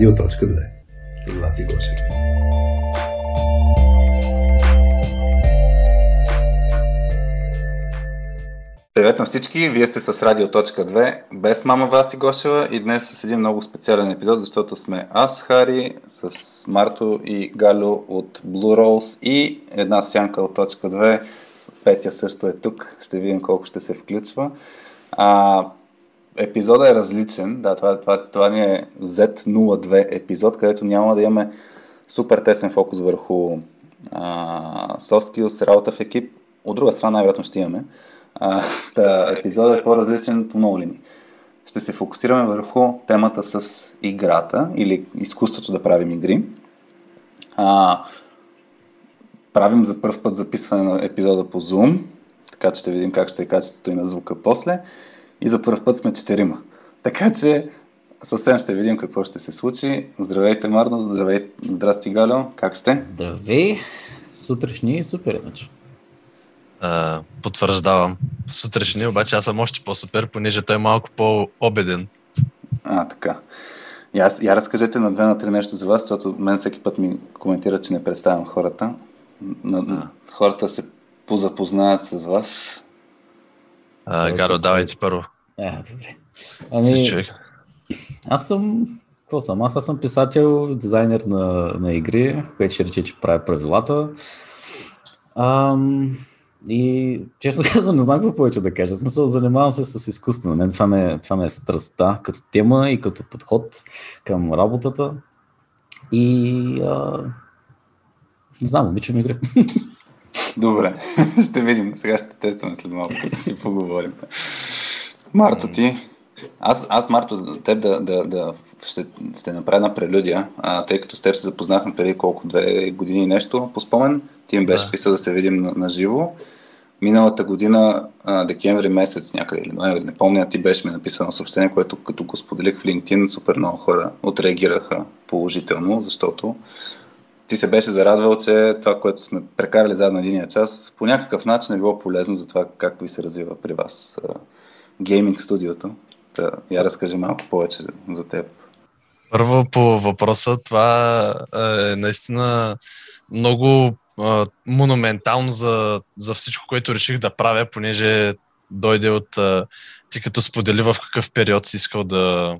Радио.2 с Васи Гошев. Привет на всички! Вие сте с Радио.2 без мама Васи Гошева и днес с един много специален епизод, защото сме аз, Хари, с Марто и Галю от Blue Rose и една сянка от Точка 2. Петя също е тук. Ще видим колко ще се включва. А, епизода е различен. Да, това, това, това ни е Z02 епизод, където няма да имаме супер тесен фокус върху а, soft skills, работа в екип. От друга страна, най-вероятно ще имаме. А, та, епизодът е по-различен по много линии. Ще се фокусираме върху темата с играта или изкуството да правим игри. А, правим за първ път записване на епизода по Zoom, така че ще видим как ще е качеството и на звука после. И за първ път сме четирима. Така че съвсем ще видим какво ще се случи. Здравейте, Марно, здравей, здрасти, Галю, как сте? Здравей, сутрешни супер иначе. Uh, потвърждавам. Сутрешни, обаче аз съм още по-супер, понеже той е малко по-обеден. А, така. И, аз, я разкажете на две на три нещо за вас, защото мен всеки път ми коментира, че не представям хората. На, а. Хората се позапознаят с вас. Uh, Гаро, давайте първо. Е, добре. Ами, аз съм... Какво съм? Аз, аз съм писател, дизайнер на, на игри, което ще рече, че прави правилата. Ам, и честно казвам, не знам какво повече да кажа. В смисъл, занимавам се с изкуство. На мен това ме, това ме е страстта като тема и като подход към работата. И а... не знам, обичам игри. Добре, ще видим. Сега ще тестваме след малко, да си поговорим. Марто, ти? Аз, аз Марто, теб да, да, да ще, ще направя една прелюдия, а, тъй като с теб се запознахме преди колко, две години нещо, по спомен. Ти им беше да. писал да се видим на, на живо. Миналата година, а, декември месец някъде или ноември, не помня, ти беше ми написал на съобщение, което като го споделих в LinkedIn, супер много хора отреагираха положително, защото ти се беше зарадвал, че това, което сме прекарали заедно единия час, по някакъв начин е било полезно за това как ви се развива при вас гейминг студиото. Да, я разкажи малко повече за теб. Първо по въпроса, това е наистина много а, монументално за, за всичко, което реших да правя, понеже дойде от а, ти като сподели в какъв период си искал да,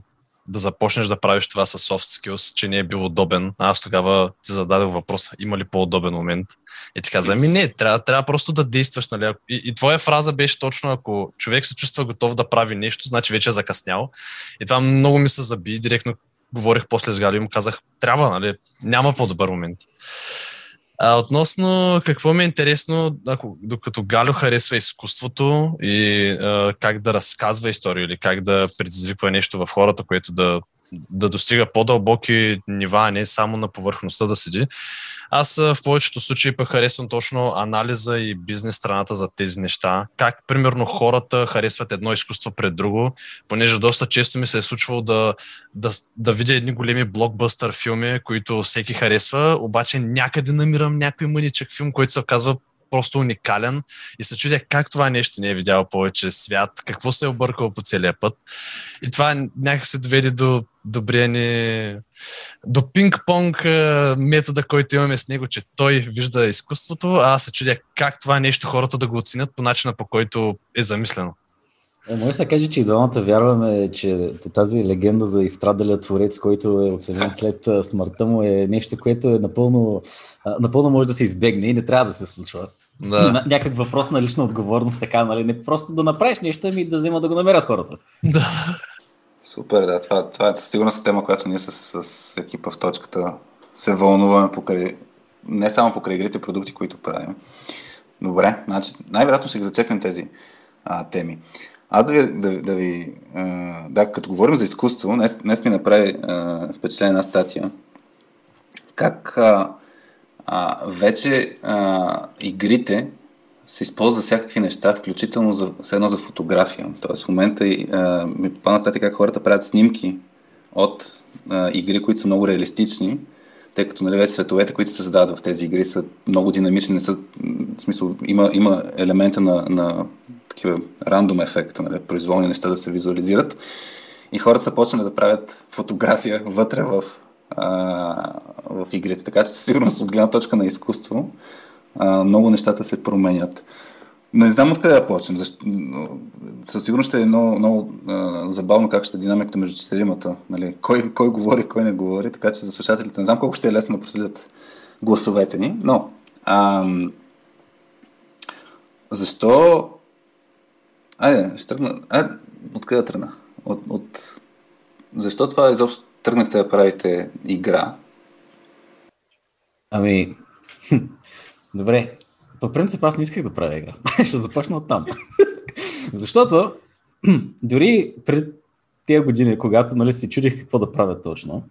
да започнеш да правиш това с soft skills, че не е бил удобен. Аз тогава ти зададох въпроса, има ли по-удобен момент? И ти каза, ами не, трябва, трябва просто да действаш. Нали? И, и твоя фраза беше точно, ако човек се чувства готов да прави нещо, значи вече е закъснял. И това много ми се заби. Директно говорих после с Галя и му казах, трябва, нали? Няма по-добър момент. А, относно какво ми е интересно, ако, докато Галю харесва изкуството и а, как да разказва история или как да предизвиква нещо в хората, което да да достига по-дълбоки нива, а не само на повърхността да седи. Аз в повечето случаи пък харесвам точно анализа и бизнес страната за тези неща. Как, примерно, хората харесват едно изкуство пред друго, понеже доста често ми се е случвало да, да, да видя едни големи блокбъстър филми, които всеки харесва, обаче някъде намирам някой мъничък филм, който се казва просто уникален и се чудя как това нещо не е видял повече свят, какво се е объркало по целия път. И това някак се доведе до добрия ни до пинг-понг метода, който имаме с него, че той вижда изкуството, а аз се чудя как това нещо хората да го оценят по начина по който е замислено. Е, може да се каже, че и двамата вярваме, че тази легенда за изстрадалия творец, който е оценен след смъртта му е нещо, което е напълно, напълно може да се избегне и не трябва да се случва. Да. Някак въпрос на лична отговорност, така, нали? Не просто да направиш нещо, ами да взема да го намерят хората. Да. Супер, да. Това, това е със сигурност тема, която ние с, с екипа в точката се вълнуваме покрай, не само покрай игрите продукти, които правим. Добре, значи най-вероятно ще ги зачекнем тези а, теми. Аз да ви, да, да ви а, да, като говорим за изкуство, днес, днес ми направи а, впечатление една статия, как а, а, вече а, игрите се използват за всякакви неща, включително за, едно за фотография. Тоест в момента а, ми попадна статия как хората правят снимки от а, игри, които са много реалистични, тъй като нали, вече световете, които се създават в тези игри са много динамични, не са, в смисъл, има, има елемента на, на такива рандом ефекта, нали, произволни неща да се визуализират. И хората са почнали да правят фотография вътре в а, в игрите. Така че със сигурност от гледна точка на изкуство много нещата се променят. Не знам откъде да почнем. Защо... Със сигурност ще е много, много а, забавно как ще е динамиката между четиримата. Нали? Кой, кой говори, кой не говори. Така че за слушателите не знам колко ще е лесно да проследят гласовете ни. Но а, защо... Айде, ще тръгна... Айде, откъде да тръгна? От, от... Защо това изобщо тръгнахте да правите игра? Ами, добре. По принцип аз не исках да правя игра. Ще започна от там. Защото дори пред тези години, когато нали, си чудих какво да правя точно,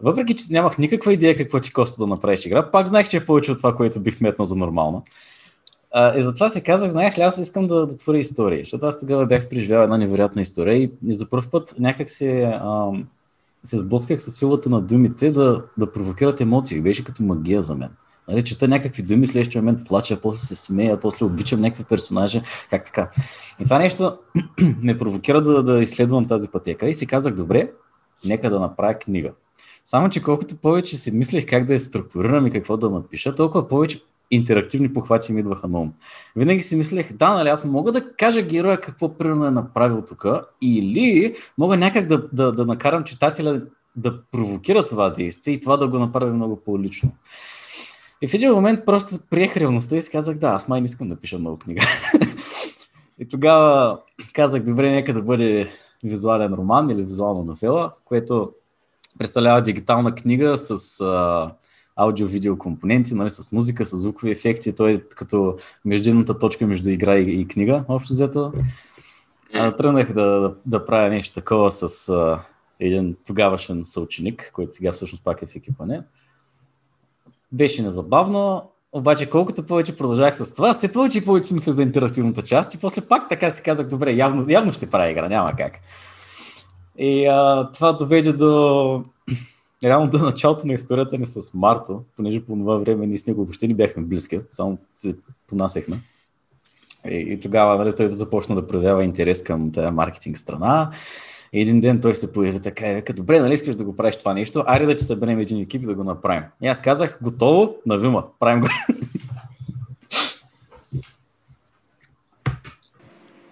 въпреки, че нямах никаква идея какво ти коста да направиш игра, пак знаех, че е повече от това, което бих сметнал за нормално. А, и затова си казах, знаеш ли, аз искам да, да творя истории, защото аз тогава бях преживял една невероятна история и, и за първ път някак се, а, се сблъсках с силата на думите да, да провокират емоции. Беше като магия за мен. Нали, чета някакви думи, следващия момент плача, после се смея, после обичам някакви персонажи, как така. И това нещо ме провокира да, да изследвам тази пътека и си казах, добре, нека да направя книга. Само, че колкото повече си мислех как да я структурирам и какво да напиша, толкова повече интерактивни похвати ми идваха на ум. Винаги си мислех, да, нали, аз мога да кажа героя какво примерно е направил тук, или мога някак да, да, да накарам читателя да провокира това действие и това да го направи много по-лично. И в един момент просто приех реалността и си казах, да, аз май не искам да пиша много книга. и тогава казах, добре, нека да бъде визуален роман или визуална новела, което представлява дигитална книга с а, аудио-видео компоненти, нали, с музика, с звукови ефекти. Той е като междинната точка между игра и, и книга, общо взето. А, тръгнах да, да, да правя нещо такова с а, един тогавашен съученик, който сега всъщност пак е в екипа не. Беше незабавно, обаче колкото повече продължах с това, все повече и повече смисля за интерактивната част и после пак така си казах, добре, явно, явно ще правя игра, няма как. И а, това доведе до реално до началото на историята ни с Марто, понеже по това време ние с него въобще не бяхме близки, само се понасехме. И, и тогава нали, той започна да проявява интерес към тази маркетинг страна. И един ден той се появи така и века, добре, нали искаш да го правиш това нещо, айде да ти съберем един екип да го направим. И аз казах, готово, навима, правим го.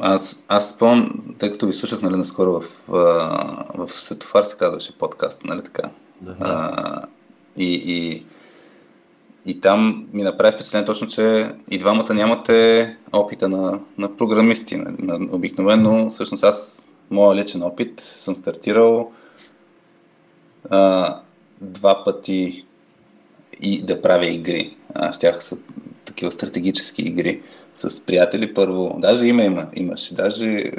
Аз, аз спомням, тъй като ви слушах нали, наскоро в, в, в Светофар се казваше подкаста, нали така? Да. А, и, и, и там ми направи впечатление точно, че и двамата нямате опита на, на програмисти. На, на, обикновено, всъщност аз, моя личен опит, съм стартирал а, два пъти и да правя игри. А, щях са такива стратегически игри с приятели първо. Даже има, има имаше. Даже е,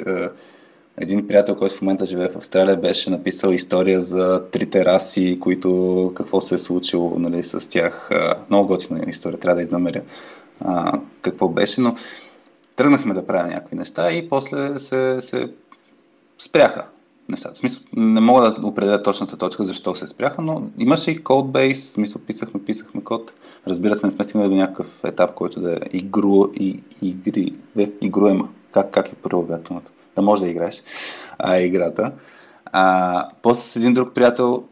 един приятел, който в момента живее в Австралия, беше написал история за трите раси, които какво се е случило нали, с тях. Много готина история, трябва да изнамеря а, какво беше, но тръгнахме да правим някакви неща и после се, се спряха нещата. Смисъл, не мога да определя точната точка, защо се спряха, но имаше и в смисъл, писахме, писахме код. Разбира се, не сме стигнали до някакъв етап, който да е игру, и, игри, е, игруема. Как, как е прилагателното? Да можеш да играеш а, играта. А, после с един друг приятел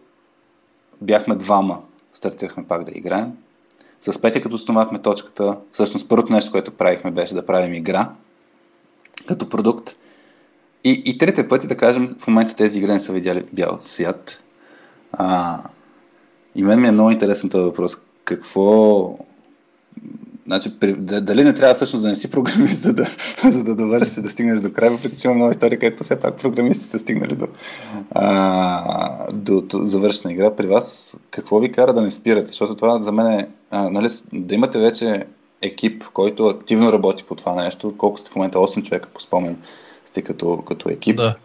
бяхме двама, стартирахме пак да играем. С Петя, като основахме точката, всъщност първото нещо, което правихме, беше да правим игра като продукт. И, и трите пъти, да кажем, в момента тези игри не са видяли бял свят. А, и мен ми е много интересен този въпрос. Какво... Значи, дали не трябва всъщност да не си програмист, за да, за да довършиш и да стигнеш до края, въпреки че има много история, където все пак програмисти са стигнали до, а, до, до завършена игра. При вас какво ви кара да не спирате? Защото това за мен е, а, нали, да имате вече екип, който активно работи по това нещо, колко сте в момента 8 човека по спомен сте като, като екип. Да.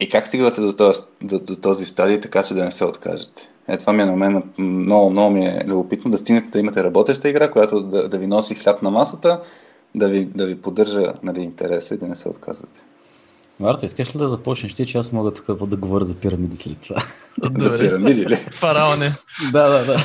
И как стигате до този, до, до този стадий, така че да не се откажете? Е, това ми е на мен много, много ми е любопитно да стигнете да имате работеща игра, която да, да ви носи хляб на масата, да ви, да ви поддържа нали, интереса и да не се отказвате. Марто, искаш ли да започнеш ти, че аз мога тук да говоря за пирамиди след това? за пирамиди ли? Фараоне. да, да, да.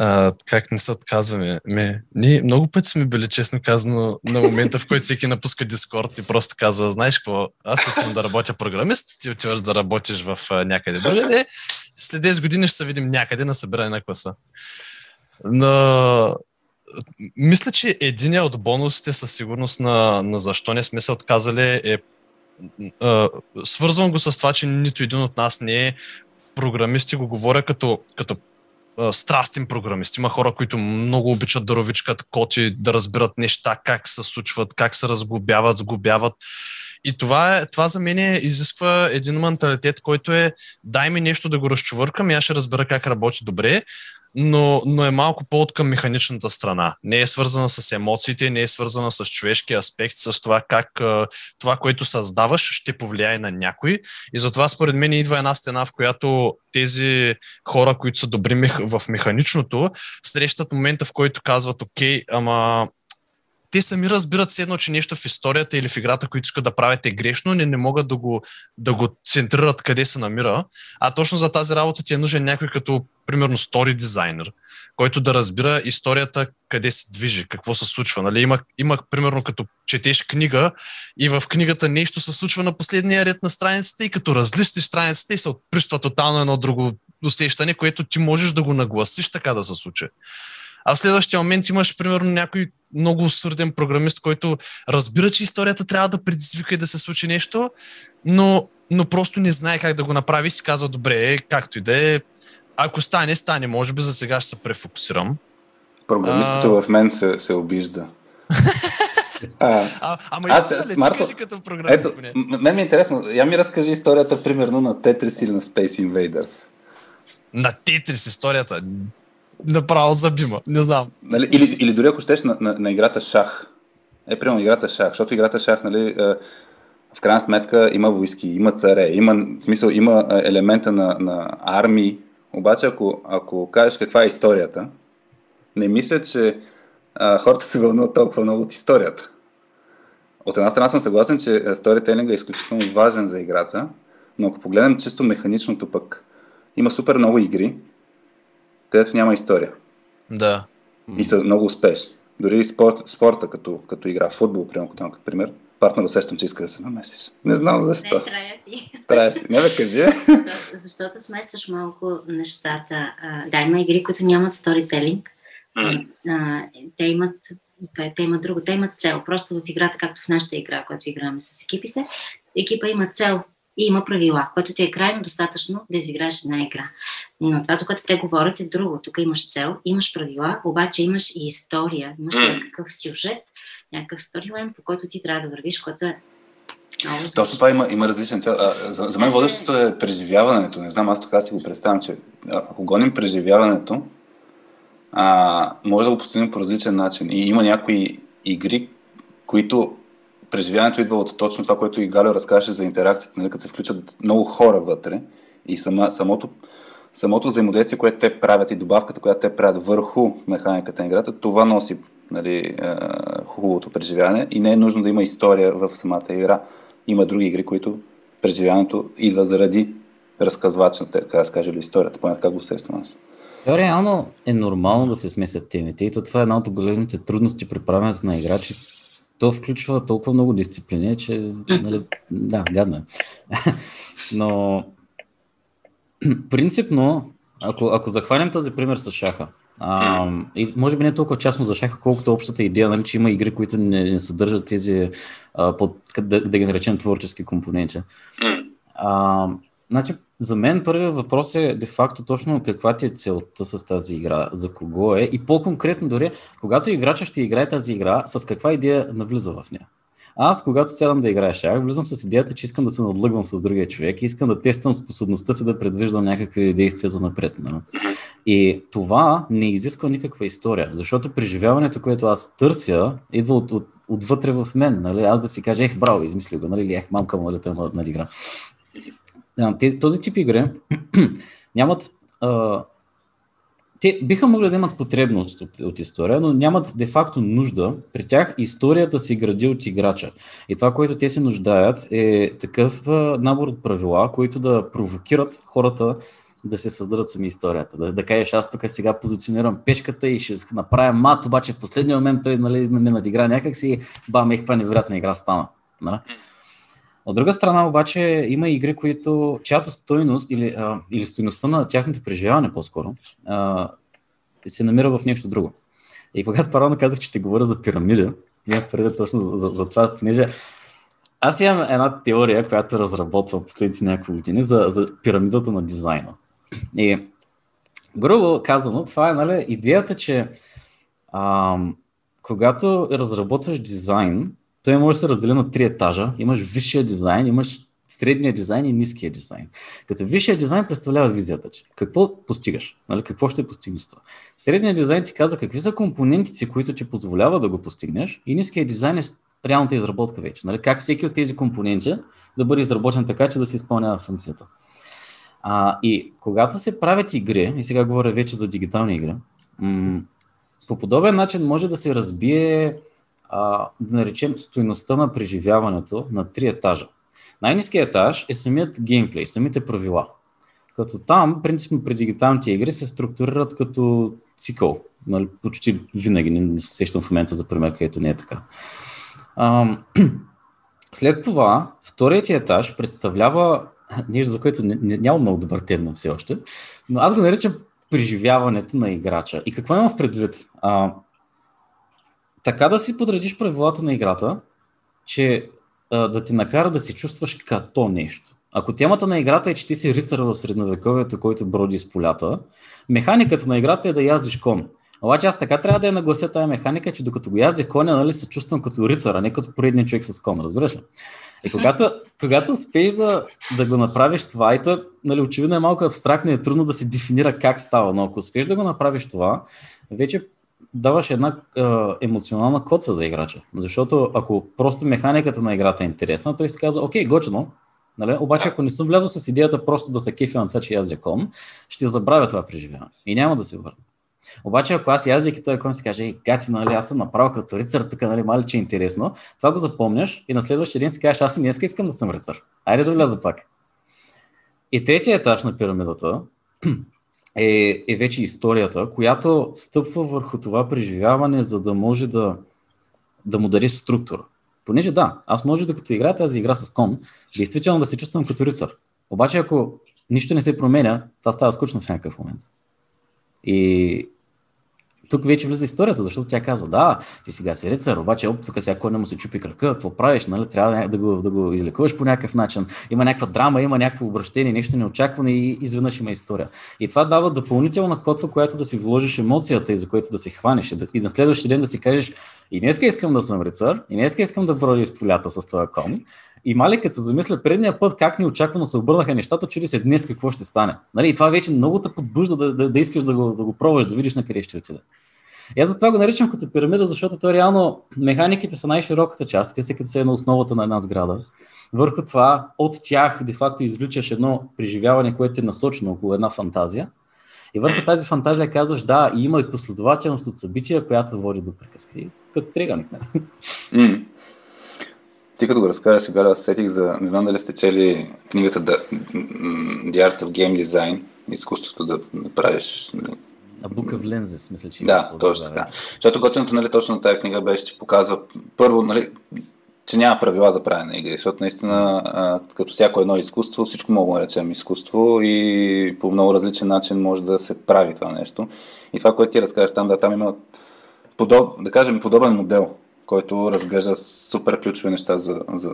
А, как не се отказваме? Ме, ние много пъти сме били, честно казано, на момента, в който всеки напуска Дискорд и просто казва, знаеш какво, аз отивам да работя програмист, ти отиваш да работиш в а, някъде другаде, след 10 години ще се видим някъде на събиране на класа. Но мисля, че един от бонусите със сигурност на, на защо не сме се отказали е а, свързвам го с това, че нито един от нас не е програмисти, го говоря като, като а, страстен програмист. Има хора, които много обичат да ровичкат коти, да разбират неща, как се случват, как се разглобяват, сгубяват. И това, е, това за мен е, изисква един менталитет, който е дай ми нещо да го разчувъркам и аз ще разбера как работи добре, но, но е малко по-от към механичната страна. Не е свързана с емоциите, не е свързана с човешки аспект, с това как това, което създаваш, ще повлияе на някой. И затова според мен идва една стена, в която тези хора, които са добри в механичното, срещат момента, в който казват, окей, ама те сами разбират се едно, че нещо в историята или в играта, които искат да правят е грешно, не, не могат да го, да го центрират къде се намира. А точно за тази работа ти е нужен някой като, примерно, стори дизайнер, който да разбира историята къде се движи, какво се случва. Нали? Има, има, примерно, като четеш книга и в книгата нещо се случва на последния ред на страницата и като разлистиш страницата и се отприщва тотално едно друго усещане, което ти можеш да го нагласиш така да се случи. А в следващия момент имаш, примерно, някой много усърден програмист, който разбира, че историята трябва да предизвика и да се случи нещо, но, но просто не знае как да го направи и си казва, добре, както и да е, ако стане, стане. Може би за сега ще се префокусирам. Програмистката а... в мен се, се обижда. А, а, ама аз, аз, Марто, кажи като програмист. Ето, мен ми е интересно. Я ми разкажи историята, примерно, на Tetris или на Space Invaders. На Тетрис историята направо забима. Не знам. Нали, или, или дори ако щеш на, на, на играта шах. Е, примерно играта шах, защото играта шах, нали, е, в крайна сметка има войски, има царе, има, смисъл, има е, елемента на, на армии. Обаче, ако, ако кажеш каква е историята, не мисля, че а, хората се вълнуват толкова много от историята. От една страна съм съгласен, че сторителинга е изключително важен за играта, но ако погледнем чисто механичното пък, има супер много игри, където няма история. Да. И са много успешни. Дори спорт, спорта като, като игра, футбол, примерно, като пример, партнер усещам, че иска да се намесиш. Не знам защо. Не, трая си. Трая си. Не бе, кажи. Защото, защото смесваш малко нещата. да, има игри, които нямат сторителинг. те имат те имат друго, те имат цел. Просто в играта, както в нашата игра, която играме с екипите, екипа има цел и има правила, което ти е крайно достатъчно да изиграеш една игра. Но това, за което те говорят, е друго. Тук имаш цел, имаш правила, обаче имаш и история, имаш някакъв сюжет, някакъв сторилайн, по който ти трябва да вървиш, което е много Точно това има, има различен цел. А, за, за мен водещото е преживяването. Не знам, аз така си го представям, че ако гоним преживяването, а, може да го постигнем по различен начин. И има някои игри, които преживяването идва от точно това, което и Галио разкаже за интеракцията, нали, като се включат много хора вътре и сама, самото, самото взаимодействие, което те правят и добавката, която те правят върху механиката на играта, това носи нали, хубавото преживяване и не е нужно да има история в самата игра. Има други игри, които преживяването идва заради разказвача, така да се каже, или историята, поне така го усещам аз. Да, реално е нормално да се смесят темите и то това е една от големите трудности при правенето на игра, че то включва толкова много дисциплини, че нали, да, гадно е. Но принципно, ако, ако захванем този пример с шаха, а, и може би не толкова частно за шаха, колкото общата идея, нали, че има игри, които не, не съдържат тези, а, под, да, да ги наречем творчески компоненти. А, значи, за мен първият въпрос е де-факто точно каква ти е целта с тази игра, за кого е и по-конкретно дори, когато играча ще играе тази игра, с каква идея навлиза в нея. Аз, когато сядам да играя шах, влизам с идеята, че искам да се надлъгвам с другия човек и искам да тествам способността си да предвиждам някакви действия за напред. Нали? И това не изисква никаква история, защото преживяването, което аз търся, идва от, от, отвътре в мен. Нали? Аз да си кажа, ех, браво, измислил го, нали? ех, мамка му лета на, на игра тези, този тип игри нямат. А, те биха могли да имат потребност от, от история, но нямат де-факто нужда. При тях историята се гради от играча. И това, което те се нуждаят, е такъв а, набор от правила, които да провокират хората да се създадат сами историята. Да, да кажеш, аз тук сега позиционирам пешката и ще направя мат, обаче в последния момент той нали, ме надигра някакси и бам, ех, каква невероятна игра стана. Нали? От друга страна обаче има игри, които, чиято стойност или, а, или стойността на тяхното преживяване по-скоро а, се намира в нещо друго. И когато парално казах, че ще говоря за пирамида, имах преди точно за, за, за това, понеже аз имам една теория, която разработвам последните няколко години за, за пирамидата на дизайна. И грубо казано, това е нали, идеята, че а, когато разработваш дизайн, той може да се раздели на три етажа. Имаш висшия дизайн, имаш средния дизайн и ниския дизайн. Като висшия дизайн представлява визията ти. Какво постигаш? Нали? Какво ще постигнеш това? Средният дизайн ти каза какви са компонентите, които ти позволява да го постигнеш и ниския дизайн е реалната изработка вече. Нали? Как всеки от тези компоненти да бъде изработен така, че да се изпълнява функцията. А, и когато се правят игри, и сега говоря вече за дигитални игри, м- по подобен начин може да се разбие, а, да наречем, стоеността на преживяването на три етажа. Най-низкият етаж е самият геймплей, самите правила. Като там, принципно при дигиталните игри се структурират като цикъл. Нали, почти винаги, не, не се сещам в момента за пример, където не е така. А, след това, вторият етаж представлява нещо, за което нямам много добър термин все още, но аз го наричам преживяването на играча. И какво имам в предвид? А, така да си подредиш правилата на играта, че а, да ти накара да се чувстваш като нещо. Ако темата на играта е, че ти си рицар в средновековието, който броди с полята, механиката на играта е да яздиш кон. Обаче аз така трябва да я наглася тази механика, че докато го яздя коня, нали, се чувствам като рицар, а не като поредния човек с кон, разбираш ли? И когато, когато успееш да, да го направиш това, и то нали, очевидно е малко абстрактно и е трудно да се дефинира как става, но ако успееш да го направиш това, вече даваш една е, емоционална котва за играча. Защото ако просто механиката на играта е интересна, той си казва, окей, готино, Нали? Обаче, ако не съм влязъл с идеята просто да се кефя на това, че яздя кон, ще забравя това преживяване и няма да се върна. Обаче, ако аз яздейки този кон си каже, ей, гати, нали, аз съм направил като рицар, тук, нали, мали, че е интересно, това го запомняш и на следващия ден си кажеш, аз и днес искам да съм рицар. Айде да вляза пак. И третия етаж на пирамидата е, е вече историята, която стъпва върху това преживяване, за да може да, да му даде структура. Понеже да, аз може да като игра тази игра с кон, действително да се чувствам като рицар. Обаче ако нищо не се променя, това става скучно в някакъв момент. И тук вече влиза историята, защото тя казва, да, ти сега си рицар, обаче оп, тук сега коня му се чупи кръка, какво правиш, нали? трябва да го, да го излекуваш по някакъв начин. Има някаква драма, има някакво обращение, нещо неочаквано и изведнъж има история. И това дава допълнителна котва, която да си вложиш емоцията и за което да се хванеш. И на следващия ден да си кажеш, и днеска искам да съм рицар, и днеска искам да бродя из полята с това кон. И Мали, като се замисля предния път как неочаквано се обърнаха нещата, чуди се днес какво ще стане. Нали? И това вече много те подбужда да, да, да искаш да го, да го пробваш, да видиш на къде ще отиде. И аз затова го наричам като пирамида, защото то реално механиките са най-широката част. Те са като са на основата на една сграда. Върху това от тях де-факто извличаш едно преживяване, което е насочено около една фантазия. И върху тази фантазия казваш, да, и има и последователност от събития, която води до приказки, като триганик. Mm. Ти като го разкажеш сега, сетих за, не знам дали сте чели книгата The, Art of Game Design, изкуството да, да правиш нали, а Book of Lenses, мисля, че Да, точно така. Защото готиното, нали, точно тази книга беше, че показва първо, нали, че няма правила за правене на игри, защото наистина, като всяко едно изкуство, всичко мога да речем изкуство и по много различен начин може да се прави това нещо. И това, което ти разкажеш там, да, там има подоб, да кажем, подобен модел, който разглежда супер ключови неща за, за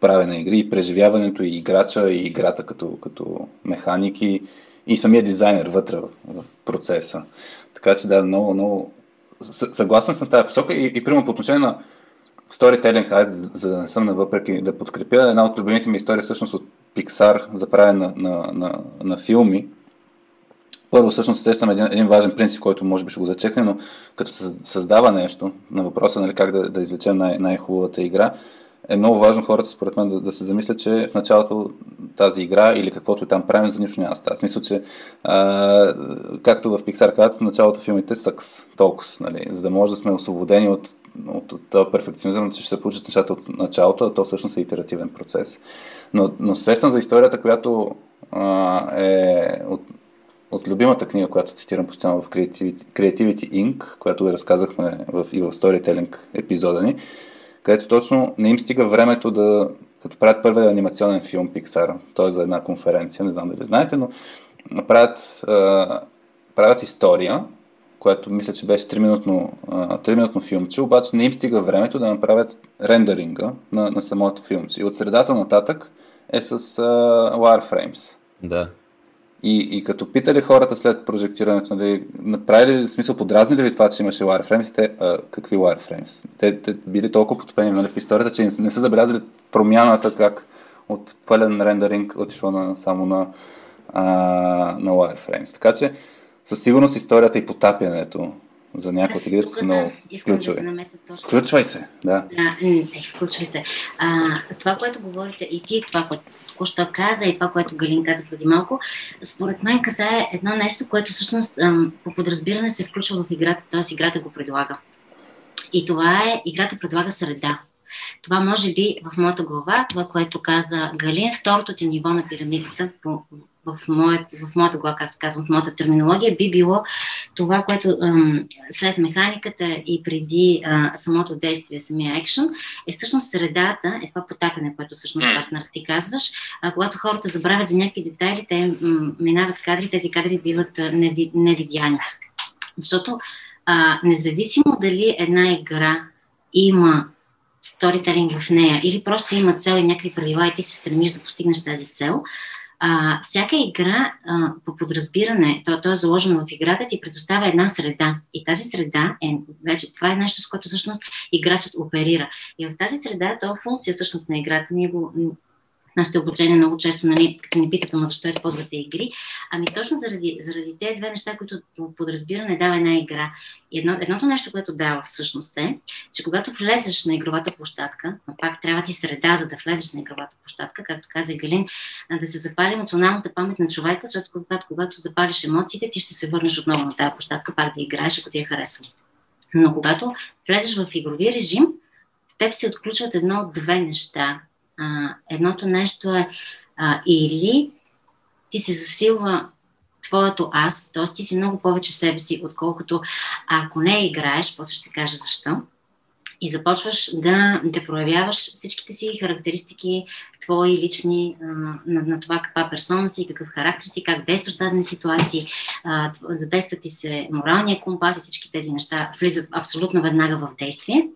правене на игри, и преживяването, и играча, и играта като, като механик, и, самия дизайнер вътре в процеса. Така че да, много, много съгласен съм в тази посока и, и примерно по отношение на сторителинг, аз за да не съм на въпреки да подкрепя една от любимите ми истории всъщност от Pixar за правене на, на, на, на филми. Първо всъщност се сещам един, един важен принцип, който може би ще го зачекне, но като се създава нещо на въпроса нали, как да, да излечем най- най-хубавата игра, е много важно хората, според мен, да, да се замислят, че в началото тази игра или каквото и там правим, за нищо няма става. Смисъл, че а, както в Pixar казват, в началото филмите съкс, толкова, нали, за да може да сме освободени от, от, от този перфекционизъм, че ще се получат нещата от началото, а то всъщност е итеративен процес. Но, но сещам за историята, която а, е от, от любимата книга, която цитирам постоянно в Creativity, Creativity Inc., която го разказахме в, и в Storytelling епизода ни, където точно не им стига времето да, като правят първия анимационен филм Pixar, т.е. за една конференция, не знам дали знаете, но правят, а, правят история, което мисля, че беше 3-минутно, 3-минутно филмче, обаче не им стига времето да направят рендеринга на, на самото филмче. И от средата нататък е с uh, wireframes. Да. И, и като питали хората след прожектирането, нали, направили ли смисъл, подразни ли ви това, че имаше wireframes, те, а, какви wireframes? Те, те били толкова потопени нали, в историята, че не, не са забелязали промяната как от пълен рендеринг отишло на, само на, а, на wireframes. Така че със сигурност историята и потапянето за някои от игрите са много ключови. Да се точно. Включвай се, да. е, включвай се. А, това, което говорите и ти, това, което току-що каза и това, което Галин каза преди малко, според мен касае едно нещо, което всъщност по подразбиране се включва в играта, т.е. играта го предлага. И това е, играта предлага среда. Това може би в моята глава, това, което каза Галин, второто ти ниво на пирамидата по в, моят, в моята глава, както казвам, в моята терминология, би било това, което ам, след механиката и преди а, самото действие, самия екшен, е всъщност средата, е това потапяне, което всъщност партнер ти казваш. А, когато хората забравят за някакви детайли, те м, минават кадри, тези кадри биват неви, невидяни. Защото а, независимо дали една игра има сторителинг в нея или просто има цел и някакви правила и ти се стремиш да постигнеш тази цел, а, всяка игра а, по подразбиране, то, то е заложено в играта, ти предоставя една среда. И тази среда е, вече това е нещо, с което всъщност играчът оперира. И в тази среда, то е функция всъщност на играта. Ние го нашите обучения много често нали, като ни питат, ама защо използвате игри. Ами точно заради, заради тези две неща, които подразбиране дава една игра. И едно, едното нещо, което дава всъщност е, че когато влезеш на игровата площадка, но пак трябва ти среда, за да влезеш на игровата площадка, както каза Галин, да се запали емоционалната памет на човека, защото когато, когато запалиш емоциите, ти ще се върнеш отново на тази площадка, пак да играеш, ако ти е харесва. Но когато влезеш в игрови режим, в теб се отключват едно от две неща а, едното нещо е а, или ти се засилва твоето аз, т.е. ти си много повече себе си, отколкото ако не играеш, после ще кажа защо, и започваш да, да проявяваш всичките си характеристики, твои лични, а, на, на това каква персона си, какъв характер си, как действаш в дадени ситуации, задейства ти се моралния компас и всички тези неща влизат абсолютно веднага в действие.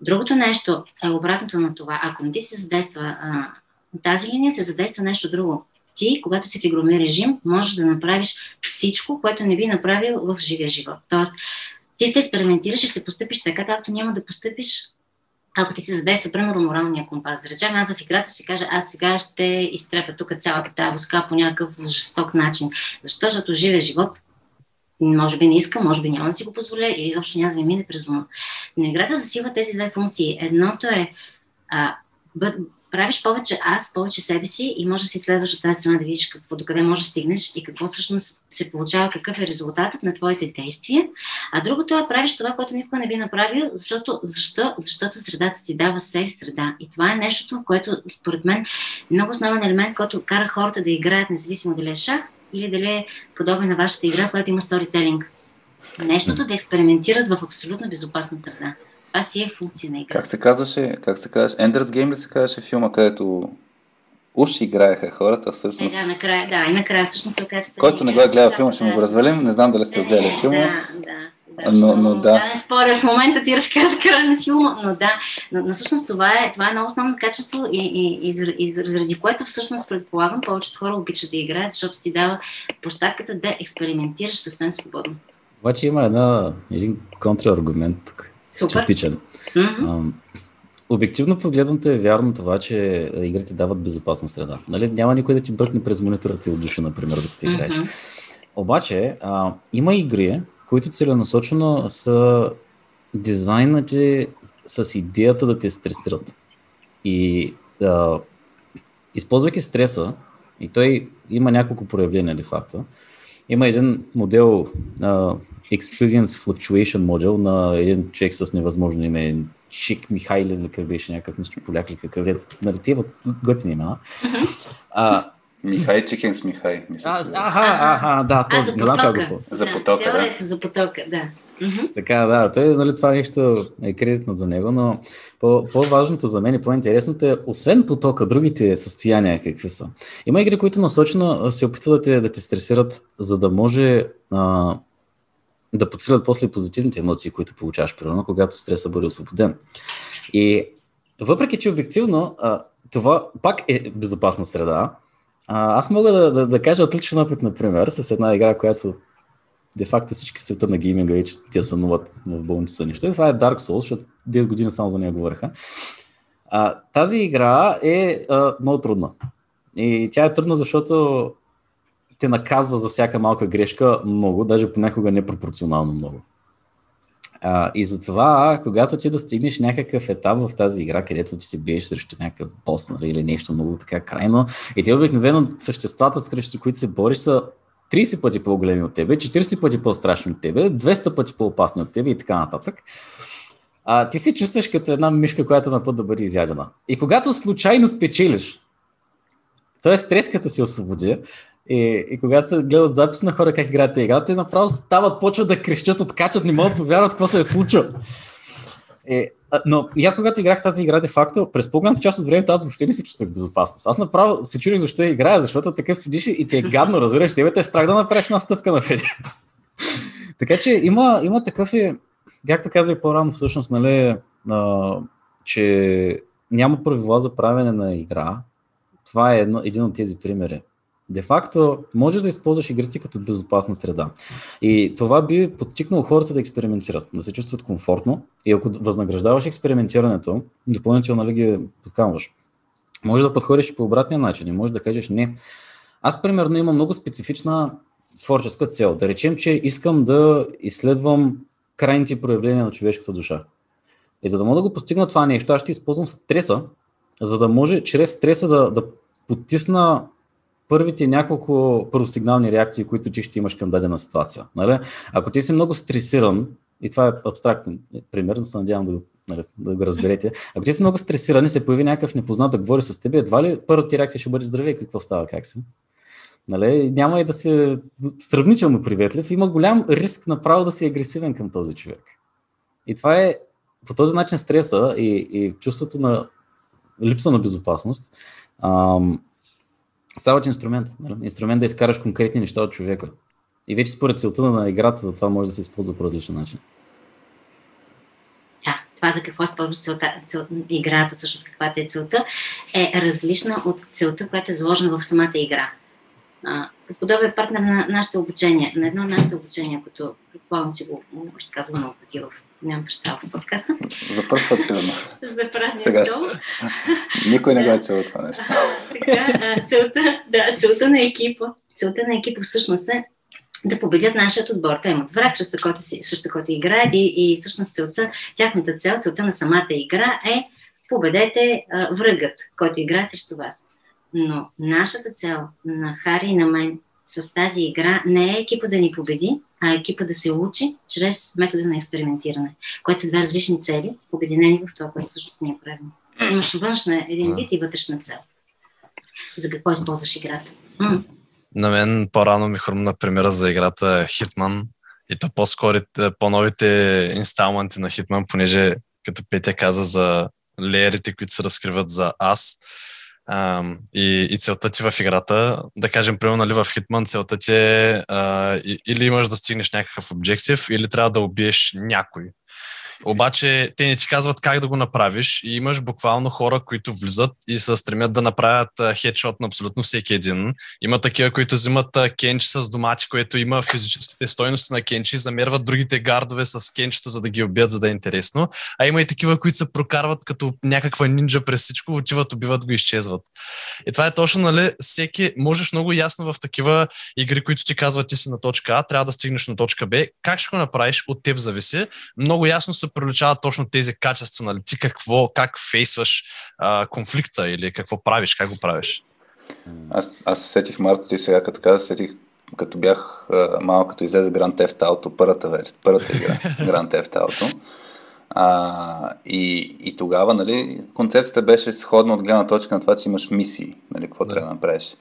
Другото нещо е обратното на това. Ако не ти се задейства а, тази линия, се задейства нещо друго. Ти, когато си в игроми режим, можеш да направиш всичко, което не би направил в живия живот. Тоест, ти ще експериментираш и ще постъпиш така, както няма да постъпиш ако ти се задейства, примерно, моралния компас, да речем, аз в играта ще кажа, аз сега ще изтрепя тук цялата тази войска по някакъв жесток начин. Защо? Защото живия живот може би не искам, може би няма да си го позволя или изобщо няма да ми мине през ума. Но играта засилва тези две функции. Едното е а, бъд, правиш повече аз, повече себе си и може да си следваш от тази страна да видиш какво, докъде може да стигнеш и какво всъщност се получава, какъв е резултатът на твоите действия. А другото е правиш това, което никога не би направил, защото, защо? защото средата ти дава сейф среда. И това е нещото, което според мен е много основен елемент, който кара хората да играят, независимо дали е шах или дали е подобен на вашата игра, която има сторителинг. Нещото да експериментират в абсолютно безопасна среда. Това си е функция на игра. Как се казваше, как се казваше, Ender's Game ли се казваше филма, където уж играеха хората, всъщност... Е, да, накрая, да, и накрая всъщност се оказа, Който не го е гледал филма, ще му го развалим. Не знам дали сте гледали филма. Да, да. Но, но да. да. Не споря, в момента ти разказа края на филма, но да. Но, но всъщност това е, това е много основно качество и, и, и, и заради което всъщност предполагам повечето хора обичат да играят, защото ти дава площадката да експериментираш съвсем свободно. Обаче има една, един контраргумент тук. Супер. Частичен. Mm-hmm. Обективно погледнато е вярно това, че игрите дават безопасна среда. Нали? Няма никой да ти бръкне през монитора ти от душа, например, докато играеш. Mm-hmm. Обаче, а, има игри, които целенасочено са дизайнати с идеята да те стресират. И а, използвайки стреса, и той има няколко проявления де факто, има един модел, uh, Experience Fluctuation модел на един човек с невъзможно име, Чик Михайле или как беше някакъв нещо поляк или какъв е, нали, тива готини имена. Uh-huh. Михай Чикен с Михай, мисля, А, че аха, аха, да, А, този, за знам как потока. го За потока, да. Теорията за потока, да. Мгм. Така, да, той, нали, това нещо е кредитно за него, но по- по-важното за мен и по-интересното е, освен потока, другите състояния какви са. Има игри, които насочено а, се опитват да те, да те стресират, за да може а, да подсилят после позитивните емоции, които получаваш, примерно, когато стреса бъде освободен. И въпреки, че обективно а, това пак е безопасна среда, а, аз мога да, да, да кажа отличен опит, например, с една игра, която де-факто всички в света на гейминга вече те сънуват в болница неща. Това е Dark Souls, защото 10 години само за нея говореха. А, тази игра е а, много трудна. И тя е трудна, защото те наказва за всяка малка грешка много, даже понякога непропорционално много. А, и затова, когато ти достигнеш някакъв етап в тази игра, където ти се биеш срещу някакъв бос нали, или нещо много така крайно, и те обикновено съществата, срещу които се бориш, са 30 пъти по-големи от тебе, 40 пъти по-страшни от тебе, 200 пъти по-опасни от тебе и така нататък. А, ти се чувстваш като една мишка, която е на път да бъде изядена. И когато случайно спечелиш, т.е. стрес като се освободи, и, и когато се гледат записи на хора как играят тази игра, те направо стават, почват да крещят, откачат, не могат да повярват какво се е случило. Е, но и аз когато играх тази игра, де факто, през по-голямата част от времето аз въобще не се чувствах безопасност. Аз направо се чудих защо я играя, защото такъв седиш и ти е гадно, разбираш, тебе те е страх да направиш една стъпка напред. така че има, има такъв и, както казах по-рано всъщност, нали, а, че няма правила за правене на игра. Това е едно, един от тези примери. Де факто, може да използваш игрите като безопасна среда. И това би подтикнало хората да експериментират, да се чувстват комфортно. И ако възнаграждаваш експериментирането, допълнително нали ги подкамваш. Може да подходиш и по обратния начин и може да кажеш не. Аз, примерно, имам много специфична творческа цел. Да речем, че искам да изследвам крайните проявления на човешката душа. И за да мога да го постигна това нещо, аз ще използвам стреса, за да може чрез стреса да, да потисна първите няколко първосигнални реакции, които ти ще имаш към дадена ситуация. Нали? Ако ти си много стресиран, и това е абстрактен пример, се надявам да, нали, да го разберете. Ако ти си много стресиран и се появи някакъв непознат да говори с теб, едва ли първата ти реакция ще бъде здравей, какво става, как си? Нали? Няма и да си сравнително приветлив. Има голям риск направо да си агресивен към този човек. И това е по този начин стреса и, и чувството на липса на безопасност ам, стават инструмент. Нали? Инструмент да изкараш конкретни неща от човека. И вече според целта на играта, това може да се използва по различен начин. Да, това за какво използваш целта, цел, играта, всъщност каквата е целта, е различна от целта, която е заложена в самата игра. А, подобен партнер на нашите обучения, на едно от нашите обучения, като предполагам си го разказвам много пъти в нямам представа в подкаста. За първ път сигурно. За празния Сега стол. Никой не го е цело това нещо. така, целта, да, целта на екипа, целта на екипа всъщност е да победят нашият отбор. Те имат враг, срещу който, си, срещу който играят и, и всъщност целта, тяхната цел, целта на самата игра е победете а, врагът, който играе срещу вас. Но нашата цел на Хари и на мен с тази игра не е екипа да ни победи, а екипа да се учи чрез метода на експериментиране, което са две различни цели, обединени в това, което всъщност ние правим. Имаш външна един вид и вътрешна цел. За какво използваш играта? М. На мен по-рано ми хрумна примера за играта Hitman и то по-скорите, по-новите инсталменти на Hitman, понеже като Петя каза за леерите, които се разкриват за аз, Uh, и, и целта ти в играта, да кажем, примерно нали, в Hitman, целта ти е uh, или имаш да стигнеш някакъв обжектив, или трябва да убиеш някой. Обаче те не ти казват как да го направиш и имаш буквално хора, които влизат и се стремят да направят хедшот на абсолютно всеки един. Има такива, които взимат кенчи с домати, което има физическите стойности на кенчи замерват другите гардове с кенчето, за да ги убият, за да е интересно. А има и такива, които се прокарват като някаква нинджа през всичко, отиват, убиват го изчезват. И това е точно, нали, всеки, можеш много ясно в такива игри, които ти казват, ти си на точка А, трябва да стигнеш на точка Б. Как ще го направиш, от теб зависи. Много ясно се проличават точно тези качества, нали? Ти какво, как фейсваш а, конфликта или какво правиш, как го правиш. Аз, аз се сетих, Марто, ти сега като каза, сетих като бях а, малко, като излезе Grand Theft Auto, първата версия, първата игра, Grand Theft Auto. А, и, и тогава, нали, концепцията беше сходна от гледна точка на това, че имаш мисии, нали, какво да. трябва да направиш.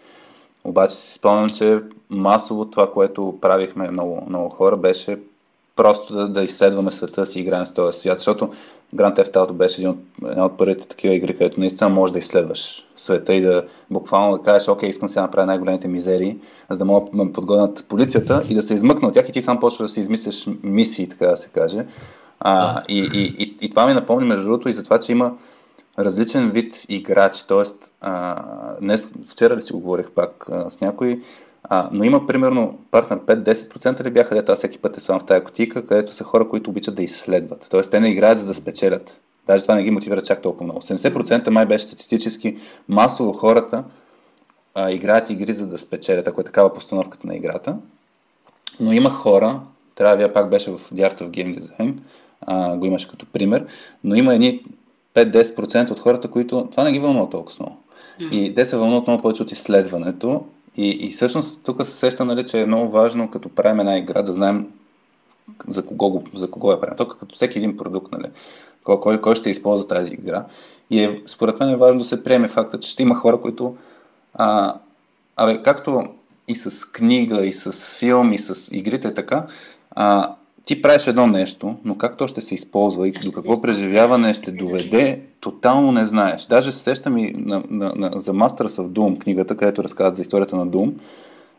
Обаче си спомням, че масово това, което правихме много, много хора, беше просто да, да изследваме света, си играем с този свят, защото Grand Theft Auto беше един от, една от първите такива игри, където наистина можеш да изследваш света и да буквално да кажеш, окей, искам сега да направя най-големите мизерии, за да мога да подгонят полицията и да се измъкна от тях и ти сам почва да си измисляш мисии, така да се каже. А, и, и, и, и това ми напомни между другото и за това, че има различен вид играчи, т.е. днес, вчера ли си го говорих пак а, с някой, а, но има примерно партнер 5-10% ли бяха, дето аз всеки път е слам в тази котика, където са хора, които обичат да изследват. Тоест те не играят за да спечелят. Даже това не ги мотивира чак толкова много. 70% май беше статистически масово хората а, играят игри за да спечелят, ако е такава постановката на играта. Но има хора, трябва да пак беше в The Art of Game Design, а, го имаш като пример, но има едни 5-10% от хората, които това не ги вълнува толкова много. И те се вълнуват много повече от изследването и, и всъщност тук се сещам, нали, че е много важно, като правим една игра, да знаем за кого, го, за кого я правим. Тук като всеки един продукт, нали, кой, кой, кой ще използва тази игра. И е, според мен е важно да се приеме факта, че ще има хора, които а, абе, както и с книга, и с филм, и с игрите така, а, ти правиш едно нещо, но как то ще се използва и до какво преживяване ще доведе, тотално не знаеш. Даже се сещам и на, на, на, за Masters of Doom, книгата, където разказват за историята на Doom.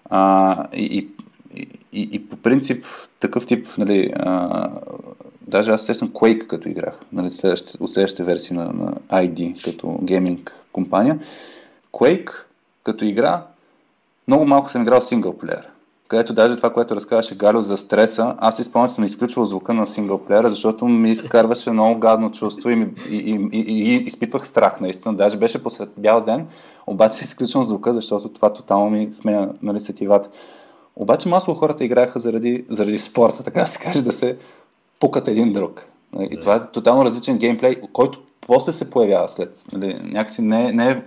А, и, и, и, и по принцип такъв тип, нали, а, даже аз сещам Quake като играх, нали, от следващите версии на, на ID като гейминг компания. Quake като игра, много малко съм играл синглплеер където даже това, което разказваше Галю за стреса, аз си спомням, че съм изключвал звука на синглплеера, защото ми вкарваше много гадно чувство и, ми, и, и, и, и изпитвах страх наистина. Даже беше посред бял ден, обаче изключвам звука, защото това тотално ми сменя нали, сетивата. Обаче масово хората играеха заради, заради спорта, така да се каже, да се пукат един друг. Нали, и това е тотално различен геймплей, който после се появява след. Нали, някакси не, не, е,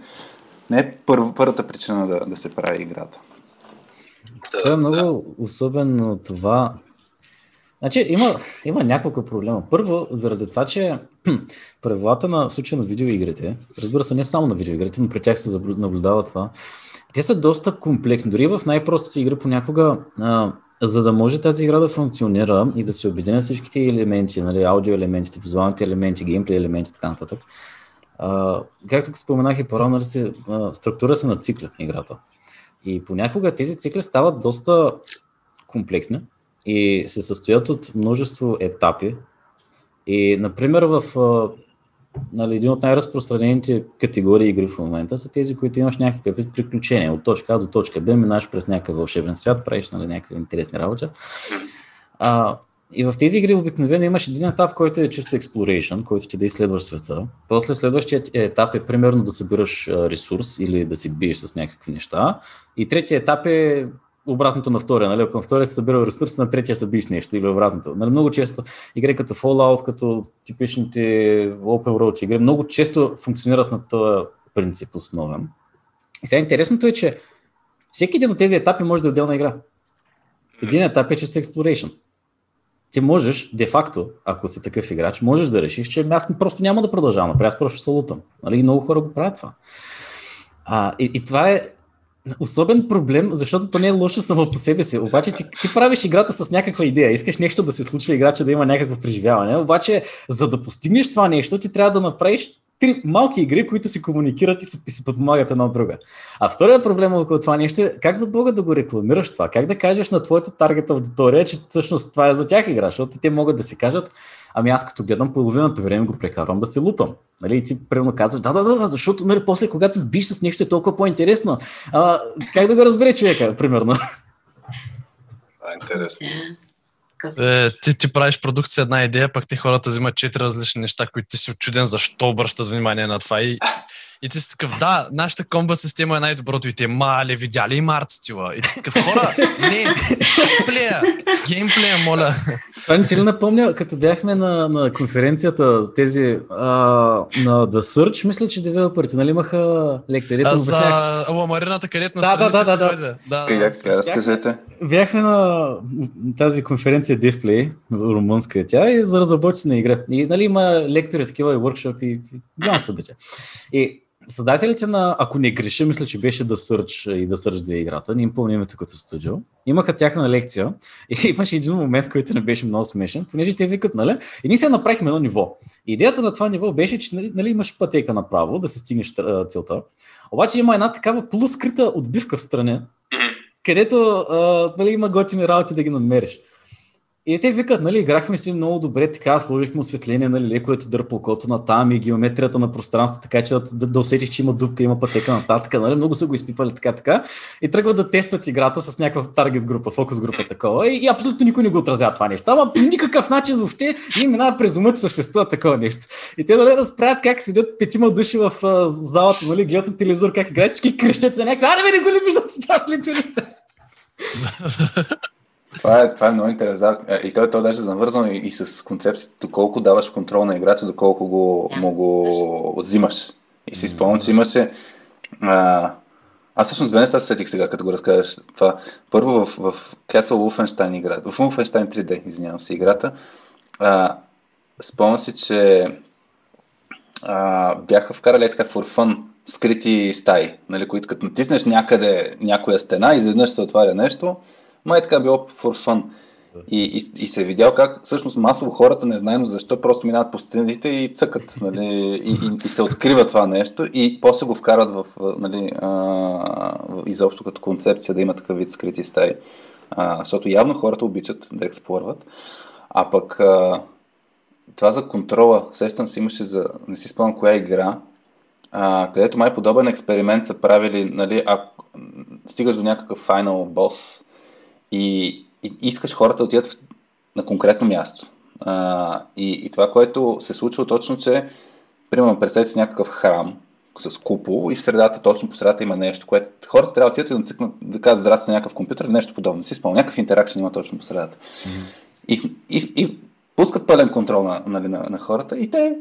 не е първ, първата причина да, да се прави играта. Това е много да. особено това. Значи има, има няколко проблема. Първо, заради това, че правилата на в случая на видеоигрите, разбира се, не само на видеоигрите, но при тях се наблюдава това, те са доста комплексни. Дори в най-простите игри понякога, а, за да може тази игра да функционира и да се обединят всичките елементи, нали, аудио елементите, визуалните елементи, геймплей елементи и така нататък, а, както споменах и по-рано, нали, структура се на цикли играта. И понякога тези цикли стават доста комплексни и се състоят от множество етапи. И, например, в нали, един от най-разпространените категории игри в момента са тези, които имаш някакъв вид приключение. От точка А до точка Б минаш през някакъв вълшебен свят, правиш нали, някакви интересни работи. А, и в тези игри обикновено имаш един етап, който е чисто exploration, който ти да изследваш света. После следващия етап е примерно да събираш ресурс или да си биеш с някакви неща. И третия етап е обратното на втория. Нали? Ако на втория се събира ресурс, на третия се биеш нещо или обратното. Нали? Много често игри като Fallout, като типичните Open World игри, много често функционират на този принцип основен. И сега интересното е, че всеки един от тези етапи може да е отделна игра. Един етап е чисто exploration ти можеш, де-факто, ако си такъв играч, можеш да решиш, че аз просто няма да продължавам напред, аз просто се лутам. Нали? Много хора го правят това. А, и, и това е особен проблем, защото то не е лошо само по себе си. Обаче ти, ти правиш играта с някаква идея, искаш нещо да се случва, играча да има някакво преживяване. Обаче, за да постигнеш това нещо, ти трябва да направиш три малки игри, които си комуникират и се, и се подпомагат една от друга. А вторият проблем около това нещо е как за Бога да го рекламираш това? Как да кажеш на твоята таргет аудитория, че всъщност това е за тях игра, защото те могат да си кажат, ами аз като гледам половината време го прекарвам да се лутам. Нали, и ти примерно казваш, да, да, да, защото нали, после когато се сбиш с нещо е толкова по-интересно. А, как да го разбере човека, примерно? А, интересно. Е, ти, ти правиш продукция една идея, пък ти хората взимат четири различни неща, които ти си очуден защо обръщат внимание на това. И, и ти си такъв, да, нашата комба система е най-доброто и те, мале, видяли и март стила. И ти си такъв, хора, не, геймплея, геймплея, моля. Това не ти ли напомня, като бяхме на, на конференцията за тези а, на The Search, мисля, че девелоперите, нали имаха лекция. А, за ламарината, където да, да, да, да, да. да. Как, разкажете. Бяхме на тази конференция DevPlay, румънска е тя, и за разработчици на игра. И нали има лектори такива и workshop и голямо събитие. И създателите на, ако не греша, мисля, че беше да Search и да Search 2 играта, не им помня името като студио, имаха тяхна лекция. И имаше един момент, който не беше много смешен, понеже те викат, нали, и ние се направихме едно ниво. Идеята на това ниво беше, че нали, нали имаш пътека направо, да се стигнеш целта, обаче има една такава полускрита отбивка в страни, където а, нали, има готини работи да ги намериш. И те викат, нали, играхме си много добре, така, сложихме осветление, нали, леко да ти дърпа окото на там и геометрията на пространството, така че да, да, да усетиш, че има дупка, има пътека нататък, нали, много са го изпипали така, така. И тръгват да тестват играта с някаква таргет група, фокус група такова. И, и абсолютно никой не го отразява това нещо. Ама по никакъв начин въобще им минава през ума, че съществува такова нещо. И те, нали, разправят как седят петима души в а, залата, нали, гледат на телевизор, как играят, всички крещят за някакви, а не, не го ли виждат, това слепили сте. Това е, това е много интересно. Е, и той, той даже завързано и, и с концепцията, доколко даваш контрол на играча, доколко го, му го взимаш. И си спомням, че имаше... А, аз всъщност две неща се сетих сега, като го разказваш това. Първо в, в Castle Wolfenstein играта, в Wolfenstein 3D, извинявам се, играта, а, спомням си, че а, бяха вкарали така for fun скрити стаи, нали, които като натиснеш някъде някоя стена, изведнъж се отваря нещо, май така било for fun. И, и, и се е видял как всъщност масово хората, не знаем защо, просто минават по стените и цъкат, нали, и, и, и се открива това нещо и после го вкарат в, нали, а, изобщо като концепция да има такъв вид скрити стаи. А, защото явно хората обичат да експлорват. А пък а, това за контрола, сещам си имаше за, не си спомням коя игра, а, където май подобен експеримент са правили, нали, ако стигаш до някакъв финал бос, и, и искаш хората да отидат на конкретно място. А, и, и това, което се случва точно, че примерно представете си някакъв храм с купол и в средата, точно по средата има нещо, което хората трябва да отидат и да цъкнат, да кажат здрасти на някакъв компютър, нещо подобно. Си спомням, някакъв интеракшн има точно по средата. Mm-hmm. И, и, и пускат пълен контрол на, нали, на, на хората и те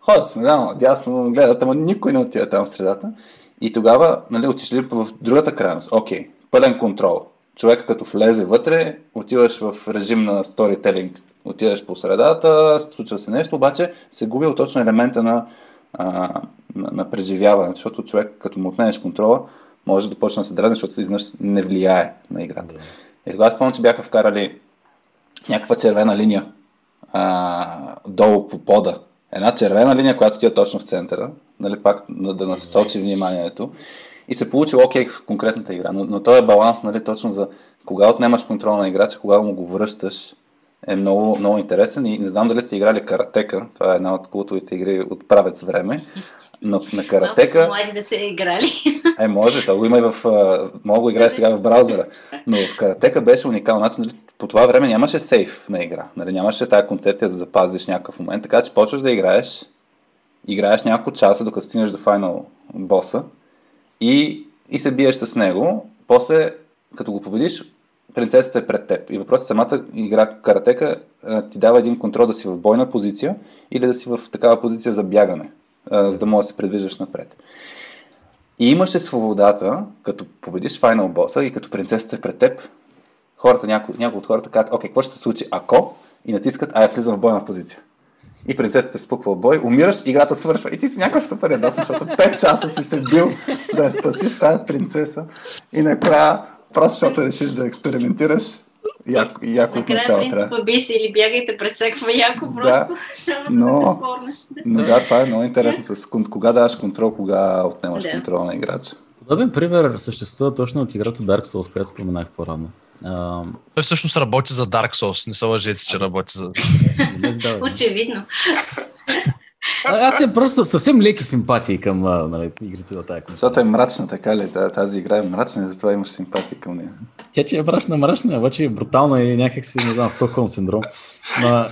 ходят наляво, дясно, гледат, ама никой не отива там в средата. И тогава, нали, отишли в другата крайност. Окей, пълен контрол човека като влезе вътре, отиваш в режим на сторителинг, отиваш по средата, случва се нещо, обаче се губи точно елемента на, а, на, на преживяване, защото човек като му отнемеш контрола, може да почне да се дразни, защото изнъж не влияе на играта. Yeah. И тогава спомням, че бяха вкарали някаква червена линия а, долу по пода. Една червена линия, която ти е точно в центъра, нали, пак да насочи вниманието. И се получи окей в конкретната игра. Но, но този баланс, нали, точно за кога отнемаш контрол на играча, кога му го връщаш, е много, много интересен. И не знам дали сте играли Каратека. Това е една от култовите игри от правец време. Но на Каратека... Малко млади да се играли. Е, може, то го има и в... Мога го играеш сега в браузъра. Но в Каратека беше уникален начин. Нали, по това време нямаше сейф на игра. Нали, нямаше тази концепция да запазиш някакъв момент. Така че почваш да играеш, играеш няколко часа, докато стигнеш до финал боса и, и се биеш с него. После, като го победиш, принцесата е пред теб. И въпросът е самата игра каратека ти дава един контрол да си в бойна позиция или да си в такава позиция за бягане, за да можеш да се предвиждаш напред. И имаше свободата, като победиш финал боса и като принцесата е пред теб, хората, някои, някои от хората казват, окей, какво ще се случи ако? И натискат, а я влизам в бойна позиция и принцесата спуква от бой, умираш, играта свършва. И ти си някакъв супер ядосен, защото 5 часа си се бил да я спасиш тази принцеса и накрая, просто защото решиш да експериментираш, яко, яко от начало трябва. Накрая би си или бягайте пред всякаква яко, просто да, само но, да Но да, това е много интересно с кога даваш контрол, кога отнемаш да. контрол на играча. Подобен пример съществува точно от играта Dark Souls, която споменах по-рано. А... Той всъщност работи за Dark Souls, не се лъжете, че работи за... Очевидно. Аз съм просто съвсем леки симпатии към нали, игрите на тази Защото е мрачна, така ли? Тази игра е мрачна и затова имаш симпатии към нея. Тя, че е мрачна, мрачна, обаче е брутална и някак си, не знам, Стокхолм синдром. Но,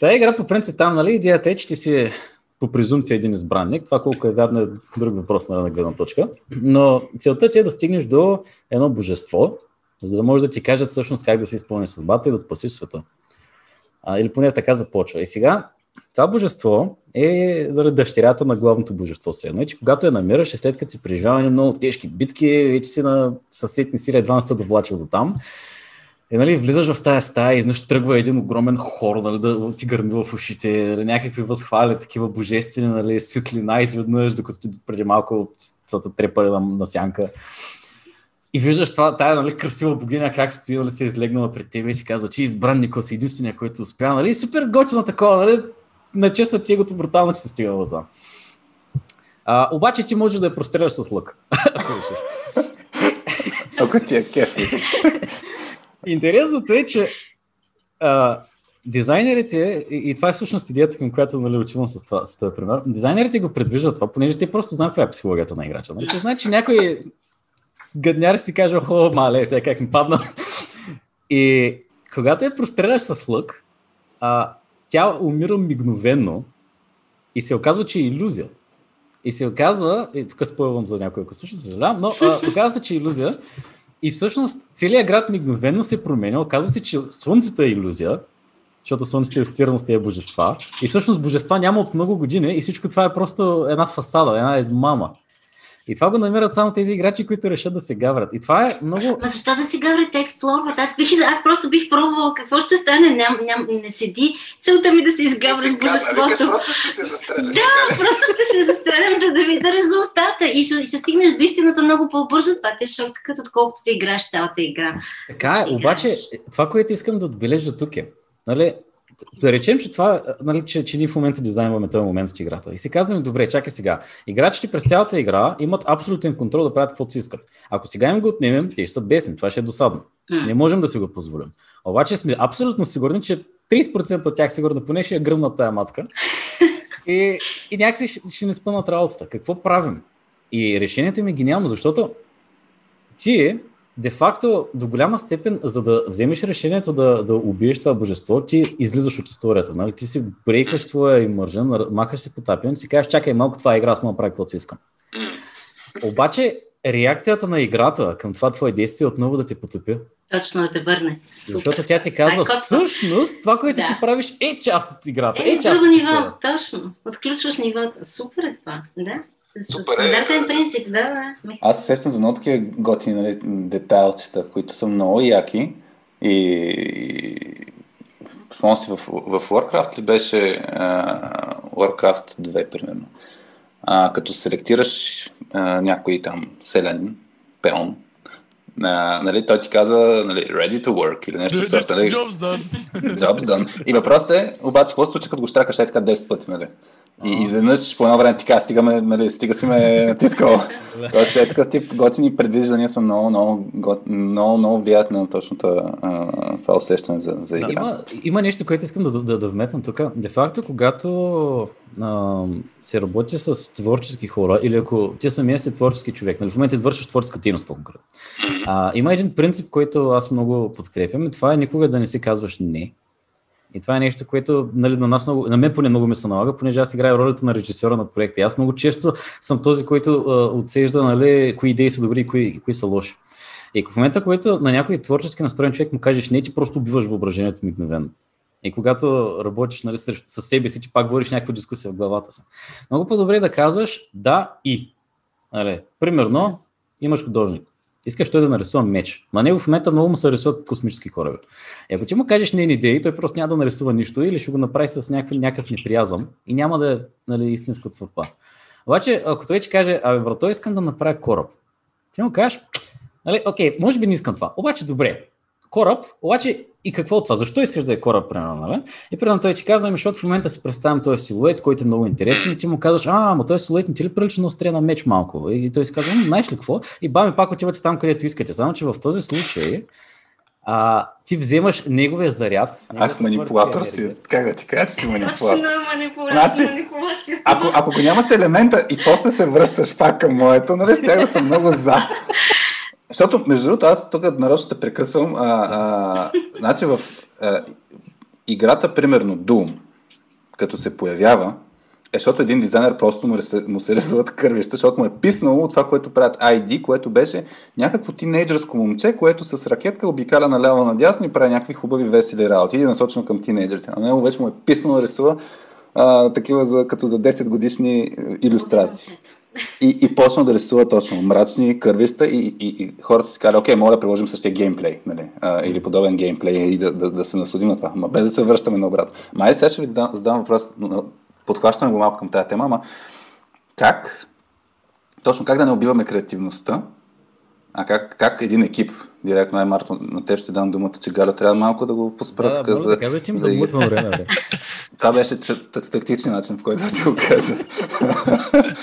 тази игра по принцип там, нали, идеята е, че ти си по презумпция един избранник. Това колко е вярно е друг въпрос на гледна точка. Но целта ти е да стигнеш до едно божество, за да може да ти кажат всъщност как да се изпълниш съдбата и да спасиш света. А, или поне така започва. И сега, това божество е дъщерята на главното божество. Се едно. Че когато я намираш, и след като си преживявани много тежки битки, вече си на съседни сили едва не са довлачил до там, И нали, влизаш в тази стая и изнъж тръгва един огромен хор, нали, да ти гърми в ушите, нали, някакви възхвали, такива божествени, нали, светлина изведнъж, докато ти преди малко са трепали на, на сянка. И виждаш това, тая нали, красива богиня, как стои, нали, се е излегнала пред теб и ти казва, че избран Никос е единствения, който успя. Нали, супер готино такова, нали, на честа ти егото брутално, че се стига до това. А, обаче ти можеш да я простреляш с лък. Ако ти е кефи. Интересното е, че а, дизайнерите, и, и това е всъщност идеята, към която нали, отивам с, това, с този пример, дизайнерите го предвиждат това, понеже те просто знаят каква е психологията на играча. Нали? Те че някой гадняр си каже, о, мале, сега как ми падна. И когато я простреляш с лък, а, тя умира мигновенно и се оказва, че е иллюзия. И се оказва, и тук спойвам за някой, ако слуша, съжалявам, но а, оказва се, че е иллюзия. И всъщност целият град мигновенно се променя. Оказва се, че Слънцето е иллюзия, защото Слънцето е асоциирано с тези божества. И всъщност божества няма от много години и всичко това е просто една фасада, една измама. И това го намират само тези играчи, които решат да се гаврят. И това е много... А защо да се гаврят, те експлорват? Аз, бих, аз просто бих пробвала какво ще стане. Ням, ням, не седи целта ми да се изгавря с божеството. Просто ще се застреляш. Да, просто ще се застрелям, за да видя резултата. И ще, ще стигнеш до истината много по-бързо. Това те е като отколкото ти играш цялата игра. Така е, обаче това, което искам да отбележа тук е, нали, да речем, че това, нали, че, че ние в момента дизайнваме този момент от играта. И си казваме, добре, чакай сега. Играчите през цялата игра имат абсолютен контрол да правят каквото си искат. Ако сега им го отнемем, те ще са бесни. Това ще е досадно. Mm. Не можем да си го позволим. Обаче сме абсолютно сигурни, че 30% от тях сигурно поне ще я гръмнат тази маска. и, и някакси ще, ще не спънат работата. Какво правим? И решението им е гениално, защото ти де-факто до голяма степен, за да вземеш решението да, да убиеш това божество, ти излизаш от историята. Нали? Ти си брейкаш своя имържен, махаш се по тапен и си кажеш, чакай малко, това е игра, аз мога да правя каквото си искам. Обаче, реакцията на играта към това твое действие отново да те потопи. Точно да те върне. Супер. Защото тя ти казва, Ай, всъщност, това, което да. ти правиш е част от играта. Е, Е, част от ниво, точно. Отключваш нивото. Супер е това, да. Супер е. Стандартен принцип, да, да. Аз се сещам за много такива готини нали, детайлчета, които са много яки. И спомням си в, в Warcraft ли беше а, Warcraft 2, примерно. А, като селектираш а, някой там селянин, пеон, а, нали, той ти казва нали, ready to work или нещо от сорта. Нали, Job's done. Job's done. И въпросът е, обаче, какво се случва, като го штракаш е така 10 пъти, нали? И изведнъж по едно време казва, стигаме, нали, стига си ме натискал. Тоест е такъв тип готини предвиждания са много, много, много, много влияят на точно това, усещане за, за игра. Има, има нещо, което искам да, да, да вметна тук. Де факто, когато а, се работи с творчески хора, или ако ти самия си творчески човек, нали, в момента извършваш творческа дейност по-конкретно. Има един принцип, който аз много подкрепям и това е никога да не си казваш не. И това е нещо, което нали, на, нас много, на мен поне много ми се налага, понеже аз играя ролята на режисьора на проекта. Аз много често съм този, който отсежда нали, кои идеи са добри и кои, кои са лоши. И в момента, който на някой творчески настроен човек му кажеш не, ти просто убиваш въображението мигновено. И когато работиш нали, срещу, със себе си, ти пак говориш някаква дискусия в главата си. Много по-добре е да казваш да и. Нали, примерно, имаш художник. Искаш той да нарисува меч. На него в момента много му се рисуват космически кораби. И ако ти му кажеш нейни идеи, той просто няма да нарисува нищо или ще го направи с някакъв, някакъв неприязъм и няма да е нали, истинска творба. Обаче, ако той ти каже, абе, брато, искам да направя кораб, ти му кажеш, нали, окей, може би не искам това, обаче добре, кораб, обаче и какво от това? Защо искаш да е кораб, примерно, нали? И примерно той ти казва, ами, защото в момента си представям този силует, който е много интересен и ти му казваш, а, ама този силует не ти ли прилича на острия на меч малко? И той си казва, «М, знаеш ли какво? И бами пак отивате там, където искате. Само, че в този случай а, ти вземаш неговия заряд. Ах, манипулатор си. Как да ти кажа, че си Точно манипулатор? Значи. Ако, ако го нямаш елемента и после се връщаш пак към моето, нали, ще да съм много за. Защото, между другото, аз тук нарочно те прекъсвам. А, а, значи в а, играта, примерно Doom, като се появява, е, защото един дизайнер просто му, му се рисуват кървища, защото му е писнало това, което правят ID, което беше някакво тинейджърско момче, което с ракетка обикаля наляво надясно и прави някакви хубави весели работи и е насочено към тинейджерите. На него вече му е писнало да рисува а, такива за, като за 10 годишни иллюстрации. И, и почна да рисува точно мрачни, кървиста и, и, и хората си казали, окей, моля да приложим същия геймплей, нали? а, или подобен геймплей и да, да, да се насладим на това, ма без да се връщаме на обратно. Май сега ще ви задам, задам въпрос, подхващаме го малко към тази тема, ама как, точно как да не убиваме креативността, а как, как един екип, директно е Марто, на теб ще дам думата, че Галя трябва малко да го поспра да, тук да, за... да казвай, че им за... да време. Бе. Това беше тактичен начин, в който да ти го кажа.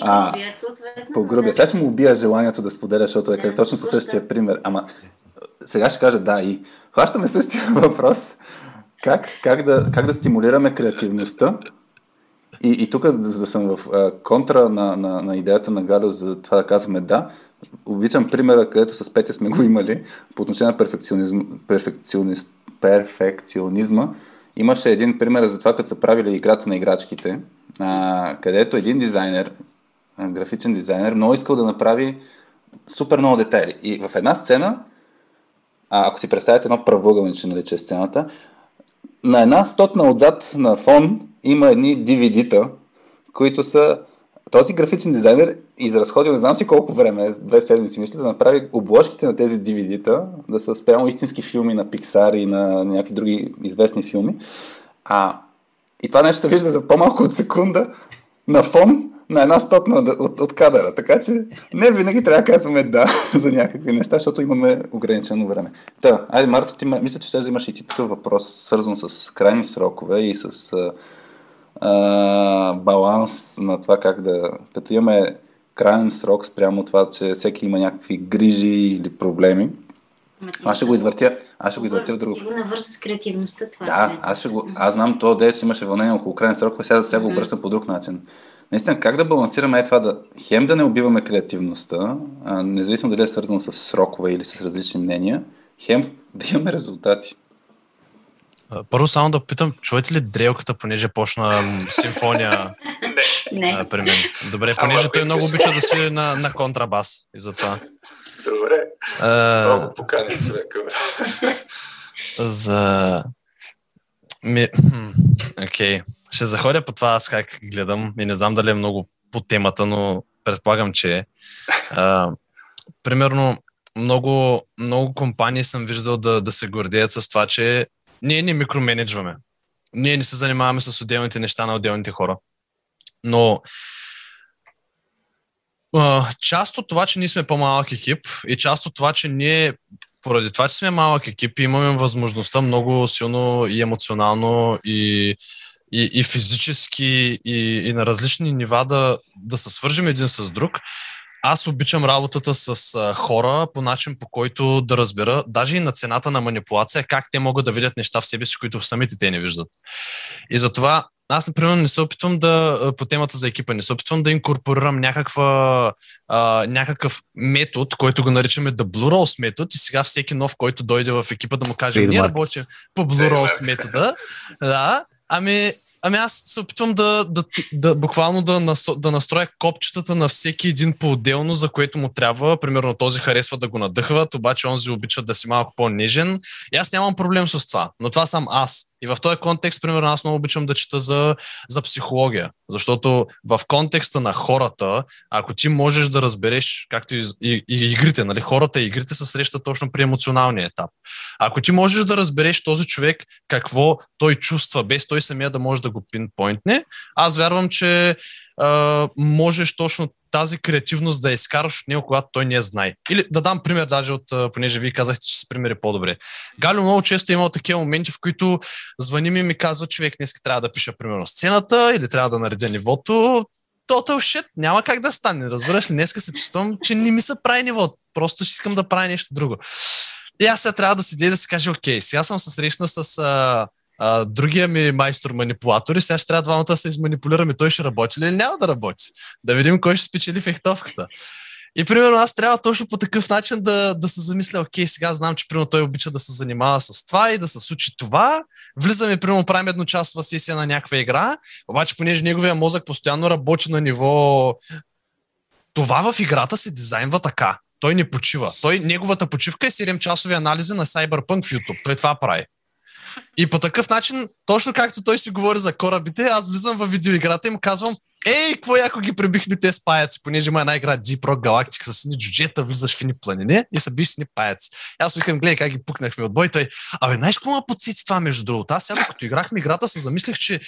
а, по грубия. Сега ще му убия желанието да споделя, защото е как точно със същия пример. Ама сега ще кажа да и. Хващаме същия въпрос. Как, как, да, как да стимулираме креативността и, и тук, за да съм в а, контра на, на, на идеята на Галю за това да казваме да, обичам примера, където с Петя сме го имали по отношение на перфекционизм, перфекционист, перфекционизма. Имаше един пример за това, като са правили играта на играчките, а, където един дизайнер, графичен дизайнер, много искал да направи супер много детайли. И в една сцена, а, ако си представите едно правъгълниче, нали, че е сцената, на една стотна отзад на фон има едни DVD-та, които са този графичен дизайнер изразходил не знам си колко време, две седмици мисля, да направи обложките на тези DVD-та, да са спрямо истински филми на Pixar и на някакви други известни филми. А, и това нещо се вижда за по-малко от секунда на фон на една стотна от, от, кадъра. Така че не винаги трябва да казваме да за някакви неща, защото имаме ограничено време. Та, айде, Марто, ти мисля, че ще вземаш и ти такъв въпрос, свързан с крайни срокове и с а, баланс на това как да... Като имаме крайен срок спрямо това, че всеки има някакви грижи или проблеми. Аз ще го извъртя. Аз ще го извъртя в друго. Ти го навърза с креативността. Това да, е. аз, ще го, аз знам това, де, че имаше вълнение около крайен срок, а сега, сега го обръщам по друг начин. Наистина, как да балансираме е това да хем да не убиваме креативността, а, независимо дали е свързано с срокове или с различни мнения, хем да имаме резултати. Първо само да питам, чуете ли дрелката, понеже почна симфония не. А, при мен. Добре, понеже той много обича да свири на, на контрабас и затова. Добре. А, много покани човека. за... Ми... Окей. Okay. Ще заходя по това аз как гледам и не знам дали е много по темата, но предполагам, че е. А, примерно, много, много компании съм виждал да, да се гордеят с това, че ние не микроменеджваме. Ние не се занимаваме с отделните неща на отделните хора. Но а, част от това, че ние сме по-малък екип и част от това, че ние поради това, че сме малък екип, имаме възможността много силно и емоционално и, и, и физически и, и на различни нива да, да се свържим един с друг. Аз обичам работата с а, хора по начин, по който да разбера, даже и на цената на манипулация, как те могат да видят неща в себе си, които самите те не виждат. И затова аз, например, не се опитвам да, по темата за екипа, не се опитвам да инкорпорирам някаква, а, някакъв метод, който го наричаме The Blue Rose метод и сега всеки нов, който дойде в екипа да му каже, ние работим по Blue Rose метода. Да, ами Ами аз се опитвам да, да, да буквално да, да настроя копчетата на всеки един по-отделно, за което му трябва. Примерно този харесва да го надъхват, обаче онзи обича да си малко по-нежен. И аз нямам проблем с това, но това съм аз. И в този контекст, примерно, аз много обичам да чета за, за психология, защото в контекста на хората, ако ти можеш да разбереш, както и, и, и игрите, нали, хората и игрите се срещат точно при емоционалния етап. Ако ти можеш да разбереш този човек какво той чувства, без той самия да може да го пинпойнтне, аз вярвам, че а, можеш точно тази креативност да изкараш от него, когато той не знае. Или да дам пример, даже от, понеже вие казахте, че с примери по-добре. Галю много често е имал такива моменти, в които звъни ми и ми казва, човек, днес трябва да пиша примерно сцената или трябва да наредя нивото. Total shit, няма как да стане, разбираш ли? Днеска се чувствам, че не ми се прави ниво. Просто ще искам да правя нещо друго. И аз сега трябва да седя и да си кажа, окей, сега съм се срещна с а, а, другия ми майстор манипулатор и сега ще трябва двамата да се изманипулираме. Той ще работи ли или няма да работи? Да видим кой ще спечели фехтовката. И примерно аз трябва точно по такъв начин да, да се замисля, окей, сега знам, че примерно той обича да се занимава с това и да се случи това. Влизаме, примерно правим едночасова сесия на някаква игра, обаче понеже неговия мозък постоянно работи на ниво това в играта се дизайнва така. Той не почива. Той, неговата почивка е 7 часови анализи на Cyberpunk в YouTube. Той това прави. И по такъв начин, точно както той си говори за корабите, аз влизам в видеоиграта и му казвам, ей, какво яко ги пребихме те с паяци, понеже има една игра Deep Rock Galactic с ни джуджета, влизаш в едни планини и са биш ни паяци. Аз викам, гледай как ги пукнахме от бой, той, абе, знаеш какво ме подсети това между другото? Аз сега, като играхме играта, се замислях, че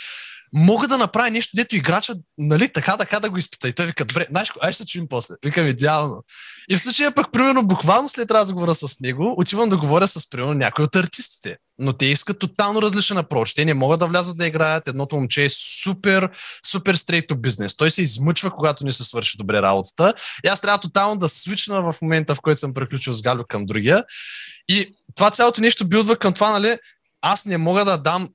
мога да направя нещо, дето играча, нали, така, така да го изпита. И той вика, добре, знаеш, ай ще чуем после. Викам, идеално. И в случая пък, примерно, буквално след разговора с него, отивам да говоря с, примерно, някой от артистите. Но те искат тотално различен апроч. Те не могат да влязат да играят. Едното момче е супер, супер стрейто бизнес. Той се измъчва, когато не се свърши добре работата. И аз трябва тотално да свична в момента, в който съм приключил с Галю към другия. И това цялото нещо билдва към това, нали, аз не мога да дам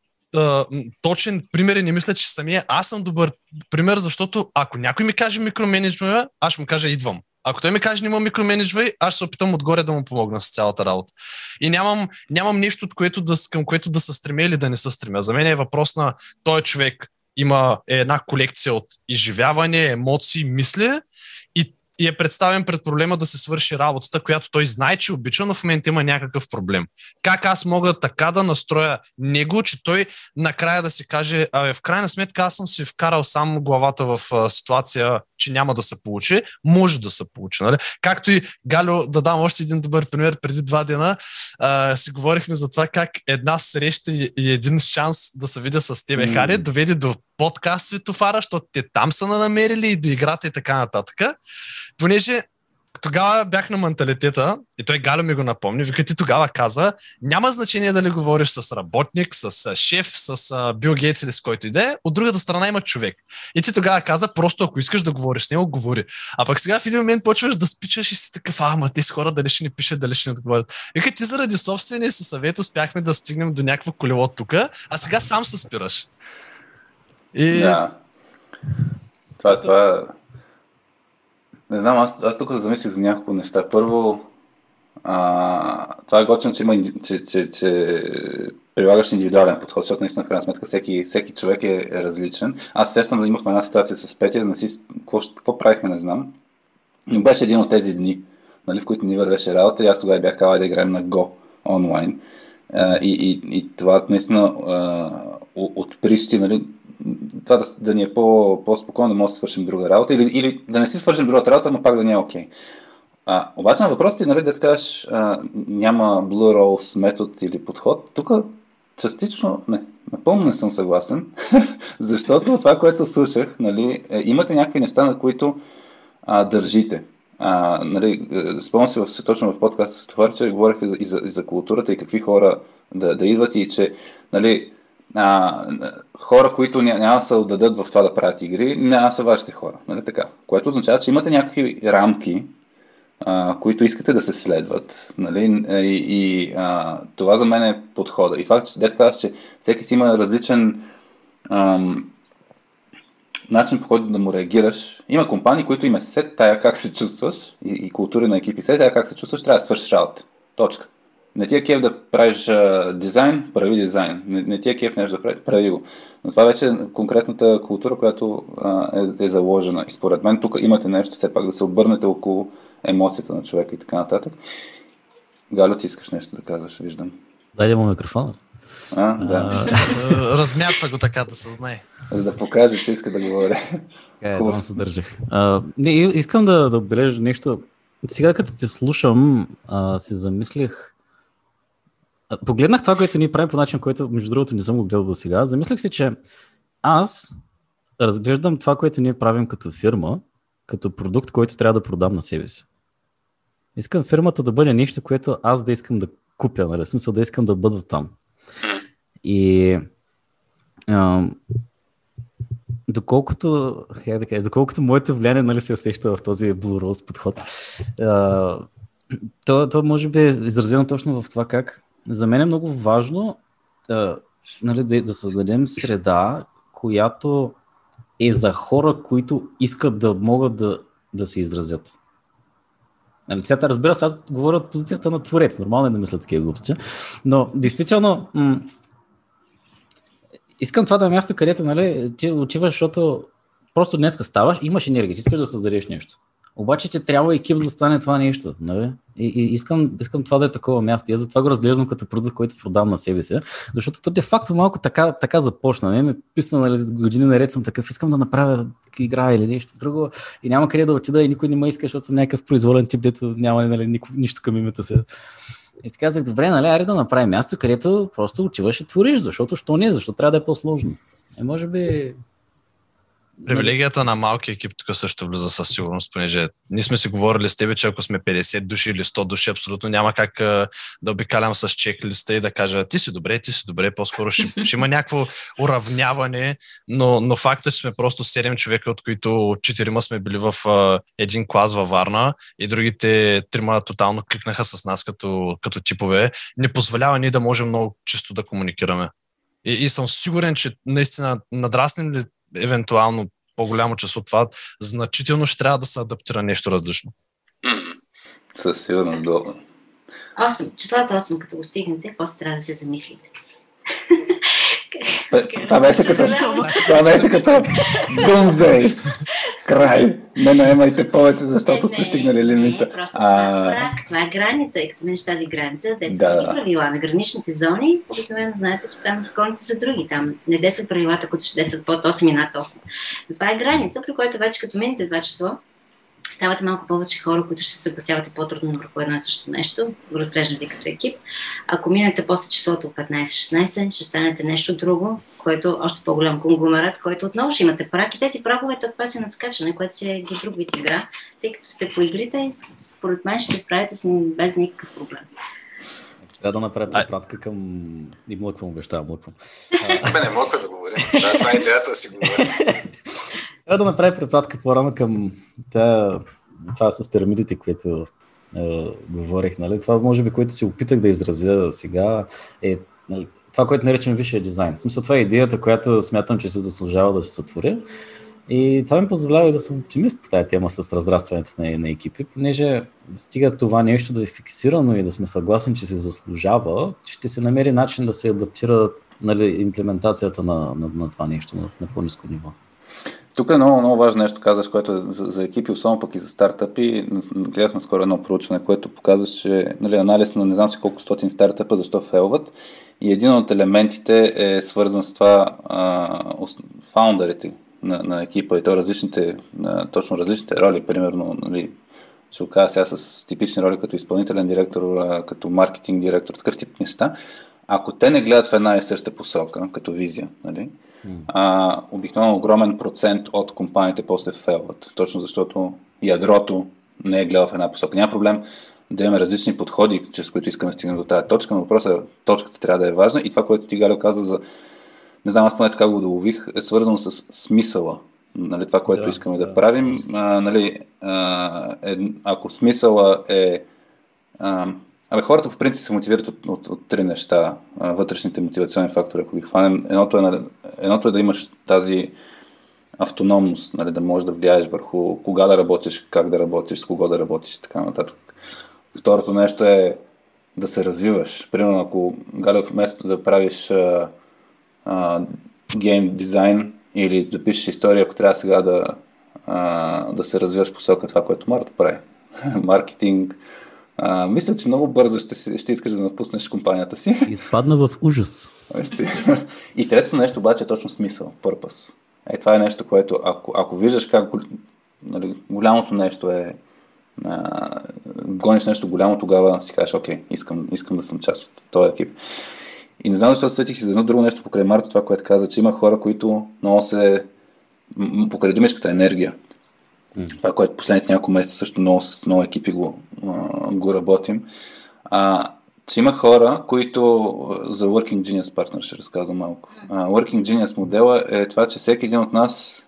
точен пример и не мисля, че самия аз съм добър пример, защото ако някой ми каже микроменеджмент, аз му кажа идвам. Ако той ми каже, не има микроменеджвай, аз ще се опитам отгоре да му помогна с цялата работа. И нямам, нямам нещо, от което да, към което да се стремя или да не се стремя. За мен е въпрос на този човек има е една колекция от изживяване, емоции, мисли и е представен пред проблема да се свърши работата, която той знае, че обича, но в момента има някакъв проблем. Как аз мога така да настроя него, че той накрая да си каже, абе, в крайна сметка аз съм си вкарал сам главата в а, ситуация, че няма да се получи, може да се получи. Нали? Както и Галю, да дам още един добър пример, преди два дена а, си говорихме за това как една среща и, и един шанс да се видя с тебе, mm. Хари, доведе до подкаст Светофара, защото те там са намерили и до играта и така нататък. Понеже тогава бях на менталитета, и той Галя ми го напомни, вика ти тогава каза, няма значение дали говориш с работник, с шеф, с Бил Гейтс или с който иде, от другата страна има човек. И ти тогава каза, просто ако искаш да говориш с него, говори. А пък сега в един момент почваш да спичаш и си такъв, ама тези хора дали ще ни пишат, дали ще ни отговорят. Вика ти заради собствения си съвет успяхме да стигнем до някакво колело тук, а сега сам се спираш. И... Да. Това, това, не знам, аз, аз тук замислих за няколко неща. Първо, а, това е готино, че, има, че, че, че прилагаш индивидуален подход, защото наистина в крайна сметка всеки, всеки човек е, е различен. Аз да имахме една ситуация с Петя, да си, какво, какво правихме, не знам. Но беше един от тези дни, нали, в които ни вървеше работа и аз тогава бях казал да играем на Go онлайн. А, и, и, и това наистина а, отприщи, нали, това да, да ни е по, по-спокойно, да може да свършим друга работа или, или да не си свършим другата работа, но пак да ни е окей. Okay. Обаче на въпросите, нали, да кажеш, а, няма Blue Rolls метод или подход, тук частично, не, напълно не съм съгласен, защото това, което слушах, нали, е, имате някакви неща, на които а, държите. А, нали, е, спомням си в, точно в подкаст това, че говорихте и за, и за културата и какви хора да, да идват и че нали, а, хора, които ня, няма да се отдадат в това да правят игри, няма са вашите хора. Нали така? Което означава, че имате някакви рамки, а, които искате да се следват. Нали? И, и а, това за мен е подхода. И това, че дете казва, че всеки си има различен ам, начин по който да му реагираш. Има компании, които има сет тая как се чувстваш и, и култури на екипи. Сет тая как се чувстваш, трябва да свършиш работа. Точка. Не ти е кеф да правиш а, дизайн, прави дизайн. Не, не ти е кеф нещо да прави, прави го. Но това вече е конкретната култура, която а, е, е заложена. И според мен тук имате нещо, все пак да се обърнете около емоцията на човека и така нататък. Галя, ти искаш нещо да казваш, виждам. Дайде му микрофона. А, да. Размятва го така да се знае. За да покаже, че иска да говори. Е, да се държах. А, не, искам да, да отбележа нещо. Сега като те слушам, а, си замислих Погледнах това, което ние правим по начин, който, между другото, не съм го гледал до сега. Замислях си, че аз разглеждам това, което ние правим като фирма, като продукт, който трябва да продам на себе си. Искам фирмата да бъде нещо, което аз да искам да купя, нали? смисъл да искам да бъда там. И а, доколкото, как да кажа, доколкото моето влияние нали, се усеща в този Blue Rose подход, а, то, то може би е изразено точно в това как за мен е много важно а, нали, да, да създадем среда, която е за хора, които искат да могат да, да се изразят. Нали, цята, разбира се, аз говоря от позицията на творец. Нормално е да мисля такива глупости. Но, действително, м- искам това да е място, където нали, ти отиваш, защото просто днеска ставаш, имаш енергия, ти искаш да създадеш нещо. Обаче, че трябва екип да стане това нещо. Нали? И, и искам, искам това да е такова място. И затова го разглеждам като продукт, който продавам на себе си. Защото то де-факто малко така, така започна. Не ме писна, нали, години наред съм такъв, искам да направя игра или нещо друго. И няма къде да отида и никой не ме иска, защото съм някакъв произволен тип, дето няма нали, нико, нищо към името си. И си казах, добре, нали, аре да направим място, където просто отиваш и твориш, защото що не, защо трябва да е по-сложно. Е, може би Привилегията на малки екип тук също влиза със сигурност, понеже ние сме си говорили с тебе, че ако сме 50 души или 100 души, абсолютно няма как да обикалям с чек-листа и да кажа ти си добре, ти си добре, по-скоро ще, ще има някакво уравняване, но, но факта, че сме просто 7 човека, от които 4 сме били в един клас във Варна и другите трима тотално кликнаха с нас като, като типове, не позволява ние да можем много чисто да комуникираме. И, и съм сигурен, че наистина надраснем ли евентуално по-голямо част от това, значително ще трябва да се адаптира нещо различно. Със сигурност, да. 8. Числото 8, като го стигнете, после трябва да се замислите. Това беше като... Това беше като... Doomsday. Край. Не наемайте повече, защото сте стигнали лимита. Просто това е прак, това е граница. И като минеш тази граница, дето да. правила на граничните зони, обикновено знаете, че там законите са други. Там не действат правилата, които ще действат под 8 и над 8. Но това е граница, при която вече като минете това число, ставате малко повече хора, които ще се съгласявате по-трудно върху едно и също нещо, го разглеждам ви като екип. Ако минете после числото 15-16, ще станете нещо друго, което още по-голям конгломерат, който отново ще имате прак и тези праговете от паси надскачане, което си е един друг вид игра, тъй като сте по игрите, според мен ще се справите с без никакъв проблем. Трябва да направя препратка към... И млъквам, обещавам, млъквам. Не мога да говорим. Да, това е идеята да си говорим. Трябва да направя препратка по-рано към това, това с пирамидите, което е, говорих. Нали? Това, може би, което си опитах да изразя сега, е нали, това, което наричам висшия дизайн. В смисъл, това е идеята, която смятам, че се заслужава да се сътвори. И това ми позволява и да съм оптимист по тази тема с разрастването на, на екипи, понеже стига това нещо да е фиксирано и да сме съгласни, че се заслужава, ще се намери начин да се адаптира нали, имплементацията на, на, на това нещо на, на по-низко ниво. Тук е много, много важно нещо, казваш, което е за, за екипи, особено пък и за стартъпи. Гледахме скоро едно проучване, което показва, че нали, анализ на не знам си колко стотин стартъпа, защо фейлват. И един от елементите е свързан с това а, фаундърите на, на екипа и то различните, на, точно различните роли, примерно, нали, ще окажа сега с типични роли като изпълнителен директор, като маркетинг директор, такъв тип неща. Ако те не гледат в една и съща посока, като визия, нали, а, обикновено огромен процент от компаниите после фейлват. Точно защото ядрото не е гледал в една посока. Няма проблем да имаме различни подходи, чрез които искаме да стигнем до тази точка, но въпросът е, точката трябва да е важна и това, което ти Галио каза за, не знам, аз поне така го долових, е свързано с смисъла. Нали, това, което да, искаме да, да правим. А, нали, а, е, ако смисъла е а, Абе, хората по принцип се мотивират от, от, от три неща. Вътрешните мотивационни фактори, ако ги хванем. Едното е, едното е да имаш тази автономност, нали, да можеш да влияеш върху кога да работиш, как да работиш, с кого да работиш и така нататък. Второто нещо е да се развиваш. Примерно, ако Галев вместо да правиш а, а, гейм дизайн или да пишеш история, ако трябва сега да, а, да се развиваш посока това, което Марто прави. Маркетинг, а, мисля, че много бързо ще, ще искаш да напуснеш компанията си. Изпадна в ужас. И третото нещо обаче е точно смисъл, purpose. Е, това е нещо, което ако, ако виждаш как нали, голямото нещо е а, гониш нещо голямо, тогава си кажеш, окей, искам, искам да съм част от този екип. И не знам защо сетих за едно друго нещо покрай Марто, това, което каза, че има хора, които много се покрай думичката енергия. Това, което последните няколко месеца също много с много екипи го, го работим. А, че има хора, които за Working Genius Partner ще разказвам малко. А, Working Genius модела е това, че всеки един от нас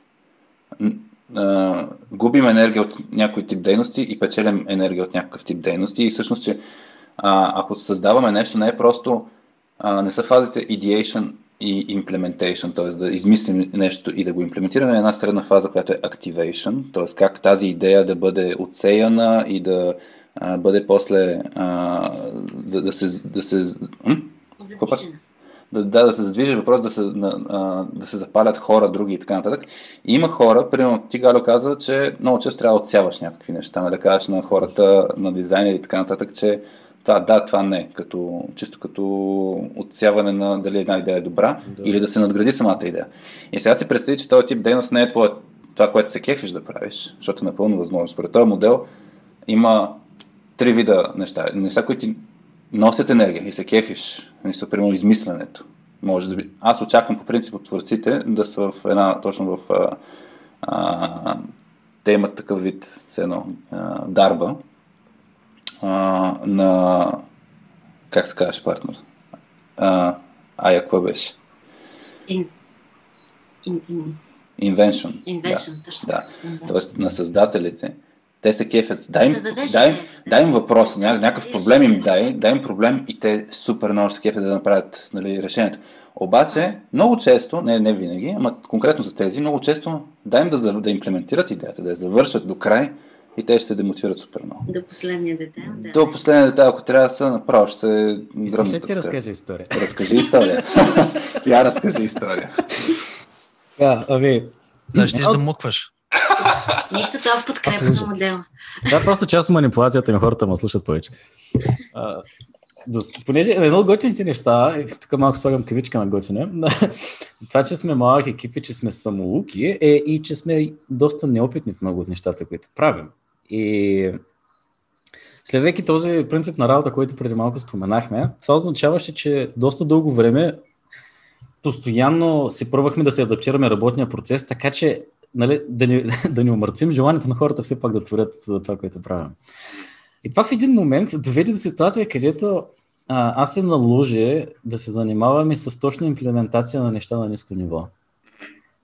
а, губим енергия от някой тип дейности и печелим енергия от някакъв тип дейности. И всъщност, че а, ако създаваме нещо, не е просто, а, не са фазите ideation и implementation, т.е. да измислим нещо и да го имплементираме е една средна фаза, която е activation, т.е. как тази идея да бъде отсеяна и да а, бъде после а, да, да се... Да се м? да, да, да се задвижи въпрос да се, а, да се запалят хора, други и така нататък. И има хора, примерно ти Галю каза, че много често трябва да отсяваш някакви неща, нали, да кажеш на хората, на дизайнери и така нататък, че това да, това не, като, чисто като отсяване на дали една идея е добра да. или да се надгради самата идея. И сега си представи, че този тип дейност не е твое, това, което се кефиш да правиш, защото е напълно възможно. Според този модел има три вида неща. Неща, които ти носят енергия и се кефиш. Мисля, примерно измисленето. Може да би... Аз очаквам по принцип от творците да са в една, точно в... А, а, те имат такъв вид, все едно, а, дарба а, на... Как се казваш партнер? А, ая, какво беше? In, in, in. Invention. Invention, да. точно. Да. Invention. Тоест на създателите те се кефят. Дай им, Създадеш дай, дай им въпрос, ня, някакъв проблем им да. дай, дай им проблем и те супер много се кефят да направят нали, решението. Обаче, много често, не, не винаги, ама конкретно за тези, много често дай им да, да имплементират идеята, да я завършат до край и те ще се демотивират супер много. До последния детайл, да. До последния детайл, ако трябва да са, направо ще се ли гръмнат. ти разкажа история? Разкажи история. Я разкажи история. Да, ами, Да, ще да мукваш. Нищо това в подкрепа Аз на модела. Е просто част от манипулацията на хората, ма слушат повече. А, да, понеже едно от готините неща, тук малко слагам кавичка на готине, това, че сме малък екип и че сме самолуки, е и че сме доста неопитни в много от нещата, които правим. И следвайки този принцип на работа, който преди малко споменахме, това означаваше, че доста дълго време постоянно се пробвахме да се адаптираме работния процес, така че нали, да, ни, да ни умъртвим желанието на хората все пак да творят това, което правим. И това в един момент доведе до ситуация, където а, аз се наложи да се занимаваме с точна имплементация на неща на ниско ниво.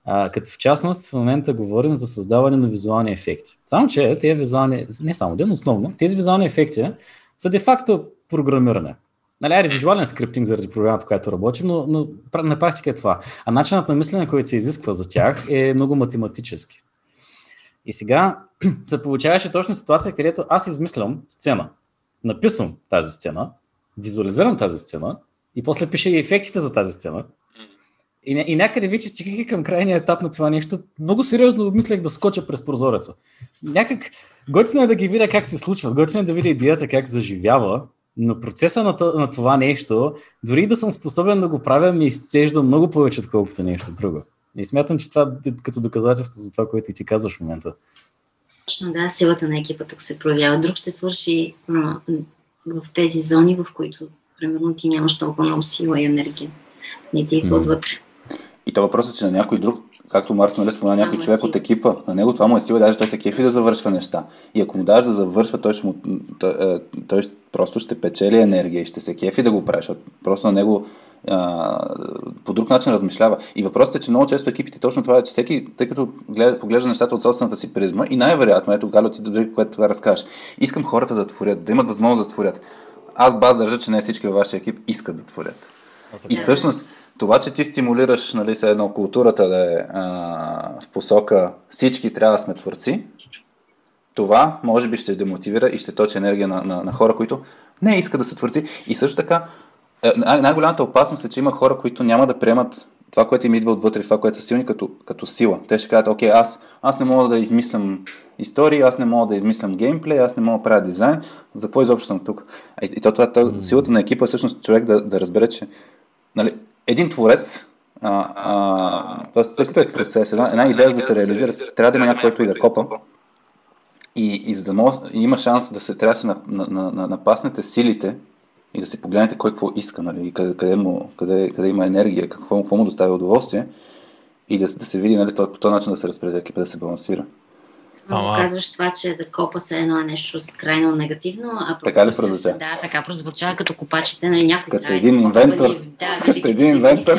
А, като в частност в момента говорим за създаване на визуални ефекти. Само, че тези визуални, не само ден, основно, тези визуални ефекти са де-факто програмиране. Нали, айде, визуален скриптинг заради програмата, която работим, но, но на практика е това. А начинът на мислене, който се изисква за тях, е много математически. И сега се получаваше точно ситуация, където аз измислям сцена. Написвам тази сцена, визуализирам тази сцена и после пиша и ефектите за тази сцена. И, и някъде вече стигайки към крайния етап на това нещо, много сериозно мислех да скоча през прозореца. Някак готино е да ги видя как се случват, готино е да видя идеята как заживява, но процеса на, на това нещо, дори да съм способен да го правя, ми изцежда много повече, отколкото нещо друго. И смятам, че това е като доказателство за това, което и ти казваш в момента. Точно да, силата на екипа тук се проявява. Друг ще свърши а, в тези зони, в които, примерно, ти нямаш толкова много сила и енергия. Не ти идва М. отвътре. И то въпросът е, че на някой друг, както Марто нали спомена, някой Ама човек си. от екипа, на него това му е сила, даже той се кефи да завършва неща. И ако му даш да завършва, той, ще му, той, е, той ще, просто ще печели енергия и ще се кефи да го прави, защото просто на него а, по друг начин размишлява. И въпросът е, че много често екипите точно това е, че всеки, тъй като гледа, поглежда нещата от собствената си призма и най-вероятно, ето Гало ти добре, което това разкажеш, искам хората да творят, да имат възможност да творят. Аз баз държа, че не всички във вашия екип искат да творят. И всъщност, това, че ти стимулираш нали, се едно културата да е а, в посока всички трябва да сме творци, това може би ще демотивира и ще точи енергия на, на, на хора, които не искат да са творци. И също така, е, най- най-голямата опасност е, че има хора, които няма да приемат това, което им идва отвътре, това, което са силни, като, като сила. Те ще кажат, окей, аз, аз не мога да измислям истории, аз не мога да измислям геймплей, аз не мога да правя дизайн, за какво изобщо съм тук? И, и то, това, това, силата на екипа е всъщност човек да, да разбере, че нали, един творец, а, а, тоест, тоест, е процес, една, една идея за да се реализира, трябва да има някой, който и да копа. И, и за да може, има шанс да се трябва да се на, на, на, на, напаснете силите и да си погледнете кой какво иска, нали, къде, къде, му, къде, къде има енергия, какво, какво му доставя удоволствие и да, да се види нали, по този начин да се разпределя екипа, да се балансира. Ама- казваш това, че да копа се едно е нещо крайно негативно, а Така ли с- прозвуча? Да, така прозвуча, като копачите, нали, някой Като трябва един инвентор. нали, Да, Като един инвентор.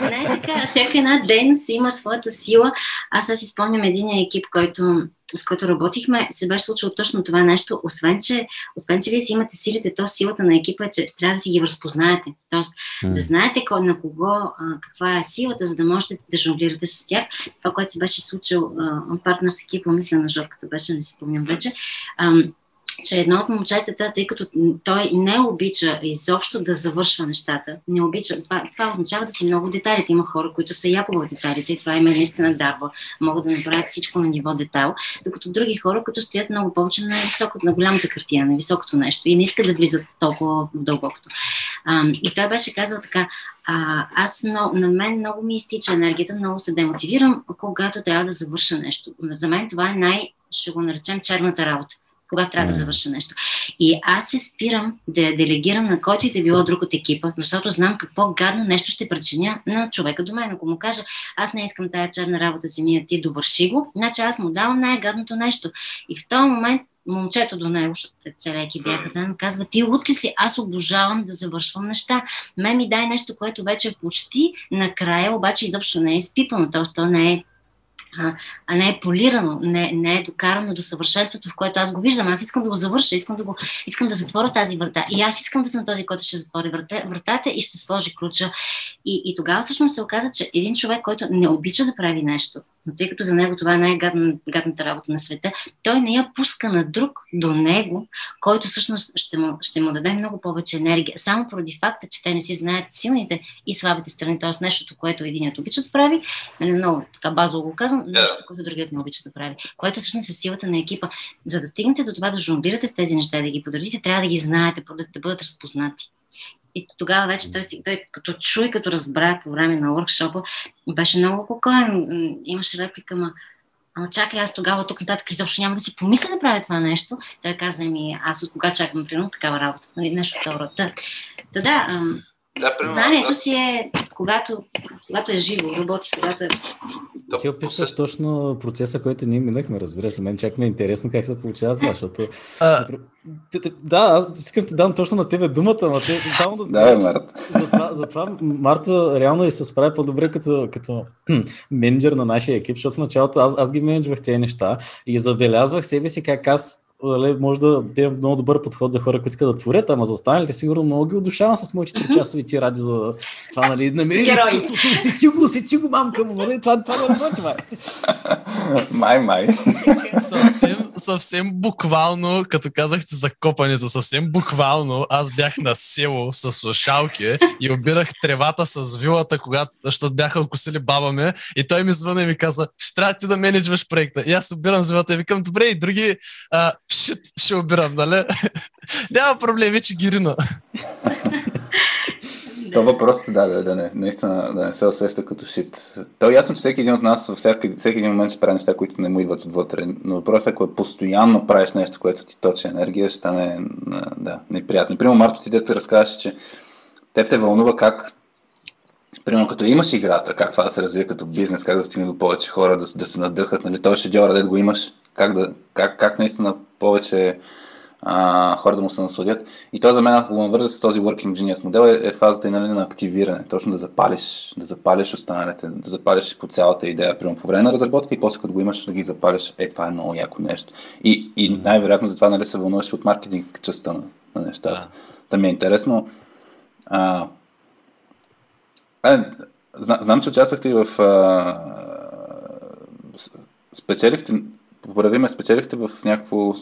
Не така, всяка една дейност има своята сила. Аз сега си спомням един екип, който, с който работихме, се беше случило точно това нещо, освен че, освен, че вие си имате силите, то силата на екипа е, че трябва да си ги разпознаете. Тоест, да знаете кой, на кого, а, каква е силата, за да можете да жонглирате с тях. Това, което се беше случило, а, партнер с екипа, мисля на Жовката беше, не си спомням вече. Ам, че едно от момчетата, тъй като той не обича изобщо да завършва нещата, не обича, това, това означава да си много детайлите. Има хора, които са яко в детайлите и това им е наистина дарва. Могат да направят всичко на ниво детайл, докато други хора, които стоят много повече на високото, на голямата картина, на високото нещо и не искат да влизат толкова в дълбокото. А, и той беше казал така, а, аз но, на мен много ми изтича енергията, много се демотивирам, когато трябва да завърша нещо. За мен това е най- ще го наречем черната работа когато трябва да завърша нещо. И аз се спирам да я делегирам на който и да било друг от екипа, защото знам какво гадно нещо ще причиня на човека до мен. Ако му кажа, аз не искам тая черна работа си мия, ти довърши го, значи аз му давам най-гадното нещо. И в този момент момчето до него, защото целеки бяха заедно, казва, ти утки си, аз обожавам да завършвам неща. Ме ми дай нещо, което вече е почти накрая, обаче изобщо не е изпипано, т.е. то не е а, не е полирано, не, не е докарано до съвършенството, в което аз го виждам. Аз искам да го завърша, искам да, го, искам да затворя тази врата. И аз искам да съм този, който ще затвори врата, вратата и ще сложи ключа. И, и тогава всъщност се оказа, че един човек, който не обича да прави нещо, но тъй като за него това е най-гадната работа на света, той не я пуска на друг до него, който всъщност ще му, ще му даде много повече енергия. Само поради факта, че те не си знаят силните и слабите страни, т.е. нещото, което единият обича да прави, нали, много така базово го казвам, нещо, което другият не обича да прави, което всъщност е силата на екипа. За да стигнете до това да жонглирате с тези неща, да ги подредите, трябва да ги знаете, да, да бъдат разпознати. И тогава вече той, той като чу и като разбра по време на workshop беше много покоен. Имаше реплика, ма, ама чакай, аз тогава тук нататък изобщо няма да си помисля да правя това нещо. Той каза ми, аз от кога чакам, примерно, такава работа, нали, нещо второ. Та, да, да, да, примерно, Знанието аз... си е, когато, когато е живо, работи, когато е... Ти описваш се... точно процеса, който ние минахме, разбираш ли? Мен чак ми е интересно как се получава това, защото... А... Да, аз искам ти дам точно на тебе думата, но те само да... да, Март. Затова, затова Марта реално и се справи по-добре като, като менеджер на нашия екип, защото в началото аз, аз ги менеджвах тези неща и забелязвах себе си как аз нали, може да е много добър подход за хора, които искат да творят, ама за останалите сигурно много ги удушавам с моите 3 часови ти ради за това, нали, намери изкуството, сечи го, сечи го, мамка му, нали, това, това, това, това, Май, май. съвсем, съвсем буквално, като казахте за копането, съвсем буквално, аз бях на село с слушалки и обирах тревата с вилата, когато, защото бяха окусили баба ме и той ми звъна и ми каза, ще трябва ти да менеджваш проекта. И аз обирам с вилата и викам, добре, и други а, Шит, ще обирам, нали? Няма проблеми, че ги рина. То въпросът е да, да, да не, наистина да не се усеща като шит. То е ясно, че всеки един от нас във всеки, всеки един момент ще прави неща, които не му идват отвътре. Но въпросът е, ако постоянно правиш нещо, което ти точи енергия, ще стане да, неприятно. Примерно, Марто, ти да те разказваш, че теб те вълнува как Примерно като имаш играта, как това да се развие като бизнес, как да стигне до повече хора, да, да се надъхат, нали? Той шедьора, да го имаш, как, да, как, как наистина повече а, хора да му се насладят. И то за мен, ако го навържа с този Working Genius модел, е, е фазата нали, на активиране. Точно да запалиш, да запалиш останалите, да запалиш по цялата идея, примерно по време на разработка и после като го имаш да ги запалиш. Е, това е много яко нещо. И, и най-вероятно затова нали, се вълнуваш от маркетинг частта на, на нещата. Да. да ми е интересно. А, е, знам, че участвахте и в а, спечелихте поправи ме, спечелихте в някакво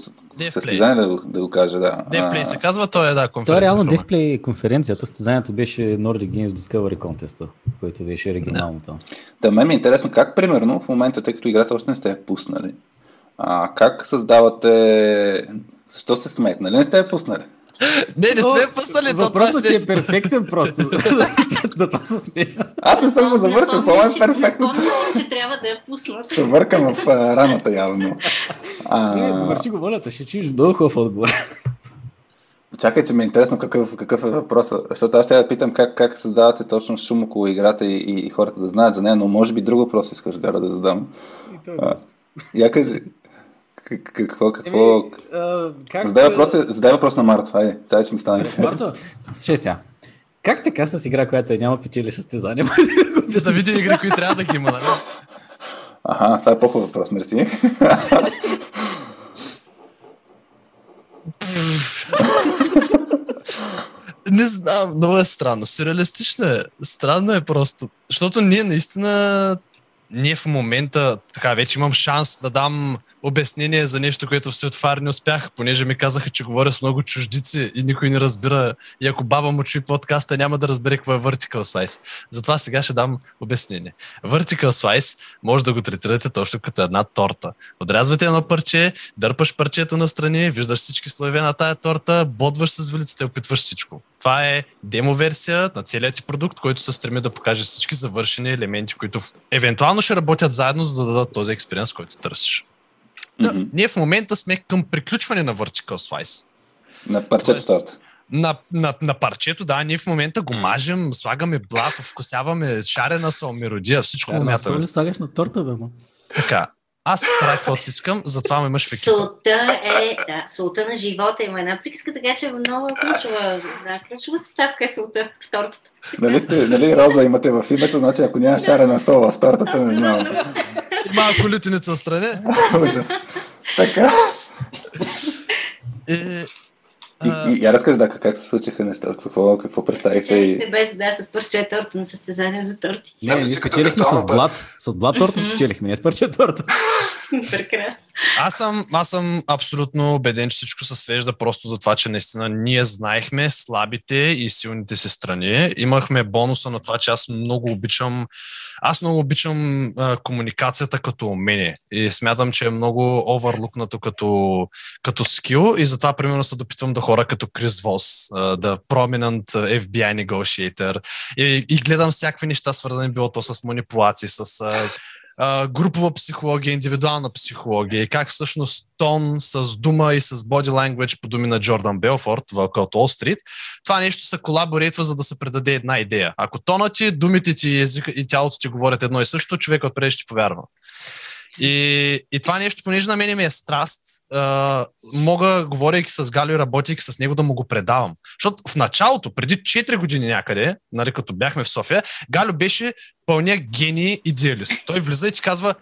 състезание, да, да го кажа, да. DevPlay се казва, той е, да, конференция. Това е реално DevPlay конференцията, състезанието беше Nordic Games Discovery Contest, който беше регионално там. Да, мен ми е интересно как, примерно, в момента, тъй като играта още не сте я пуснали, а, как създавате... Защо се смеете? Нали не сте я пуснали? Не, не сме пуснали то това е ти е перфектен просто. За това се смея. Аз не съм го завършил, това е перфектно. че трябва да я пуснат. Че въркам в раната явно. Не, завърши го волята, ще чуеш много хубав отговор. Чакай, че ми е интересно какъв, какъв е въпросът. Защото аз ще да питам как, как създавате точно шум около играта и, и, и хората да знаят за нея, но може би друг въпрос искаш, Гара, да задам. А, я кажи. Какво, какво? Еми, а, как... Задай, въпрос, задай въпрос на Марто. Айде, сега ще ми стане. Марто, слушай сега. Как така с игра, която няма печели състезание? За види игри, които трябва да ги има, нали? Аха, това е по-хубав въпрос, мерси. Не знам, много е странно. Сюрреалистично е. Странно е просто. Защото ние наистина ние в момента, така, вече имам шанс да дам обяснение за нещо, което в Светофар не успях, понеже ми казаха, че говоря с много чуждици и никой не разбира. И ако баба му чуи подкаста, няма да разбере какво е Vertical Slice. Затова сега ще дам обяснение. Vertical Slice може да го третирате точно като една торта. Отрязвате едно парче, дърпаш парчето на страни, виждаш всички слоеве на тая торта, бодваш с вилицата и опитваш всичко. Това е демо версия на целият ти продукт, който се стреми да покаже всички завършени елементи, които евентуално ще работят заедно, за да дадат този експириенс, който търсиш. Да, mm-hmm. ние в момента сме към приключване на Vertical Slice. На парчето торта. На, на, на парчето, да, ние в момента го мажем, слагаме блато, вкусяваме шарена сол, миродия, всичко го мятаме. ли слагаш на торта, бе, ма? Така, аз правя каквото си искам, затова ме мъж в екипа. Солта е, да, солта на живота има една приказка, така че е много ключова, да, ключова съставка е солта в тортата. Нали, сте, нали роза имате в името, значи ако няма шарена сол в тортата, не знам. Малко лютеница страни. Ужас. Така. Е, и, и, я разкажи, да, как се случиха нещата, какво, какво представихте и... без, да, с парче торта на състезание за торти. Не, ние спечелихме с блат. С блат торта спечелихме, не с парче торта. Прекрасно. Аз съм, аз съм абсолютно убеден, че всичко се свежда просто до това, че наистина ние знаехме слабите и силните си страни. Имахме бонуса на това, че аз много обичам аз много обичам а, комуникацията като умение и смятам, че е много овърлукнато като, като скил и затова примерно се допитвам до хора като Крис Вос, да prominent FBI negotiator и, и гледам всякакви неща свързани било то с манипулации, с а, групова психология, индивидуална психология и как всъщност тон с дума и с body language по думи на Джордан Белфорд в от Wall Street, това нещо се колаборейтва, за да се предаде една идея. Ако тонът ти, думите ти езика и тялото ти говорят едно и също, човек отпред ще повярва. И, и това нещо, понеже на мен ми е страст, а, мога, говорейки с Галио, работейки с него, да му го предавам. Защото в началото, преди 4 години някъде, нали, като бяхме в София, Галио беше пълния гений идеалист. Той влиза и ти казва,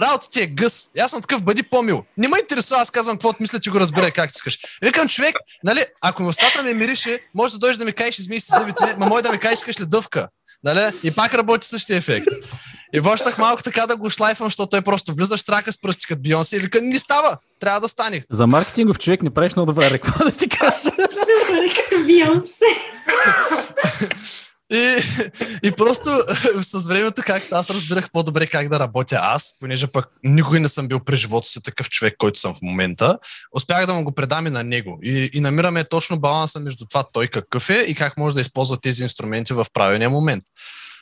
работа ти е гъс. Аз съм такъв, бъди по-мил. Не ме интересува, аз казвам каквото мисля, ти го разбира как ти искаш. Викам, човек, нали, ако ми устата ме мирише, може да дойдеш да ми кажеш, измий си зъбите, ма може да ми кажеш, искаш ли дъвка. Нали? И пак работи същия ефект. И почнах малко така да го шлайфам, защото той просто влизаш трака с пръсти като Бионси и вика, не става, трябва да стане. За маркетингов човек не правиш много добра реклама, да ти кажа. Супер, като Бионси. И, и просто с времето, както аз разбирах по-добре как да работя аз, понеже пък никой не съм бил при живота си такъв човек, който съм в момента, успях да му го предам и на него. И, и намираме точно баланса между това той какъв е и как може да използва тези инструменти в правилния момент.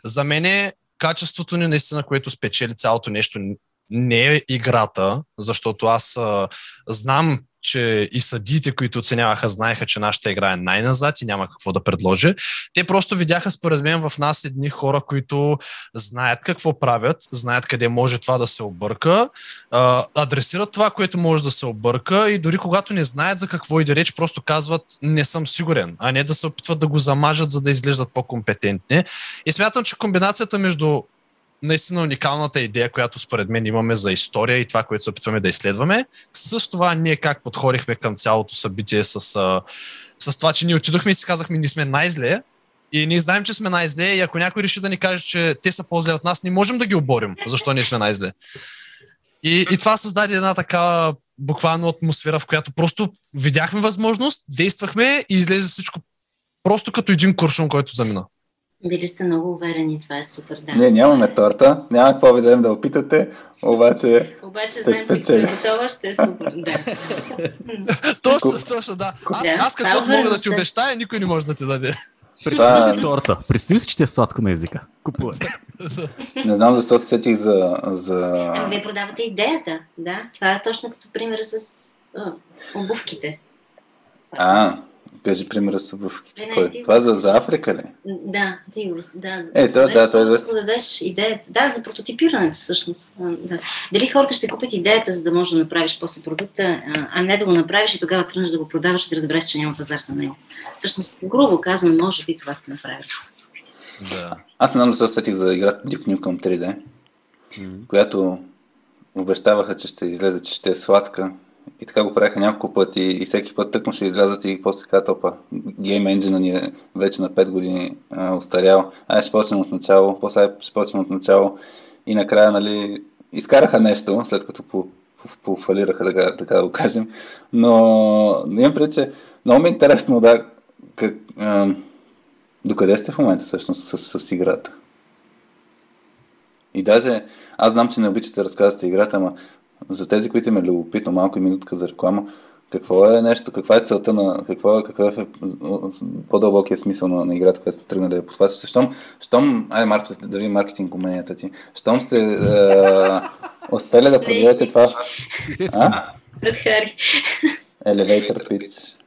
За мен е качеството ни наистина, което спечели цялото нещо, не е играта, защото аз а, знам че и съдиите, които оценяваха, знаеха, че нашата игра е най-назад и няма какво да предложи. Те просто видяха според мен в нас едни хора, които знаят какво правят, знаят къде може това да се обърка, адресират това, което може да се обърка и дори когато не знаят за какво и да реч, просто казват не съм сигурен, а не да се опитват да го замажат, за да изглеждат по-компетентни. И смятам, че комбинацията между наистина уникалната идея, която според мен имаме за история и това, което се опитваме да изследваме. С това ние как подходихме към цялото събитие с, с това, че ние отидохме и си казахме, ние сме най-зле, и ние знаем, че сме най-зле и ако някой реши да ни каже, че те са по-зле от нас, не можем да ги оборим, защо ние сме най-зле. И, и това създаде една така буквално атмосфера, в която просто видяхме възможност, действахме и излезе всичко просто като един куршум, който замина. Били сте много уверени, това е супер, да. Не, нямаме торта, няма какво ви да опитате, обаче Обаче сте знаем, че готова, ще е супер, да. точно, точно, да. Аз, да, аз каквото мога да ти обещая, никой не може да ти даде. Представи си торта. Представи си, че ти е сладко на езика. Купувай. Не знам защо се сетих за... за... А, вие продавате идеята, да. Това е точно като примера с обувките. А, Кажи примера с обувките. Кой? Това за, за Африка ли? Да, ти да. Е, да, да, той да. дадеш идеята. Да, за прототипирането всъщност. Да. Дали хората ще купят идеята, за да можеш да направиш после продукта, а не да го направиш и тогава тръгнеш да го продаваш и да разбереш, че няма пазар за него. Всъщност, грубо казвам, може би това сте направили. Да. Аз не знам да се сетих за играта Duke Nukem 3D, mm-hmm. която обещаваха, че ще излезе, че ще е сладка и така го правиха няколко пъти и всеки път тъкмо ще излязат и после казват, опа, гейм енджина ни е вече на 5 години а, устарял. Ай, ще почнем от начало, после ще почнем от начало. и накрая, нали, изкараха нещо, след като по, по, пофалираха, така, така да го кажем. Но имам пред, че много ми е интересно, да, как, а, докъде сте в момента всъщност с, с играта? И даже, аз знам, че не обичате да разказвате играта, ама за тези, които ме е любопитно, малко и минутка за реклама, какво е нещо, каква е целта на, какво е, какъв е по-дълбокият смисъл на, на играта, която сте тръгнали да подхващате? Щом, щом, ай, Марко, да ви маркетинг уменията ти, щом сте е, успели да продадете това... Elevator pitch.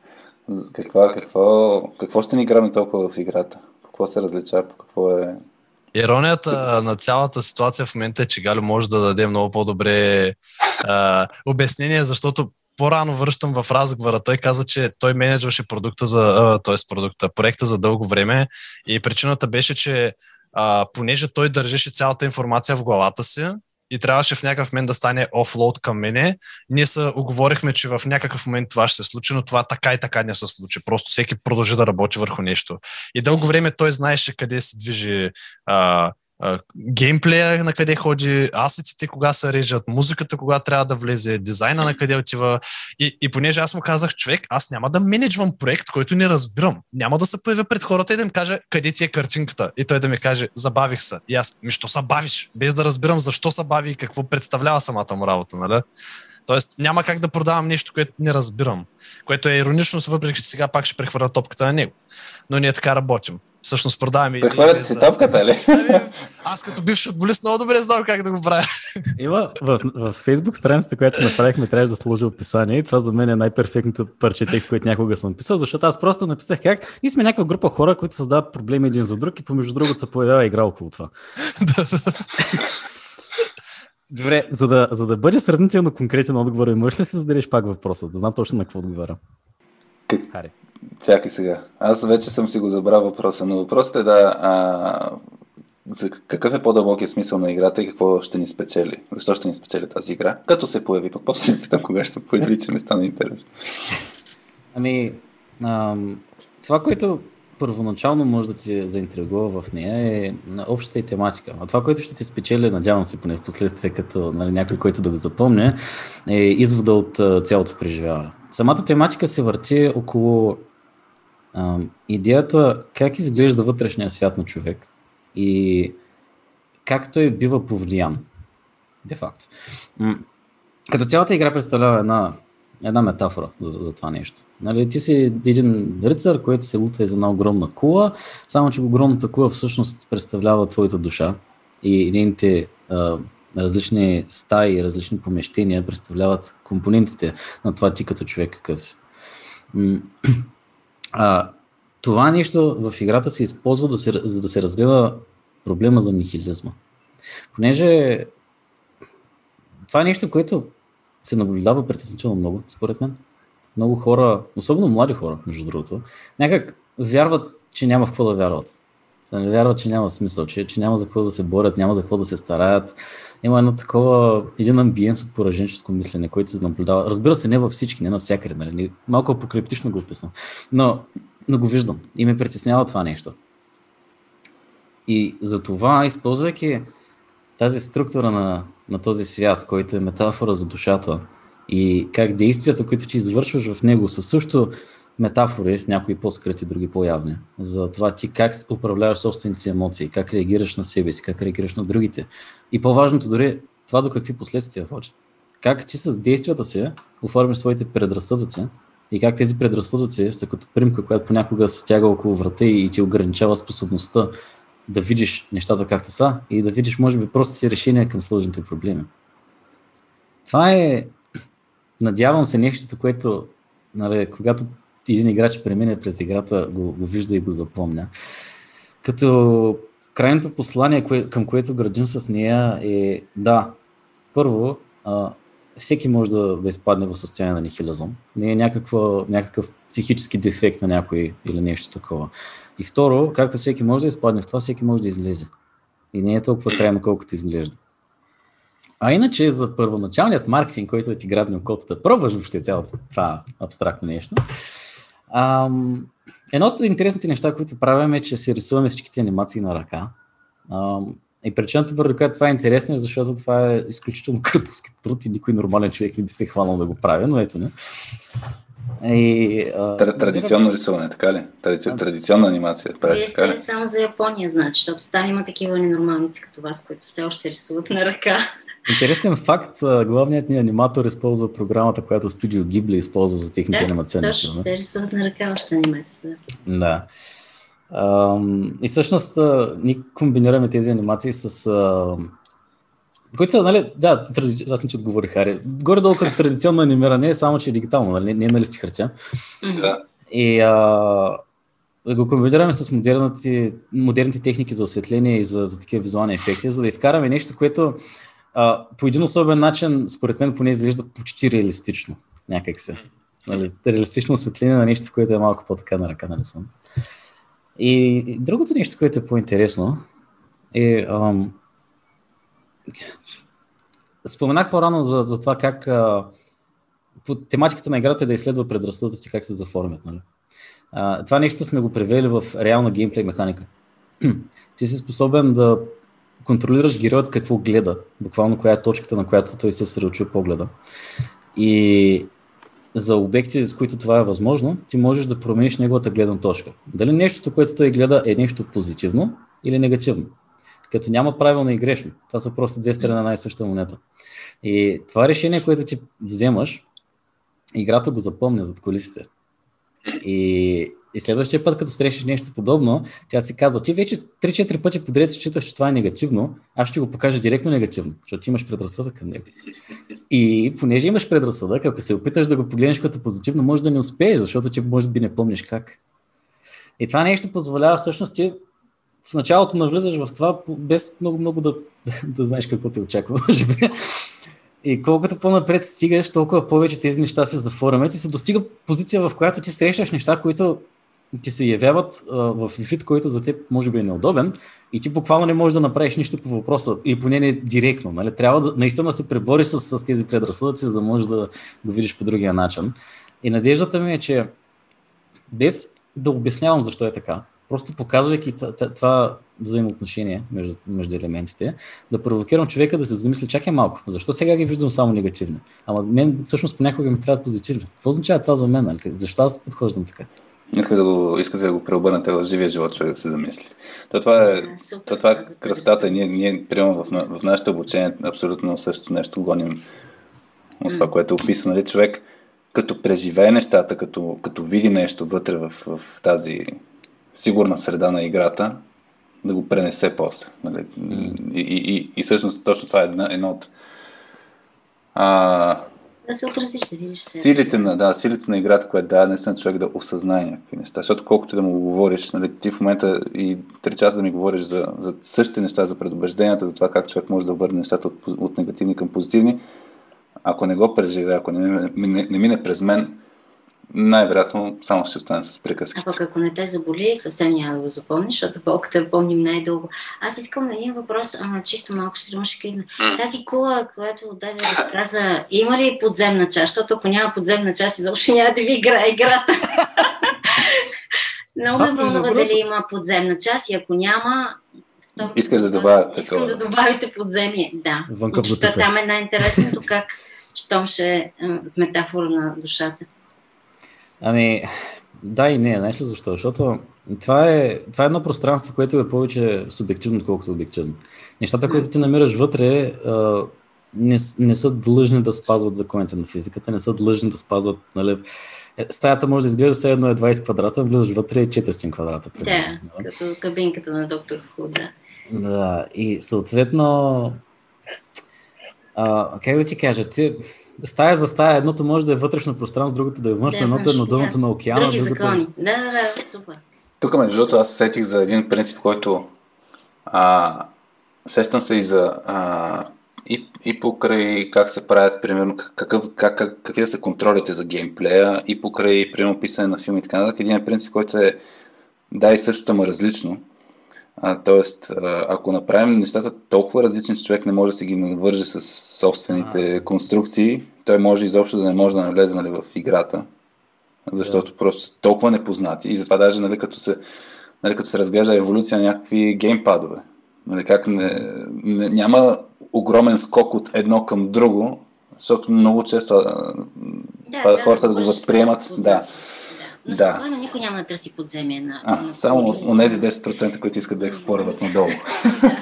Какво, какво, какво ще ни грабне толкова в играта? Какво се различава? По какво е Иронията на цялата ситуация в момента е, че Галю може да даде много по-добре а, обяснение, защото по-рано връщам в разговора. Той каза, че той менеджваше продукта за, т.е. продукта, проекта за дълго време и причината беше, че а, понеже той държеше цялата информация в главата си, и трябваше в някакъв момент да стане офлоуд към мене. Ние се оговорихме, че в някакъв момент това ще се случи, но това така и така не се случи. Просто всеки продължи да работи върху нещо. И дълго време той знаеше къде се движи а, геймплея на къде ходи, асетите кога се режат, музиката кога трябва да влезе, дизайна на къде отива. И, и понеже аз му казах, човек, аз няма да менеджвам проект, който не разбирам. Няма да се появя пред хората и да им кажа къде ти е картинката. И той да ми каже, забавих се. И аз, ми що се бавиш? Без да разбирам защо се бави и какво представлява самата му работа, нали? Тоест няма как да продавам нещо, което не разбирам. Което е иронично, въпреки че сега пак ще прехвърля топката на него. Но ние така работим всъщност продаваме. Прехвърляте си топката, ли? Ами, аз като бивш футболист много добре знам как да го правя. Има в, в Facebook страницата, която направихме, трябваше да сложи описание и това за мен е най-перфектното парче текст, което някога съм писал, защото аз просто написах как ние сме някаква група хора, които създават проблеми един за друг и помежду другото се появява игра около това. Добре, за да, за да бъде сравнително конкретен отговор, можеш ли да си зададеш пак въпроса, да знам точно на какво отговаря? Как? Хари. Чакай сега. Аз вече съм си го забрал въпроса, но въпросът е да... А, за какъв е по-дълбокият смисъл на играта и какво ще ни спечели? Защо ще ни спечели тази игра? Като се появи, пък после си питам кога ще се появи, че ми стана интересно. Ами, ам, това, което първоначално може да ти заинтригува в нея е на общата и тематика. А това, което ще ти спечели, надявам се поне в последствие, като нали, някой, който да го запомня, е извода от цялото преживяване. Самата тематика се върти около а, идеята как изглежда вътрешния свят на човек и как той бива повлиян, де-факто. Като цялата игра представлява една, една метафора за, за това нещо. Нали, ти си един рицар, който се лута из една огромна кула, само че огромната кула всъщност представлява твоята душа и едините а, различни стаи, различни помещения представляват компонентите на това ти като човек какъв си. А, това нещо в играта се използва да се, за да се разгледа проблема за нихилизма. Понеже това е нещо, което се наблюдава притеснително много, според мен. Много хора, особено млади хора, между другото, някак вярват, че няма в какво да вярват. Вярват, че няма смисъл, че, че няма за какво да се борят, няма за какво да се стараят. Има едно такова, един амбиенс от пораженческо мислене, който се наблюдава. Разбира се, не във всички, не навсякъде. Нали? Малко апокриптично го описвам. Но, но го виждам и ме притеснява това нещо. И за това, използвайки тази структура на, на този свят, който е метафора за душата и как действията, които ти извършваш в него са също метафори, някои по-скрити, други по-явни, за това ти как управляваш собствените си емоции, как реагираш на себе си, как реагираш на другите. И по-важното дори това до какви последствия води. Как ти с действията си оформяш своите предразсъдъци и как тези предразсъдъци са като примка, която понякога се стяга около врата и ти ограничава способността да видиш нещата както са и да видиш, може би, простите решения към сложните проблеми. Това е, надявам се, нещото, което, нали, когато един играч премине през играта, го, го вижда и го запомня. Като крайното послание, кое, към което градим с нея е да, първо, а, всеки може да, да изпадне в състояние на нихилизъм. Не е някаква, някакъв психически дефект на някой или нещо такова. И второ, както всеки може да изпадне в това, всеки може да излезе. И не е толкова крайно, колкото изглежда. А иначе за първоначалният маркетинг, който да ти грабне околата, да пробваш въобще цялото това абстрактно нещо, ам, едно от интересните неща, които правим е, че се рисуваме всичките анимации на ръка. Ам, И причината, поради която това е интересно, е защото това е изключително къртовски труд и никой нормален човек не би се хванал да го прави, но ето не. И, а... Традиционно рисуване, така ли? Тради... Да. Традиционна анимация. Прави, Вие така ли? сте само за Япония, значи, защото там има такива ненормалници като вас, които все още рисуват на ръка. Интересен факт, главният ни аниматор използва програмата, която Studio Ghibli използва за техните Да, анимационни точно, филми. те рисуват на ръка още анимацията. Да. И всъщност ние комбинираме тези анимации с... Които са, нали, да, тради... аз не че отговорих, Хари. Горе-долу като традиционно анимиране, само че е дигитално, нали, не е на листи хартия. Да. И а, го комбинираме с модерните, модерните техники за осветление и за, за такива визуални ефекти, за да изкараме нещо, което а, по един особен начин, според мен, поне изглежда почти реалистично. Някак се. Нали, реалистично осветление на нещо, което е малко по-така на ръка нарисувано. И, и другото нещо, което е по-интересно, е. Ам, споменах по-рано за, за това как а, по тематиката на играта е да изследва предразсъдъци, как се заформят. Нали? А, това нещо сме го превели в реална геймплей механика. Ти си способен да контролираш героят какво гледа, буквално коя е точката, на която той се съсредоточи погледа. И за обекти, с които това е възможно, ти можеш да промениш неговата гледна точка. Дали нещото, което той гледа е нещо позитивно или негативно. Като няма правилно и грешно. Това са просто две страни на една и съща монета. И това решение, което ти вземаш, играта го запомня зад колисите. И, и следващия път, като срещаш нещо подобно, тя си казва, ти вече 3-4 пъти подред считаш, че това е негативно, аз ще го покажа директно негативно, защото имаш предразсъдък към него. И понеже имаш предразсъдък, ако се опиташ да го погледнеш като позитивно, може да не успееш, защото ти може би не помниш как. И това нещо позволява всъщност ти в началото навлизаш в това, без много-много да, да знаеш какво те очаква. И колкото по-напред стигаш, толкова повече тези неща се заформят и се достига позиция, в която ти срещаш неща, които ти се явяват а, в вид, който за теб може би е неудобен и ти буквално не можеш да направиш нищо по въпроса, или поне не директно. Нали? Трябва да, наистина да се пребориш с, с тези предразсъдъци, за да можеш да го видиш по другия начин. И надеждата ми е, че без да обяснявам защо е така, просто показвайки това, взаимоотношение между, между елементите, да провокирам човека да се замисли, чакай малко, защо сега ги виждам само негативни? Ама мен всъщност понякога ми трябват позитивни. Какво означава това за мен? Нали? Защо аз подхождам така? Искате да го, искате да го преобърнете в живия живот, човек да се замисли. То това е, Да, супер, то това е красотата. Ние, ние приемам в, в нашето обучение абсолютно същото нещо гоним от това, което е описано. Нали? Човек като преживее нещата, като, като види нещо вътре в, в тази сигурна среда на играта, да го пренесе после. Нали? И, и, и, и всъщност точно това е една, едно от а, Да се отрази, ще видиш се. Силите на, да, силите на играта, която дава наистина човек да осъзнае някакви неща. Защото колкото да му говориш, нали, ти в момента и 3 часа да ми говориш за, за същите неща, за предубежденията, за това как човек може да обърне нещата от, от негативни към позитивни, ако не го преживее, ако не, не, не мине през мен, най-вероятно само ще остане с А приказките. пък ако не те заболи, съвсем няма да го запомниш, защото болката я помним най-дълго. Аз искам един въпрос, ама чисто малко ще ще кригна. Тази кула, която Дави разказа, има ли подземна част? Защото ако няма подземна част, изобщо няма да ви играе играта. Много ме вълнува дали има подземна част и ако няма... второ- Искаш да добавя Искам такова. да добавите подземие, да. Вън към Защото ГТС. там е най-интересното как, щом ще е метафора на душата. Ами, да и не, знаеш ли защо? Защото това е, това е едно пространство, което е повече субективно, отколкото обективно. Нещата, които ти намираш вътре, не, не са длъжни да спазват законите на физиката, не са длъжни да спазват, нали, е, стаята може да изглежда все едно е 20 квадрата, влизаш вътре е 400 квадрата. Да, примерно, нали? като кабинката на доктор Ху, да. Да, и съответно, а, как да ти кажа, ти, стая за стая, едното може да е вътрешно пространство, другото да е външно, Да, едното е на дъното ясно. на океана, Други другото... закони. Да, да, да, супер. Тук, между другото, аз сетих за един принцип, който а, сещам се и за а, и, и покрай как се правят, примерно, какъв, как, как, какви да са контролите за геймплея и покрай, примерно, писане на филми и така нататък. Един принцип, който е да и същото, ама различно. А, тоест, а, ако направим нещата толкова различни, че човек не може да си ги навърже с собствените конструкции, той може изобщо да не може да навлезе нали, в играта, защото просто са толкова непознати. И затова даже, нали, като се, нали, като се разглежда еволюция на някакви геймпадове, Нали, как не, не, няма огромен скок от едно към друго, защото много често да, да, хората да го възприемат. Да. Но да. спокойно никой няма да търси подземие на... А, на само от тези 10%, които искат да експлорират надолу. да.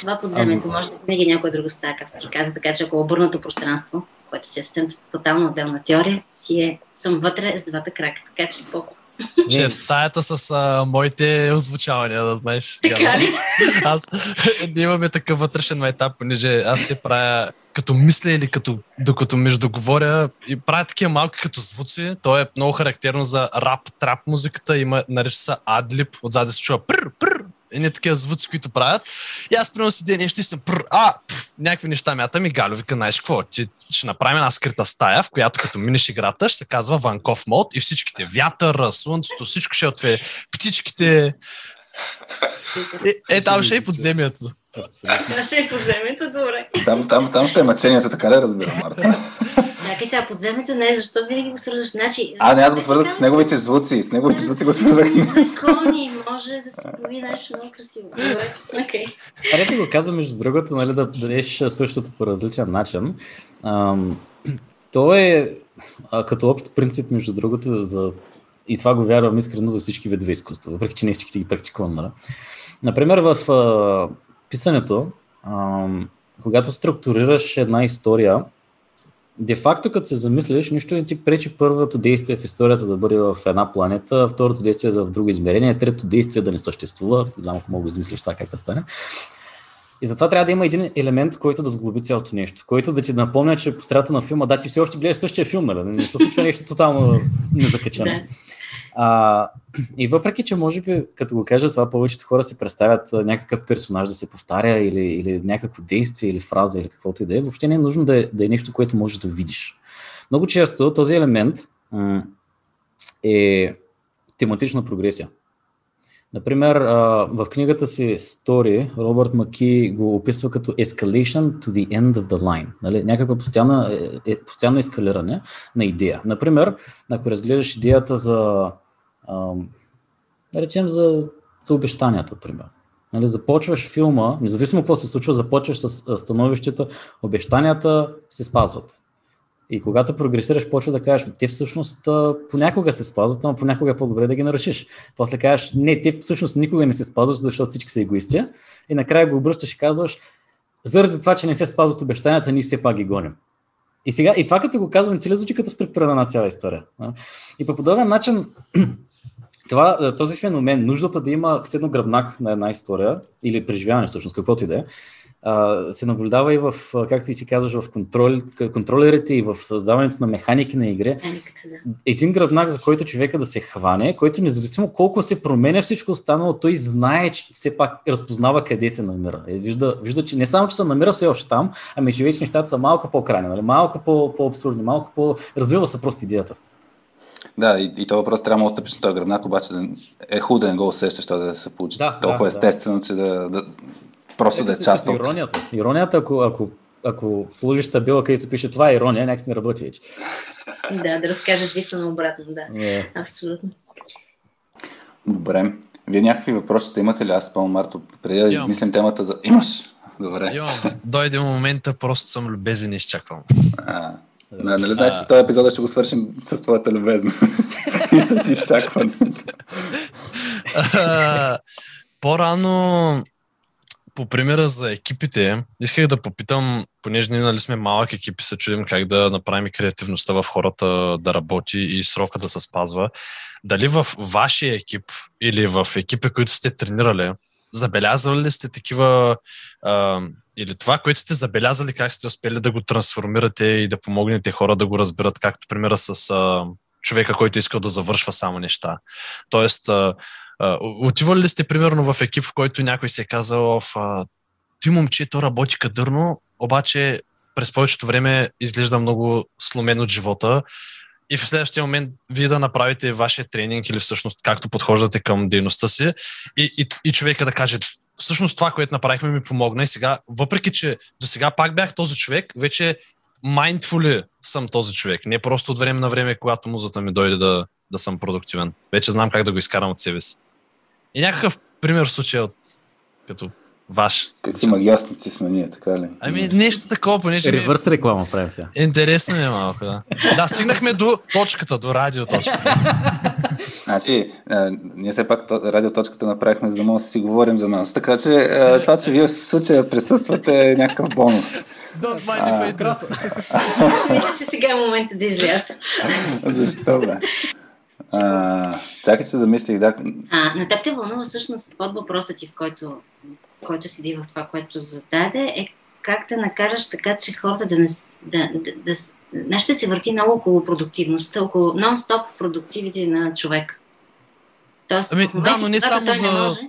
Това подземието може да винаги някоя друга стая, както ти каза, така че ако обърнато пространство, което си е съвсем тотално отделна теория, си е, съм вътре с двата крака, така че спокойно. Че е в стаята с а, моите озвучавания, да знаеш. Така ли? Аз имаме такъв вътрешен етап, понеже аз се правя като мисля или като, докато между говоря и правя такива малки като звуци. То е много характерно за рап, трап музиката. Има, нарича се адлип, отзад се чува пр, пр, едни такива звуци, които правят. И аз примерно си ден нещо и съм пр, а, пф, някакви неща мятам и Галю вика, знаеш какво, ти ще направим една скрита стая, в която като минеш играта ще се казва Ванков мод и всичките вятър, слънцето, всичко ще отве, птичките. Е, е там ще е и подземието. Ще е подземието, добре. Там, там, там ще е мъчението, така ли разбира, Марта? Чакай сега, подземето не е, защо винаги го свързваш? Значи, а, не, аз го свързвах с неговите звуци. С неговите звуци го свързвах. Закони, може да си появи нещо много красиво. Добре, окей. Okay. го каза, между другото, нали, да дадеш същото по различен начин. Ам, то е а, като общ принцип, между другото, за и това го вярвам искрено за всички видове изкуства, въпреки че не всички ги практикувам. Нали? Например, в а, писането, а, когато структурираш една история, де-факто, като се замислиш, нищо не ти пречи първото действие в историята да бъде в една планета, второто действие да е в друго измерение, трето действие да не съществува. Не знам ако мога да измислиш това как да стане. И затова трябва да има един елемент, който да сглоби цялото нещо, който да ти напомня, че по страта на филма, да, ти все още гледаш същия филм, нали? Не се случва нещо тотално незакачено. А, и въпреки, че може би, като го кажа това, повечето хора си представят някакъв персонаж да се повтаря или, или някакво действие или фраза или каквото и да е, въобще не е нужно да е, да е нещо, което можеш да видиш. Много често този елемент м- е тематична прогресия. Например, в книгата си Story, Робърт Маки го описва като escalation to the end of the line. Нали? Някакво постоянно, е, е, постоянно ескалиране на идея. Например, ако разгледаш идеята за да речем за, за обещанията, пример. Нали, започваш филма, независимо какво се случва, започваш с становището, обещанията се спазват. И когато прогресираш, почва да кажеш, те всъщност понякога се спазват, но понякога е по-добре да ги нарушиш. После кажеш, не, те всъщност никога не се спазват, защото всички са егоисти. И накрая го обръщаш и казваш, заради това, че не се спазват обещанията, ние все пак ги гоним. И сега, и това като го казвам, ти ли звучи като структура на една цяла история? И по подобен начин това, е, този феномен, нуждата да има седно гръбнак на една история или преживяване всъщност, каквото и да е, се наблюдава и в, как ти си казваш, в контрол, контролерите и в създаването на механики на игри. Един гръбнак, за който човека да се хване, който независимо колко се променя всичко останало, той знае, че все пак разпознава къде се намира. И вижда, вижда, че не само, че се намира все още там, ами че вече нещата са малко по-крайни, нали? малко по-абсурдни, малко по... Развива се просто идеята. Да, и, и това въпрос трябва да стъпиш на този гръбнак, обаче да е хубаво да не го усещаш, да се получи да, толкова да, естествено, да. че да, да просто е, да е част от... Иронията. Иронията, ако, ако, ако служиш табила, където пише това е ирония, някак не работи вече. да, да разкажеш вица на обратно, да. Yeah. Е. Абсолютно. Добре. Вие някакви въпроси сте имате ли? Аз, Павел Марто, преди да измислим темата за... Имаш? Добре. Имам. Дойде момента, просто съм любезен и изчаквам. А, не, нали знаеш, че този епизод ще го свършим с твоята любезност и с изчакването. По-рано, по примера за екипите, исках да попитам, понеже ние нали сме малък екип и се чудим как да направим креативността в хората да работи и срока да се спазва. Дали в вашия екип или в екипи, които сте тренирали, забелязвали ли сте такива а, или това, което сте забелязали, как сте успели да го трансформирате и да помогнете хора да го разберат, както примера с а, човека, който искал да завършва само неща. Тоест, а, а, отивали ли сте примерно в екип, в който някой се е казал, в, а, ти момче, то работи кадърно, обаче през повечето време изглежда много сломен от живота и в следващия момент вие да направите вашия тренинг или всъщност както подхождате към дейността си и, и, и човека да каже, всъщност това, което направихме ми помогна и сега, въпреки че до сега пак бях този човек, вече mindfully съм този човек. Не просто от време на време, когато музата ми дойде да, да съм продуктивен. Вече знам как да го изкарам от себе си. И някакъв пример в случая от като Ваш. Какви магиосници сме ние, така ли? Ами нещо такова, понеже ми... Ревърс реклама правим сега. Интересно е малко, да. Да, стигнахме до точката, до радиоточката. Значи, а, ние все пак то- радиоточката направихме, за да може да си говорим за нас. Така че а, това, че вие в случая присъствате е някакъв бонус. Don't mind if I. Мисля, че сега е момента да изляза. Защо бе? А, чакай, че се замислих, да. А, на теб те вълнува всъщност под въпросът ти, в който, който седи в това, което зададе, е как да накараш така, че хората да не... Да, да, да, нещо се върти много около продуктивността, около нон-стоп продуктивите на човек. Тоест, Ами, момента, да, но не само той не за- може,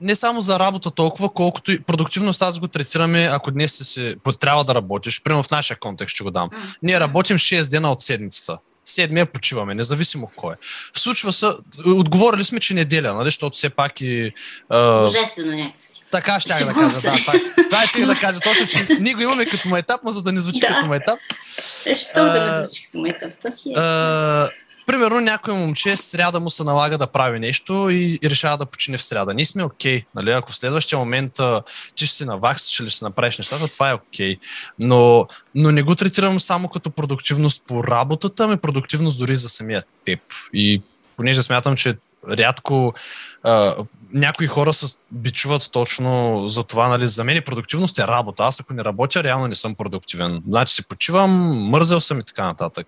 не само за работа толкова, колкото и продуктивност аз го третираме, ако днес си трябва да работиш, примерно в нашия контекст ще го дам. Ние работим 6 дена от седмицата. Седмия почиваме, независимо кой е. Случва се, отговорили сме, че неделя, нали, защото все пак и... А, божествено някакси. така ще да кажа, да. Това, това исках да кажа точно, че ние го имаме като майтап, но за да не звучи Да. като майтап. Е, що да ме звучи като метъп? То си е. А, примерно някой момче сряда му се налага да прави нещо и, и решава да почине в сряда. Ние сме окей, нали? Ако в следващия момент а, ти ще си наваксаш или ще си направиш нещата, това е окей. Но, но не го третирам само като продуктивност по работата, ами продуктивност дори за самия теб. И понеже смятам, че рядко а, някои хора се бичуват точно за това, нали, за мен продуктивност е работа. Аз ако не работя, реално не съм продуктивен. Значи си почивам, мързел съм и така нататък.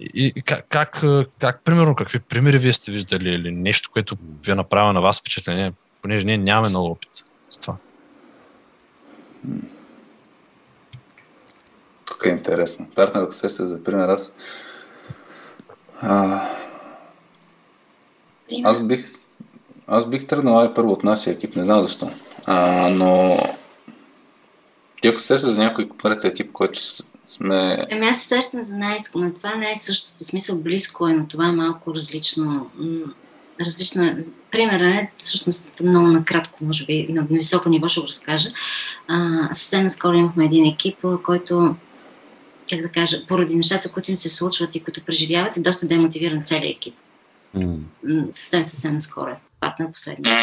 И, и как, как, как, примерно, какви примери вие сте виждали или нещо, което ви е направило на вас впечатление, понеже ние нямаме много опит с това. Тук е интересно. Партнер, се за пример, аз... А, аз бих... Аз бих тръгнал ай, първо от нашия екип, не знам защо. А, но... Ти ако се за някой конкретен екип, който сме... Ами аз се сещам за най-иско, но това не е същото. В смисъл близко е, но това е малко различно. Различно е. Примерът е, всъщност, много накратко, може би, на високо ниво ще го разкажа. А, съвсем наскоро имахме един екип, който, как да кажа, поради нещата, които им се случват и които преживяват, е доста демотивиран целият екип. М, Съвсем, съвсем наскоро е. Партнер последния.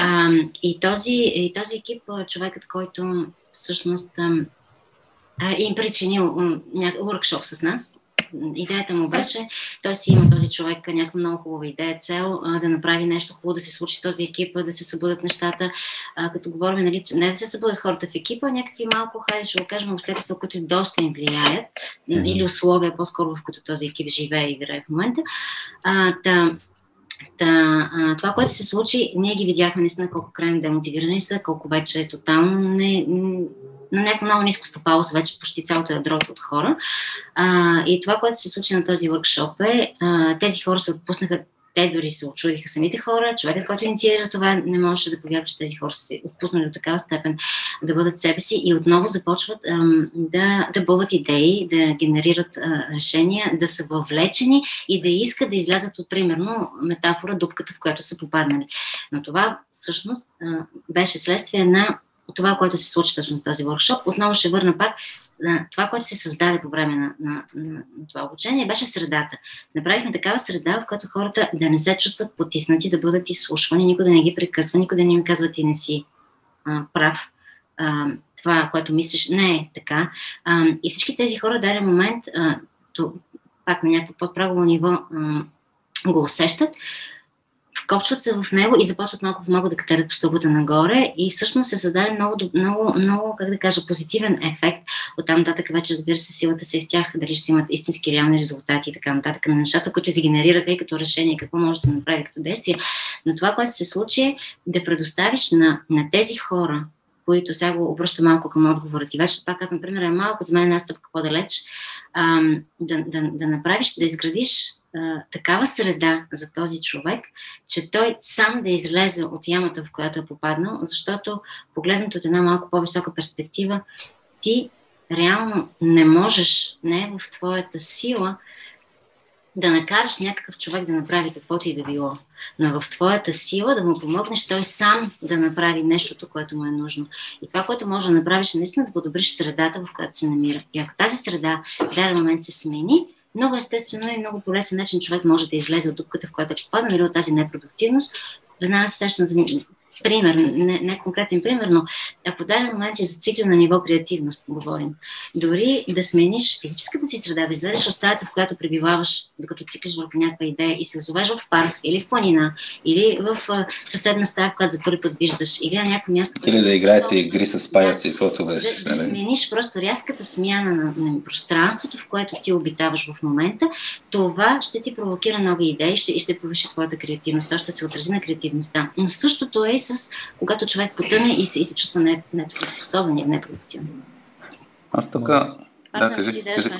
А, и, този, и този екип, човекът, който всъщност а, им причинил уркшоп с нас, идеята му беше, той си има този човек някаква много хубава идея, цел да направи нещо хубаво, да се случи с този екип, да се събудат нещата. А, като говорим, нали, не да се събудат хората в екипа, а някакви малко, хайде ще го кажем, обстоятелства, които доста им влияят, или условия по-скоро, в които този екип живее и играе в момента. А, та, Та, а, това, което се случи, ние ги видяхме наистина колко крайно демотивирани са, колко вече е тотално не, на някакво много ниско стъпало са вече почти цялото ядро от хора. А, и това, което се случи на този workshop е, а, тези хора се отпуснаха те дори се очудиха самите хора. Човекът, който инициира това, не можеше да повярва, че тези хора са се отпуснали до такава степен да бъдат себе си и отново започват ам, да, да бъват идеи, да генерират а, решения, да са въвлечени и да искат да излязат от, примерно, метафора дупката, в която са попаднали. Но това всъщност а, беше следствие на това, което се случи точно с този workshop. Отново ще върна пак това, което се създаде по време на, на, на, това обучение, беше средата. Направихме такава среда, в която хората да не се чувстват потиснати, да бъдат изслушвани, никой да не ги прекъсва, никой да не им казва ти не си а, прав. А, това, което мислиш, не е така. А, и всички тези хора в даден момент, а, то, пак на някакво подправило ниво, а, го усещат, вкопчват се в него и започват по малко да катерят по стълбата нагоре и всъщност се създаде много, много, много, как да кажа, позитивен ефект. Оттам нататък вече, разбира се, силата се е в тях, дали ще имат истински реални резултати и така нататък на нещата, които се и като решение, какво може да се направи като действие. Но това, което се случи е да предоставиш на, на тези хора, които сега го обръща малко към отговора ти. Вече пак казвам, пример е малко за мен една стъпка по-далеч. Ам, да, да, да направиш, да изградиш такава среда за този човек, че той сам да излезе от ямата, в която е попаднал, защото погледнато от една малко по-висока перспектива, ти реално не можеш, не е в твоята сила да накараш някакъв човек да направи каквото и да било, но е в твоята сила да му помогнеш той сам да направи нещото, което му е нужно. И това, което може да направиш, е наистина да подобриш средата, в която се намира. И ако тази среда в даден момент се смени, много естествено и много полезен начин човек може да излезе от дупката, в която е попаднал, или от тази непродуктивност. Веднага се сещам за пример, не, не конкретен пример, но ако даден момент си зациклил на ниво креативност, говорим, дори да смениш физическата си среда, да изведеш от стаята, в която пребиваваш, докато циклиш върху някаква идея и се озовеш в парк или в планина, или в а, съседна стая, която за първи път виждаш, или на някакво място. Или да играете игри с паяци, каквото да, да, да смениш просто рязката смяна на, на пространството, в което ти обитаваш в момента, това ще ти провокира нови идеи ще, и ще повиши твоята креативност. То ще се отрази на креативността. Но същото е и с когато човек потъне и се, и се чувства не, неспособен и непродуктивен. Аз тук... Да, кажи, кажи.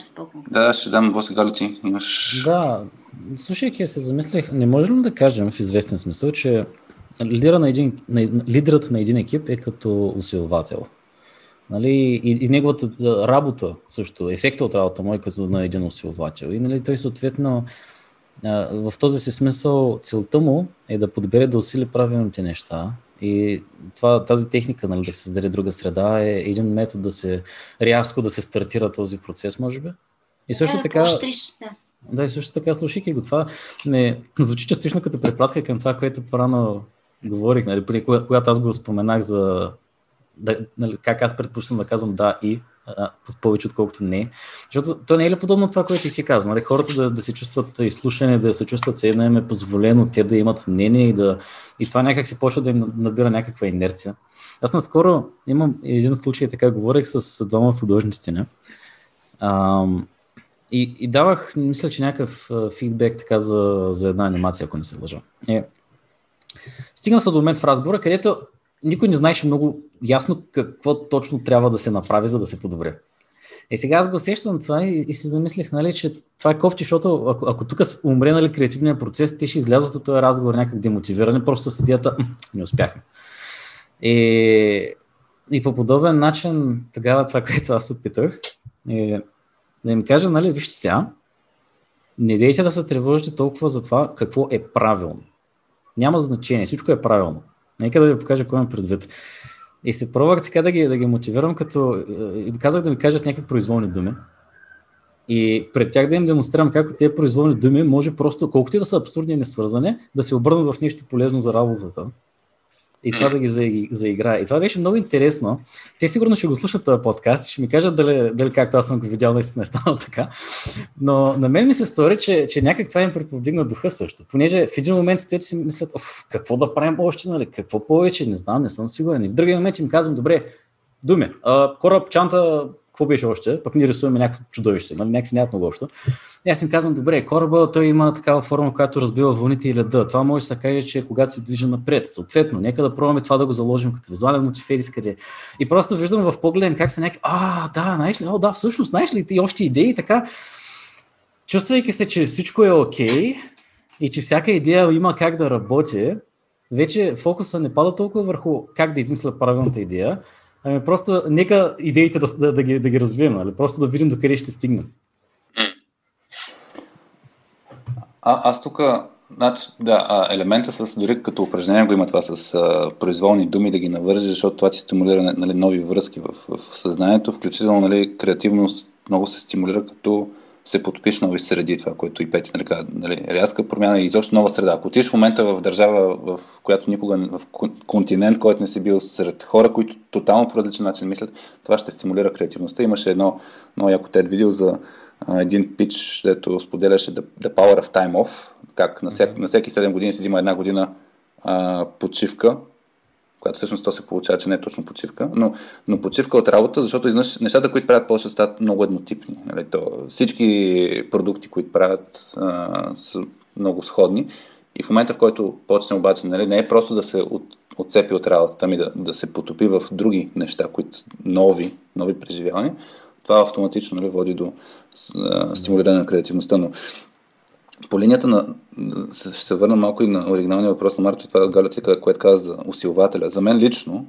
Да, ще дам после Гало ти. Имаш... Да, слушайки се замислих, не можем да кажем в известен смисъл, че лидера на един, на, лидерът на един екип е като усилвател. Нали, и, и неговата работа също, ефекта от работа му е като на един усилвател. И нали, той съответно в този си смисъл целта му е да подбере да усили правилните неща. И това, тази техника, нали, да се създаде друга среда, е един метод да се рязко да се стартира този процес, може би. И също да, така. да. Да, и също така, слушайки го, това не звучи частично като препратка към това, което по-рано говорих, нали, когато аз го споменах за да, нали, как аз предпочитам да казвам да и а, повече отколкото не. Защото то не е ли подобно това, което ти каза? Нали? Хората да, да се чувстват изслушани, да се чувстват се едно им е позволено, те да имат мнение и, да, и това някак се почва да им набира някаква инерция. Аз наскоро имам един случай, така говорих с двама художници, не? А, и, и давах, мисля, че някакъв фидбек така за, за една анимация, ако не се лъжа. Е, стигна се до момент в разговора, където никой не знаеше много ясно какво точно трябва да се направи, за да се подобри. И сега аз го усещам това и, и си замислих, нали, че това е кофти, защото ако, ако тук умре нали, креативния процес, те ще излязат от този разговор някак демотивирани, просто с идеята не успяхме. И, и по подобен начин, тогава това, което аз опитах, е да им кажа, нали, вижте сега, не дейте да се тревожите толкова за това какво е правилно. Няма значение, всичко е правилно. Нека да ви покажа кой имам предвид. И се пробвах така да ги, да ги мотивирам, като е, и казах да ми кажат някакви произволни думи. И пред тях да им демонстрирам как тези произволни думи може просто, колкото и да са абсурдни и несвързани, да се обърнат в нещо полезно за работата и това да ги заиграе. И това беше много интересно. Те сигурно ще го слушат този подкаст и ще ми кажат дали, дали както аз съм го видял, наистина е станало така. Но на мен ми се стори, че, че някак това им преповдигна духа също. Понеже в един момент те си мислят, Оф, какво да правим още, нали? какво повече, не знам, не съм сигурен. И в другия момент им казвам, добре, думи, а, кораб, чанта, какво беше още? Пък ни рисуваме някакво чудовище, нали? някакси нямат общо. И аз им казвам, добре, кораба той има такава форма, която разбива вълните и леда. Това може да се каже, че е когато се движи напред. Съответно, нека да пробваме това да го заложим като визуален мотив къде. И просто виждам в погледен как са някакви, а, да, знаеш ли, о, да, всъщност, знаеш ли, ти още идеи, така. Чувствайки се, че всичко е окей okay, и че всяка идея има как да работи, вече фокуса не пада толкова върху как да измисля правилната идея, ами просто нека идеите да, да, да, ги, да ги развием, нали? просто да видим докъде ще стигнем. А, аз тук, значи, да, елемента с, дори като упражнение го има това с а, произволни думи да ги навържи, защото това ти стимулира нали, нови връзки в, в съзнанието, включително нали, креативност много се стимулира като се подпиш нови среди, това, което и Пети нали, нали, рязка промяна и изобщо нова среда. Ако отидеш в момента в държава, в която никога, в континент, който не си бил сред хора, които тотално по различен начин мислят, това ще стимулира креативността. Имаше едно много яко тед видео за един пич, дето споделяше the, the power of time off, как на, всек, на всеки 7 години се взима една година а, почивка, която всъщност то се получава, че не е точно почивка, но, но почивка от работа, защото изнъж нещата, които правят повече, стават много еднотипни. Нали? То, всички продукти, които правят, а, са много сходни. И в момента, в който почне обаче, нали, не е просто да се от, отцепи от работата, ми да, да се потопи в други неща, които нови, нови преживявания, това автоматично нали, води до стимулиране на креативността. Но по линията на... Ще се върна малко и на оригиналния въпрос на Марто и това Галятика, което каза за усилвателя. За мен лично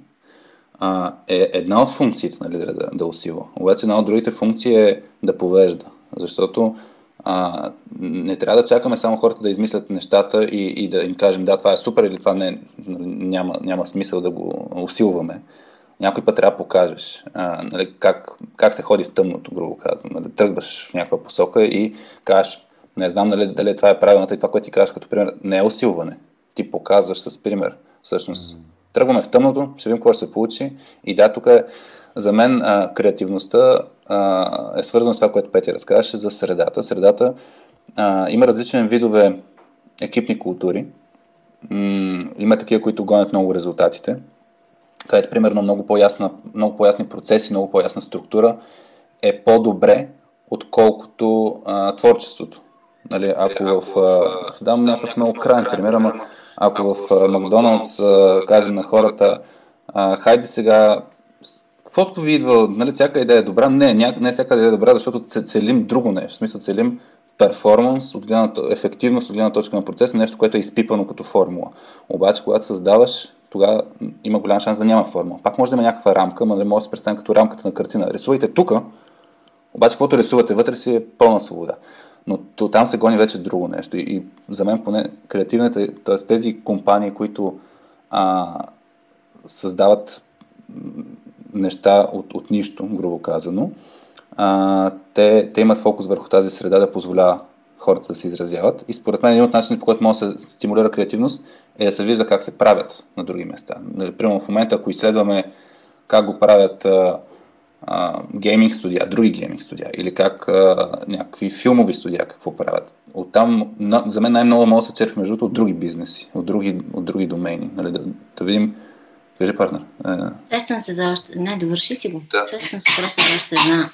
а, е една от функциите на лидера да, да усилва. Обаче една от другите функции е да повежда. Защото а, не трябва да чакаме само хората да измислят нещата и, и да им кажем да, това е супер или това не, няма, няма смисъл да го усилваме някой път трябва да покажеш а, нали, как, как се ходи в тъмното, грубо казвам. Нали, тръгваш в някаква посока и кажеш, не знам нали, дали това е правилната и това, което ти кажеш като пример, не е усилване. Ти показваш с пример. Всъщност, Тръгваме в тъмното, ще видим какво ще се получи. И да, тук е, за мен а, креативността а, е свързана с това, което Петя разказваше за средата. Средата а, има различни видове екипни култури. М- има такива, които гонят много резултатите, където примерно много, по-ясна, много по-ясни процеси, много по-ясна структура е по-добре, отколкото а, творчеството. Нали, ако в... А, ще дам някакъв много крайен пример, ама ако в Макдоналдс кажем на хората, а, хайде сега, каквото ви идва, нали, всяка идея е добра, не, ня, не всяка идея е добра, защото целим друго нещо. В смисъл целим перформанс, от гледна, ефективност от гледна точка на процеса, нещо, което е изпипано като формула. Обаче, когато създаваш, тогава има голям шанс да няма формула. Пак може да има някаква рамка, но не може да се представим като рамката на картина. Рисувайте тук, обаче, каквото рисувате вътре си е пълна свобода. Но то, там се гони вече друго нещо. И, и за мен поне креативните, т.е. тези компании, които а, създават неща от, от нищо, грубо казано, а, те, те имат фокус върху тази среда да позволява хората да се изразяват. И според мен един от начините, по който може да се стимулира креативност, е да се вижда как се правят на други места. Нали, примерно в момента, ако изследваме как го правят а, а, гейминг студия, други гейминг студия, или как а, някакви филмови студия какво правят. Оттам, на, за мен най-много може да се черпи между от други бизнеси, от други, от други домейни. Нали, да, да видим Кажи, партнер. Сещам се за още... Не, довърши си го. Да. Сещам се просто за още една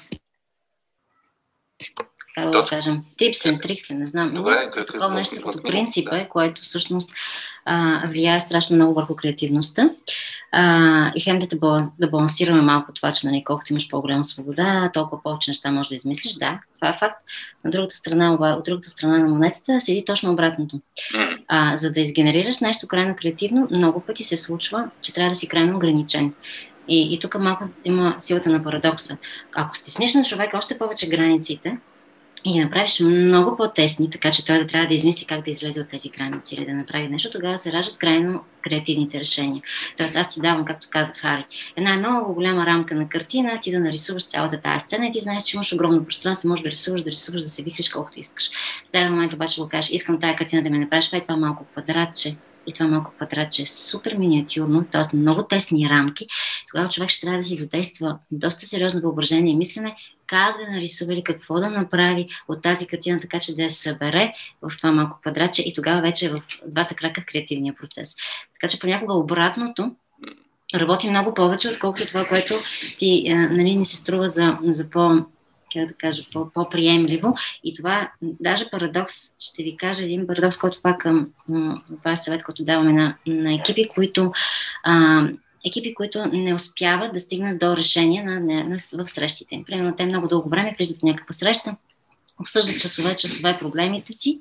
как да кажем, tips and tricks, не знам. Добре, как- такова нещо като принцип да. е, което всъщност а, влияе страшно много върху креативността. А, и хем да, те баланс, да балансираме малко това, че нали, колкото имаш по-голяма свобода, толкова повече неща можеш да измислиш. Да, това е факт. На другата страна, от другата страна на монетата седи точно обратното. А, за да изгенерираш нещо крайно креативно, много пъти се случва, че трябва да си крайно ограничен. И, и тук малко има силата на парадокса. Ако стиснеш на човека още повече границите и ги направиш много по-тесни, така че той да трябва да измисли как да излезе от тези граници или да направи нещо, тогава се раждат крайно креативните решения. Тоест аз ти давам, както каза Хари, една много голяма рамка на картина, ти да нарисуваш цялата тази сцена и ти знаеш, че имаш огромно пространство, можеш да рисуваш, да рисуваш, да се вихриш колкото искаш. В даден момент обаче го кажеш, искам тази картина да ми направиш, това е това малко квадратче, и това малко квадратче е супер миниатюрно, т.е. много тесни рамки, тогава човек ще трябва да си задейства доста сериозно въображение и мислене как да нарисува или какво да направи от тази картина, така че да я събере в това малко квадратче и тогава вече е в двата крака в креативния процес. Така че понякога обратното работи много повече, отколкото това, което ти а, нали, не се струва за, за по да кажа, по- по-приемливо. И това, даже парадокс, ще ви кажа един парадокс, който пак към това е съвет, който даваме на, на екипи, които а, екипи, които не успяват да стигнат до решение на, на, на, в срещите им. Примерно, те много дълго време влизат в някаква среща, обсъждат часове, часове проблемите си,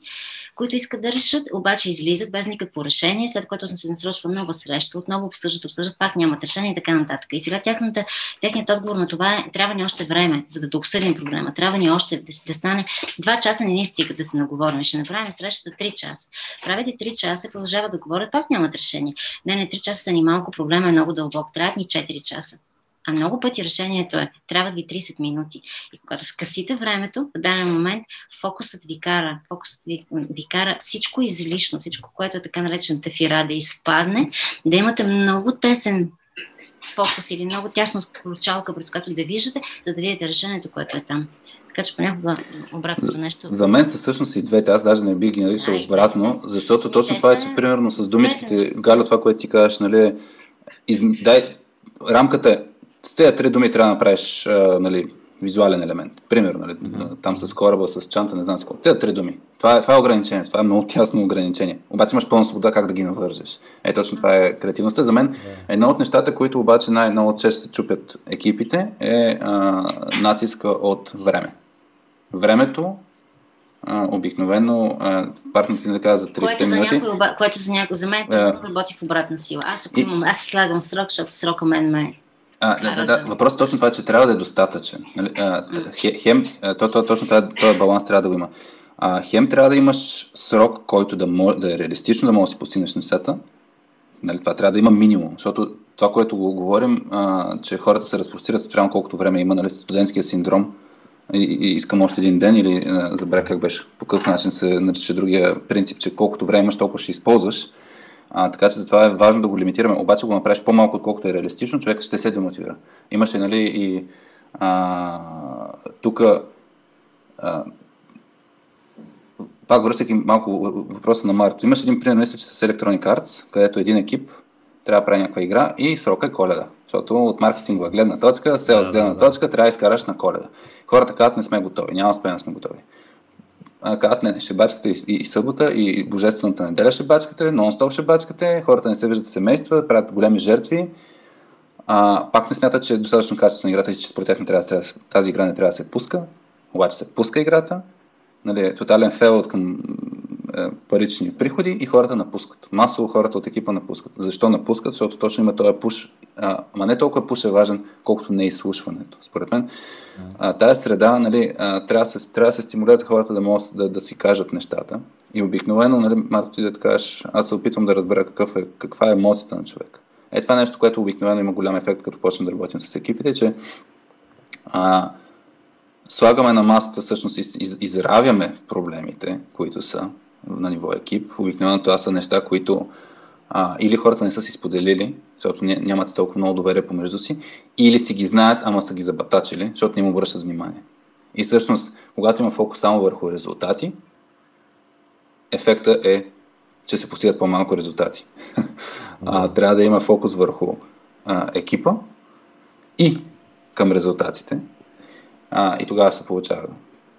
които искат да решат, обаче излизат без никакво решение, след което се насрочва нова среща, отново обсъждат, обсъждат, пак нямат решение и така нататък. И сега тяхната, техният отговор на това е, трябва ни още време, за да, да обсъдим проблема. Трябва ни още да, да стане два часа не ни стига да се наговорим. Ще направим срещата три часа. Правите три часа, продължават да говорят, пак нямат решение. Не, не, три часа са ни малко, проблема е много дълбок. Трябват ни 4 часа. А много пъти решението е, трябват ви 30 минути. И когато скъсите времето, в даден момент фокусът ви кара, фокусът ви, ви кара всичко излишно, всичко, което е така наречената фира, да изпадне, да имате много тесен фокус или много тясна ключалка, през която да виждате, за да видите решението, което е там. Така че понякога обратното нещо. За мен са всъщност и двете. Аз даже не бих ги наричал обратно, защото точно това е, че примерно с думичките, Галя, това, което ти казваш, нали, из... дай, рамката е, с тези три думи трябва да направиш а, нали, визуален елемент. Примерно, нали, mm-hmm. там с кораба, с чанта, не знам с какво. Тези три думи. Това е, това е ограничение, това е много тясно ограничение. Обаче имаш пълна свобода как да ги навържеш. Е, точно това е креативността. За мен едно от нещата, които обаче най-много често се чупят екипите, е а, натиска от време. Времето а, обикновено а, партнерът ти да казва за 30 Което за, минути. някой, което за някой, за мен Е. работи в обратна сила. Аз ако И- имам, аз слагам срок, защото срока мен ме А, да, да, да. Въпросът е точно това, че трябва да е достатъчен. Нали? А, хем, то, то, точно това, този баланс трябва да го има. А, хем трябва да имаш срок, който да, може, да е реалистично, да можеш да си постигнеш нещата. Нали, това трябва да има минимум, защото това, което го говорим, а, че хората се разпростират спрямо колкото време има, нали, студентския синдром, и, и искам още един ден или забравя как беше, по какъв начин се нарича другия принцип, че колкото време имаш, толкова ще използваш. А, така че затова е важно да го лимитираме. Обаче го направиш по-малко, отколкото е реалистично, човек ще се демотивира. Имаше, нали, и а, тук пак връщайки малко въпроса на Марто. Имаше един пример, мисля, че с Electronic Arts, където един екип трябва да прави някаква игра и срока е коледа. Защото от маркетингова гледна точка, селс да, гледна да, точка, трябва да изкараш на коледа. Хората казват, не сме готови, няма успеем, не сме готови. Казват, не, не, ще бачкате и, и, и събота, и божествената неделя ще бачкате, нон-стоп ще бачкате, хората не се виждат семейства, правят големи жертви. А, пак не смятат, че е достатъчно качествена играта и че според тях не трябва, трябва, тази игра не трябва да се пуска. Обаче се пуска играта, нали, тотален фейл от към парични приходи и хората напускат. Масово хората от екипа напускат. Защо напускат? Защото точно има този пуш. А, ама не толкова пуш е важен, колкото не е изслушването. Според мен, а, тая среда, нали, а, трябва, да се, трябва да се стимулират хората да могат да, да си кажат нещата. И обикновено, нали, Марто, ти да кажеш, аз се опитвам да разбера какъв е, каква е емоцията на човек. Е това е нещо, което обикновено има голям ефект, като почнем да работим с екипите, че а, слагаме на масата, всъщност из, изравяме проблемите, които са на ниво екип. Обикновено това са неща, които а, или хората не са си споделили, защото нямат толкова много доверие помежду си, или си ги знаят, ама са ги забатачили, защото не им обръщат внимание. И всъщност, когато има фокус само върху резултати, ефекта е, че се постигат по-малко резултати. а, трябва да има фокус върху а, екипа и към резултатите, а, и тогава се получава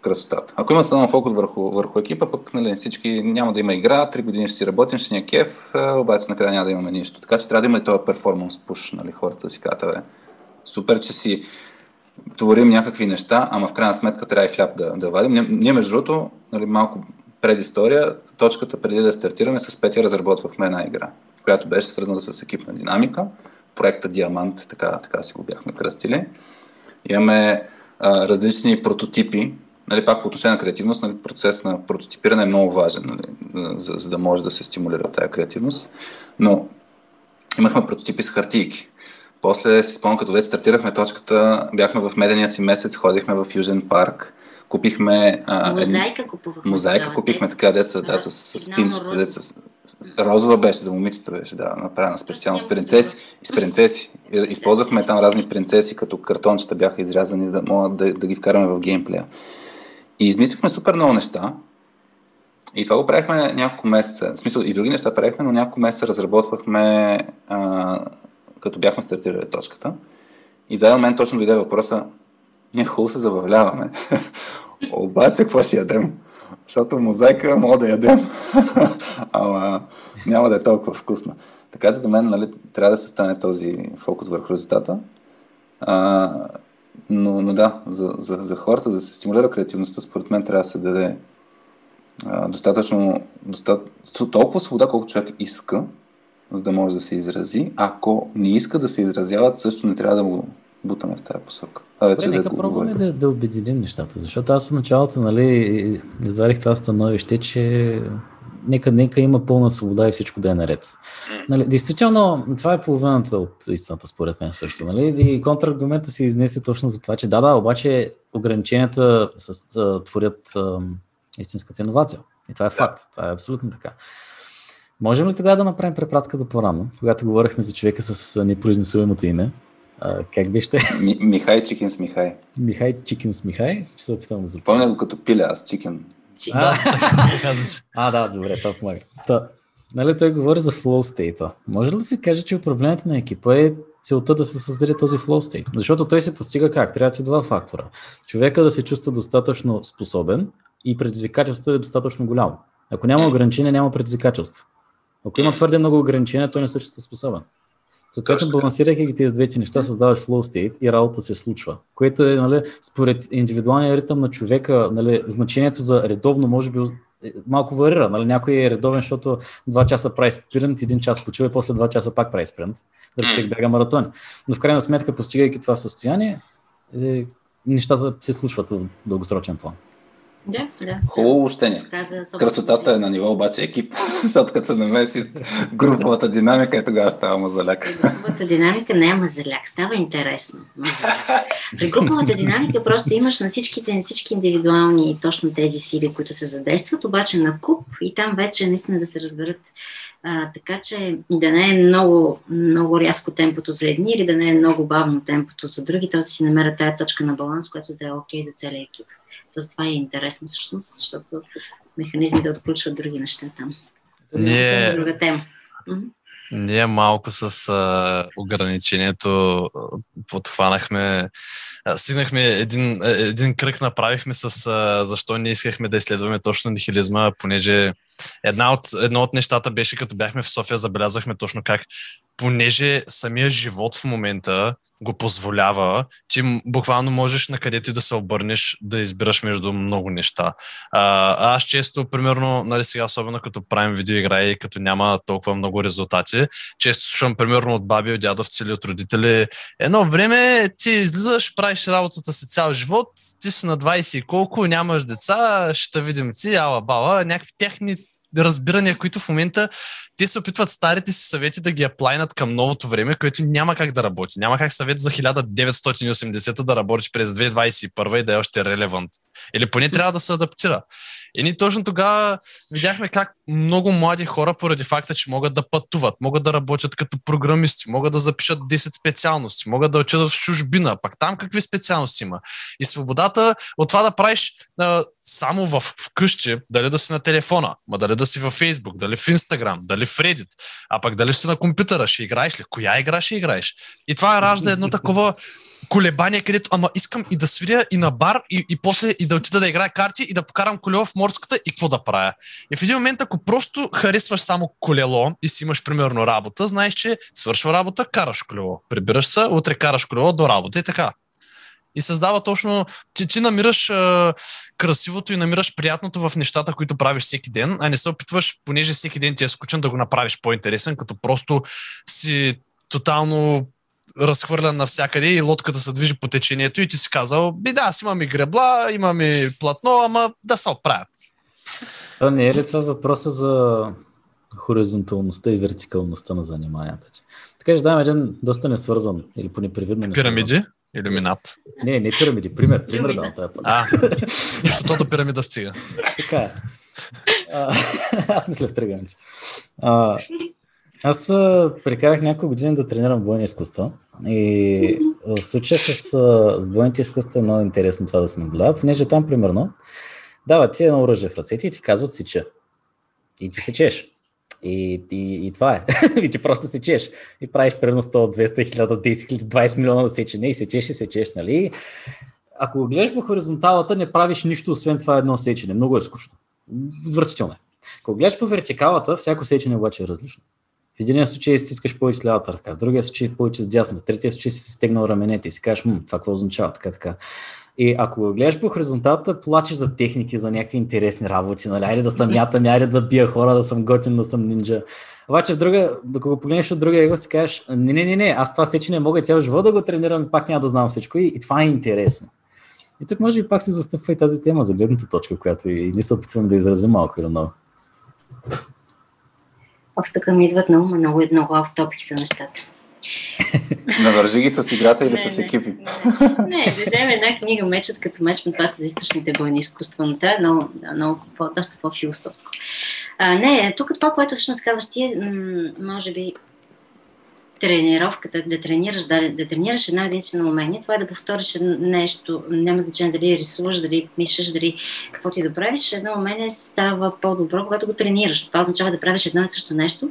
красотата. Ако има само фокус върху, върху екипа, пък нали, всички няма да има игра, три години ще си работим, ще ни е кеф, обаче накрая няма да имаме нищо. Така че трябва да има и този перформанс пуш, нали, хората да си казват, супер, че си творим някакви неща, ама в крайна сметка трябва и хляб да, да вадим. Ние, ние между другото, нали, малко предистория, точката преди да стартираме с Петя разработвахме една игра, която беше свързана с екипна динамика, проекта Диамант, така, така си го бяхме кръстили. Имаме а, различни прототипи, нали, пак по отношение на креативност, нали, процес на прототипиране е много важен, нали, за, за да може да се стимулира тази креативност. Но имахме прототипи с хартийки. После си спомням, като вече стартирахме точката, бяхме в медения си месец, ходихме в Южен парк, купихме... А, мозайка купувахме. Мозайка купихме така деца, да, с, с, с пинчета, деца. Розова беше, за момичета беше, да, направена специално с принцеси. И с принцеси. Използвахме там разни принцеси, като картончета бяха изрязани, да могат да, да ги вкараме в геймплея. И измислихме супер много неща. И това го правихме няколко месеца. В смисъл и други неща правихме, но няколко месеца разработвахме, а, като бяхме стартирали точката. И в даден момент точно дойде въпроса, ние хубаво се забавляваме. Обаче, какво ще ядем? Защото мозайка мога да ядем, ама няма да е толкова вкусна. Така че за мен нали, трябва да се остане този фокус върху резултата. А, но, но да, за, за, за хората, за да се стимулира креативността, според мен трябва да се даде а, достатъчно, достатъчно толкова свобода, колко човек иска, за да може да се изрази. Ако не иска да се изразяват, също не трябва да го бутаме в тази посока. А вече Добре, да нека пробваме да, да обединим нещата, защото аз в началото, нали, извадих това становище, че нека, нека има пълна свобода и всичко да е наред. Нали, действително, това е половината от истината, според мен също. Нали? И контраргумента се изнесе точно за това, че да, да, обаче ограниченията с, а, творят а, истинската иновация. И това е факт. Това е абсолютно така. Можем ли тогава да направим препратката по-рано, когато говорихме за човека с непроизнесуемото име? А, как беше? Ми, Михай Чикин с Михай. Михай Чикин с Михай? Ще се опитам да запомня. Помня го като пиля, аз А, а, да, добре, това помага. Та, нали, той говори за flow state. Може ли да се каже, че управлението на екипа е целта да се създаде този flow state? Защото той се постига как? Трябва ти два фактора. Човека да се чувства достатъчно способен и предизвикателството е достатъчно голямо. Ако няма ограничения, няма предизвикателство. Ако има твърде много ограничения, той не се чувства способен. Съответно, балансирайки ги тези двете неща, създаваш flow state и работа се случва. Което е, нали, според индивидуалния ритъм на човека, нали, значението за редовно може би е, малко варира. Нали? Някой е редовен, защото 2 часа прави спринт, един час почива и после 2 часа пак прави спринт. Дали човек бяга маратон. Но в крайна сметка, постигайки това състояние, е, нещата се случват в дългосрочен план. Да, да. Хубаво общение. Красотата е на ниво обаче екип, защото като се намеси груповата динамика, е тогава става мазаляк. Груповата динамика не е мазаляк, става интересно. При груповата динамика просто имаш на всичките, на всички индивидуални точно тези сили, които се задействат, обаче на куп И там вече наистина да се разберат. А, така че да не е много, много рязко темпото за едни или да не е много бавно темпото за други, т.е. да си намерят тая точка на баланс, която да е окей okay за целия екип. Тоест това е интересно всъщност, защото механизмите отключват други неща там. Ние, е друга тема. ние малко с а, ограничението подхванахме, а, стигнахме един, един кръг направихме с а, защо не искахме да изследваме точно нихилизма, понеже една от, едно от нещата беше като бяхме в София, забелязахме точно как понеже самия живот в момента го позволява, ти буквално можеш на където да се обърнеш да избираш между много неща. А, аз често, примерно, нали сега, особено като правим видеоигра и като няма толкова много резултати, често слушам, примерно, от баби, от дядовци или от родители, едно време ти излизаш, правиш работата си цял живот, ти си на 20 и колко, нямаш деца, ще видим ти, ала бала, някакви техни разбирания, които в момента те се опитват старите си съвети да ги аплайнат към новото време, което няма как да работи. Няма как съвет за 1980 да работи през 2021 и да е още релевант. Или поне трябва да се адаптира. И ние точно тогава видяхме как много млади хора, поради факта, че могат да пътуват, могат да работят като програмисти, могат да запишат 10 специалности, могат да отидат в чужбина, пак там какви специалности има. И свободата от това да правиш само в, вкъщи, дали да си на телефона, ма дали да си във Facebook, дали в Instagram, дали в Reddit, а пък дали си на компютъра, ще играеш ли? Коя игра ще играеш? И това ражда едно такова колебание, където ама искам и да свиря и на бар и, и после и да отида да играя карти и да покарам колело в морската и какво да правя. И в един момент, ако просто харесваш само колело и си имаш примерно работа, знаеш, че свършва работа, караш колело. Прибираш се, утре караш колело до работа и така. И създава точно, че ти намираш а, красивото и намираш приятното в нещата, които правиш всеки ден, а не се опитваш, понеже всеки ден ти е скучен, да го направиш по-интересен, като просто си тотално разхвърлян навсякъде и лодката се движи по течението и ти си казал, би да, аз имам и гребла, имам и платно, ама да се оправят. А не е ли това въпроса за хоризонталността и вертикалността на заниманията? Така че давам един доста несвързан или по непривидно Пирамиди? Иллюминат? Не, не пирамиди. Пример, пример да това А, защото до пирамида стига. Така е. аз мисля в тръгълница. Аз прекарах няколко години да тренирам бойни изкуства и в случая с, с бойните изкуства е много интересно това да се наблюдава, понеже там примерно дават ти едно оръжие в ръцете и ти казват сича. И ти сечеш. И, и, и това е. и ти просто сечеш. И правиш примерно 100, 200, 1000, 10 20 милиона да сечене и сечеш и сечеш, нали? Ако го гледаш по хоризонталата, не правиш нищо, освен това едно сечене. Много е скучно. Отвратително е. Ако гледаш по вертикалата, всяко сечене обаче е различно. В един случай стискаш повече с лявата ръка, в другия случай повече с дясната, в третия случай си стегнал раменете и си кажеш, това какво означава, така, така. И ако го гледаш по хоризонталата, плачеш за техники, за някакви интересни работи, нали, айде да съм мятам, айде да бия хора, да съм готин, да съм нинджа. Обаче в друга, докато го погледнеш от друга его, си кажеш, не, не, не, не, аз това сече не мога цял живот да го тренирам и пак няма да знам всичко и, и това е интересно. И тук може би пак се застъпва и тази тема за гледната точка, която и ние се опитваме да изразим малко или много. Ох, тук ми идват на ума много, много автопик са нещата. Навържи ги с играта или не, с екипи? Не, не, да вземем една книга Мечът като меч, но това са за източните но това е много, много по, доста по-философско. А, не, тук това, което всъщност казваш ти, може би тренировката, да тренираш, да, да тренираш едно единствено умение, това е да повториш нещо, няма значение дали рисуваш, дали пишеш, дали какво ти да правиш, едно умение става по-добро, когато го тренираш. Това означава да правиш едно и също нещо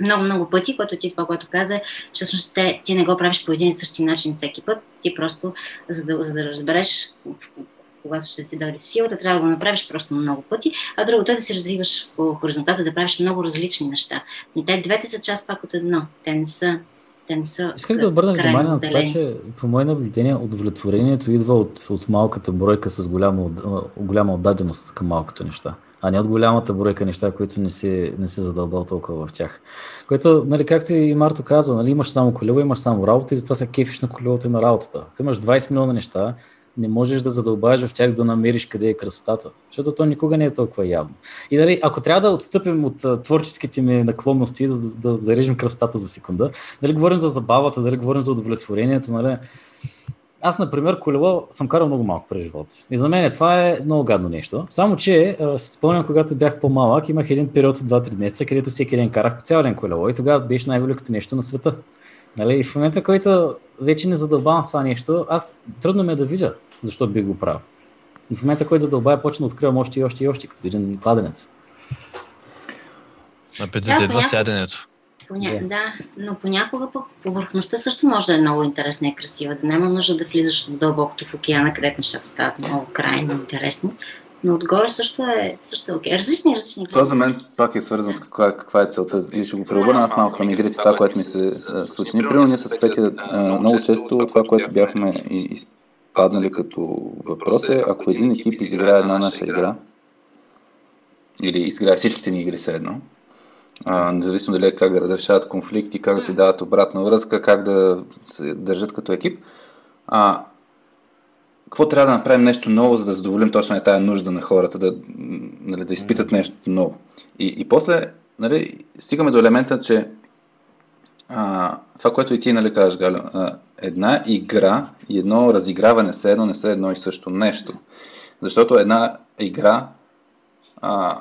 много, много пъти, което ти това, което каза, че всъщност те, ти не го правиш по един и същи начин всеки път, ти просто, за да, за да разбереш когато ще ти дойде силата, трябва да го направиш просто много пъти, а другото е да се развиваш по хоризонталата, да правиш много различни неща. Но те двете са част пак от едно. Те не са те не са Исках да обърна внимание на това, че по мое наблюдение удовлетворението идва от, от малката бройка с голяма, голяма отдаденост към малкото неща, а не от голямата бройка неща, които не си, не си задълбал толкова в тях. Което, нали, както и Марто каза, нали, имаш само колело, имаш само работа и затова се кефиш на колелото и на работата. Ако имаш 20 милиона неща, не можеш да задълбаеш в тях да намериш къде е красотата, защото то никога не е толкова явно. И нали, ако трябва да отстъпим от а, творческите ми наклонности, да, да, да зарежем красотата за секунда, дали говорим за забавата, дали говорим за удовлетворението, нали, аз, например, колело съм карал много малко през живота си. И за мен това е много гадно нещо. Само, че се спомням, когато бях по-малък, имах един период от 2-3 месеца, където всеки ден карах по цял ден колело и тогава беше най-великото нещо на света. Нали? И в момента, който вече не задълбавам в това нещо, аз трудно ме е да видя защо би го правил. И в момента, който задълбая, почна да откривам още и още и още, като един кладенец. На петите идва сяденето. Поня... Yeah. Да, но понякога по повърхността също може да е много интересна и красива. Да няма нужда да влизаш дълбокото в океана, където нещата стават много крайно интересни. Но отгоре също е, също е окей. Различни, различни. Това за мен пак е свързано с каква, каква е целта. И ще го преобърна аз малко към игрите, това, което ми се случи. Ние, примерно, ние с Петя много често това, което бяхме изпаднали като въпрос е, ако един екип изиграе една наша игра, или изиграе всичките ни игри все едно, а, независимо дали е как да разрешават конфликти, как да се дават обратна връзка, как да се държат като екип. А, какво трябва да направим нещо ново, за да задоволим точно е тая нужда на хората, да, нали, да изпитат нещо ново. И, и после нали, стигаме до елемента, че а, това, което и ти нали, кажеш, Галя, а, една игра и едно разиграване се едно не са едно и също нещо. Защото една игра а,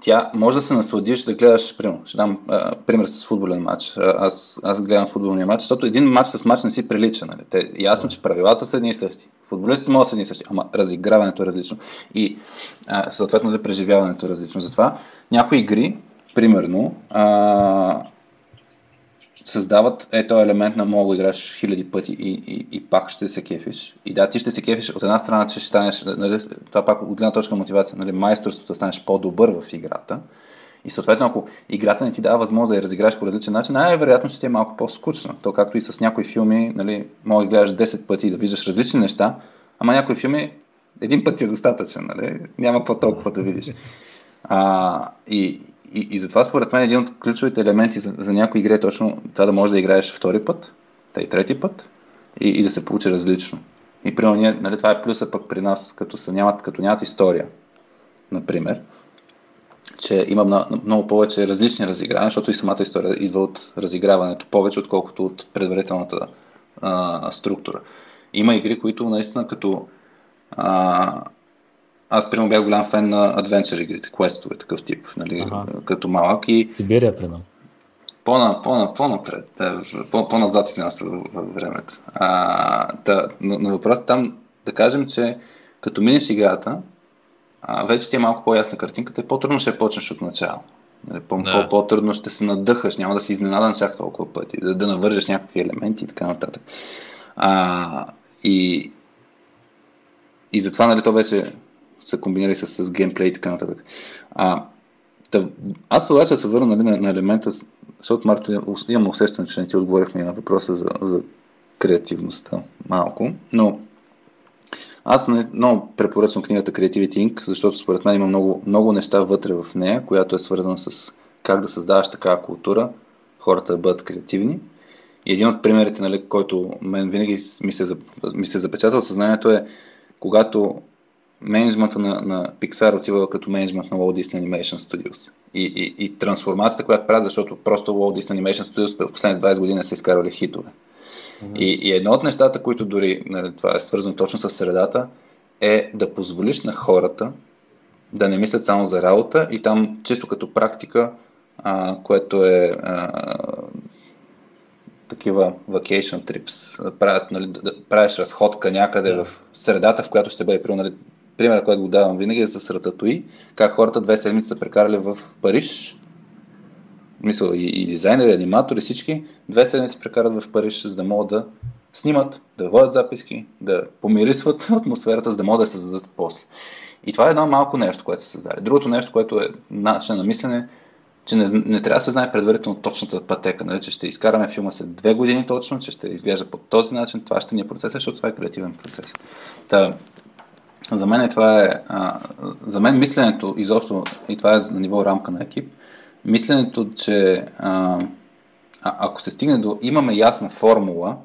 тя може да се насладиш да гледаш, примерно, ще дам а, пример с футболен матч. Аз, аз гледам футболния матч, защото един матч с матч не си прилича. Нали? Те, ясно, че правилата са едни и същи. Футболистите могат да са едни и същи, ама разиграването е различно. И а, съответно да преживяването е различно. Затова някои игри, примерно, а, създават е този елемент на мога да играш хиляди пъти и, и, и пак ще се кефиш. И да, ти ще се кефиш от една страна, че ще станеш, нали, това пак от една точка мотивация, нали, майсторството да станеш по-добър в играта. И съответно, ако играта не ти дава възможност да я разиграеш по различен начин, най-вероятно ще ти е малко по-скучно. То както и с някои филми, нали, мога да гледаш 10 пъти и да виждаш различни неща, ама някои филми един път ти е достатъчен, нали? няма по-толкова да видиш. А, и, и, и затова според мен един от ключовите елементи за, за някои игри е точно това да можеш да играеш втори път, и трети път и, и да се получи различно. И примерно ние, нали, това е плюса пък при нас, като, са, нямат, като нямат история, например, че има много, повече различни разигравания, защото и самата история идва от разиграването повече, отколкото от предварителната а, структура. Има игри, които наистина като а, аз, примерно, бях голям фен на адвенчър игрите, квестове, такъв тип, нали, ага. като малък. И... Сибирия, примерно. По-на, по-на, по-напред, по, по-назад се в, в времето. А, та, но, но въпросът там, да кажем, че като минеш играта, а, вече ти е малко по-ясна картинката и по-трудно ще почнеш от начало. Нали, по- да. по-трудно ще се надъхаш, няма да си изненадан чак толкова пъти, да, да навържеш някакви елементи и така нататък. А, и, и затова, нали, то вече са комбинирали с, с геймплей и така нататък. А, да, аз обаче се върна нали, на, на елемента, защото Марто имам усещане, че не ти отговорихме на въпроса за, за креативността малко, но аз не, много препоръчвам книгата Creativity Inc., защото според мен има много, много неща вътре в нея, която е свързана с как да създаваш такава култура, хората да бъдат креативни. И един от примерите, нали, който мен винаги ми се, ми се запечатал съзнанието е, когато менеджмента на, на Pixar отива като менеджмент на Walt Disney Animation Studios. И, и, и трансформацията, която правят, защото просто Walt Disney Animation Studios през последните 20 години са изкарвали хитове. Mm-hmm. И, и едно от нещата, които дори, нали, това е свързано точно с средата, е да позволиш на хората да не мислят само за работа и там чисто като практика, а, което е а, такива vacation trips, правят, нали, да, да правиш разходка някъде yeah. в средата, в която ще бъде, примерно, нали, примера, който го давам винаги е с Рататуи, как хората две седмици са прекарали в Париж, мисля и, и дизайнери, и аниматори, всички, две седмици прекарат в Париж, за да могат да снимат, да водят записки, да помирисват атмосферата, за да могат да се създадат после. И това е едно малко нещо, което се създаде. Другото нещо, което е начин на мислене, че не, не трябва да се знае предварително точната пътека, нали, че ще изкараме филма след две години точно, че ще изглежда по този начин, това ще ни е процес, защото това е креативен процес. Та, за мен това е, а, за мен мисленето изобщо, и това е на ниво рамка на екип, мисленето, че а, а, ако се стигне до, имаме ясна формула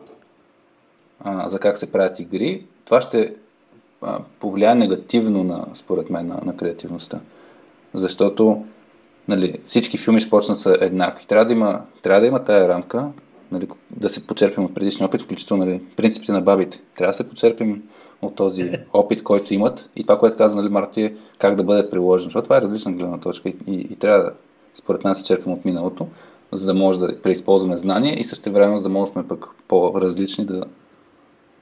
а, за как се правят игри, това ще а, повлияе негативно на, според мен, на, на креативността. Защото нали, всички филми ще почнат са еднакви. Трябва да има, трябва да има тая рамка, нали, да се почерпим от предишния опит, включително нали, принципите на бабите. Трябва да се почерпим от този опит, който имат и това, което каза нали, Марто е как да бъде приложен, защото това е различна гледна точка и, и, и трябва да, според мен, се черпим от миналото, за да може да преизползваме знания и също време, за да може да сме пък по-различни, да,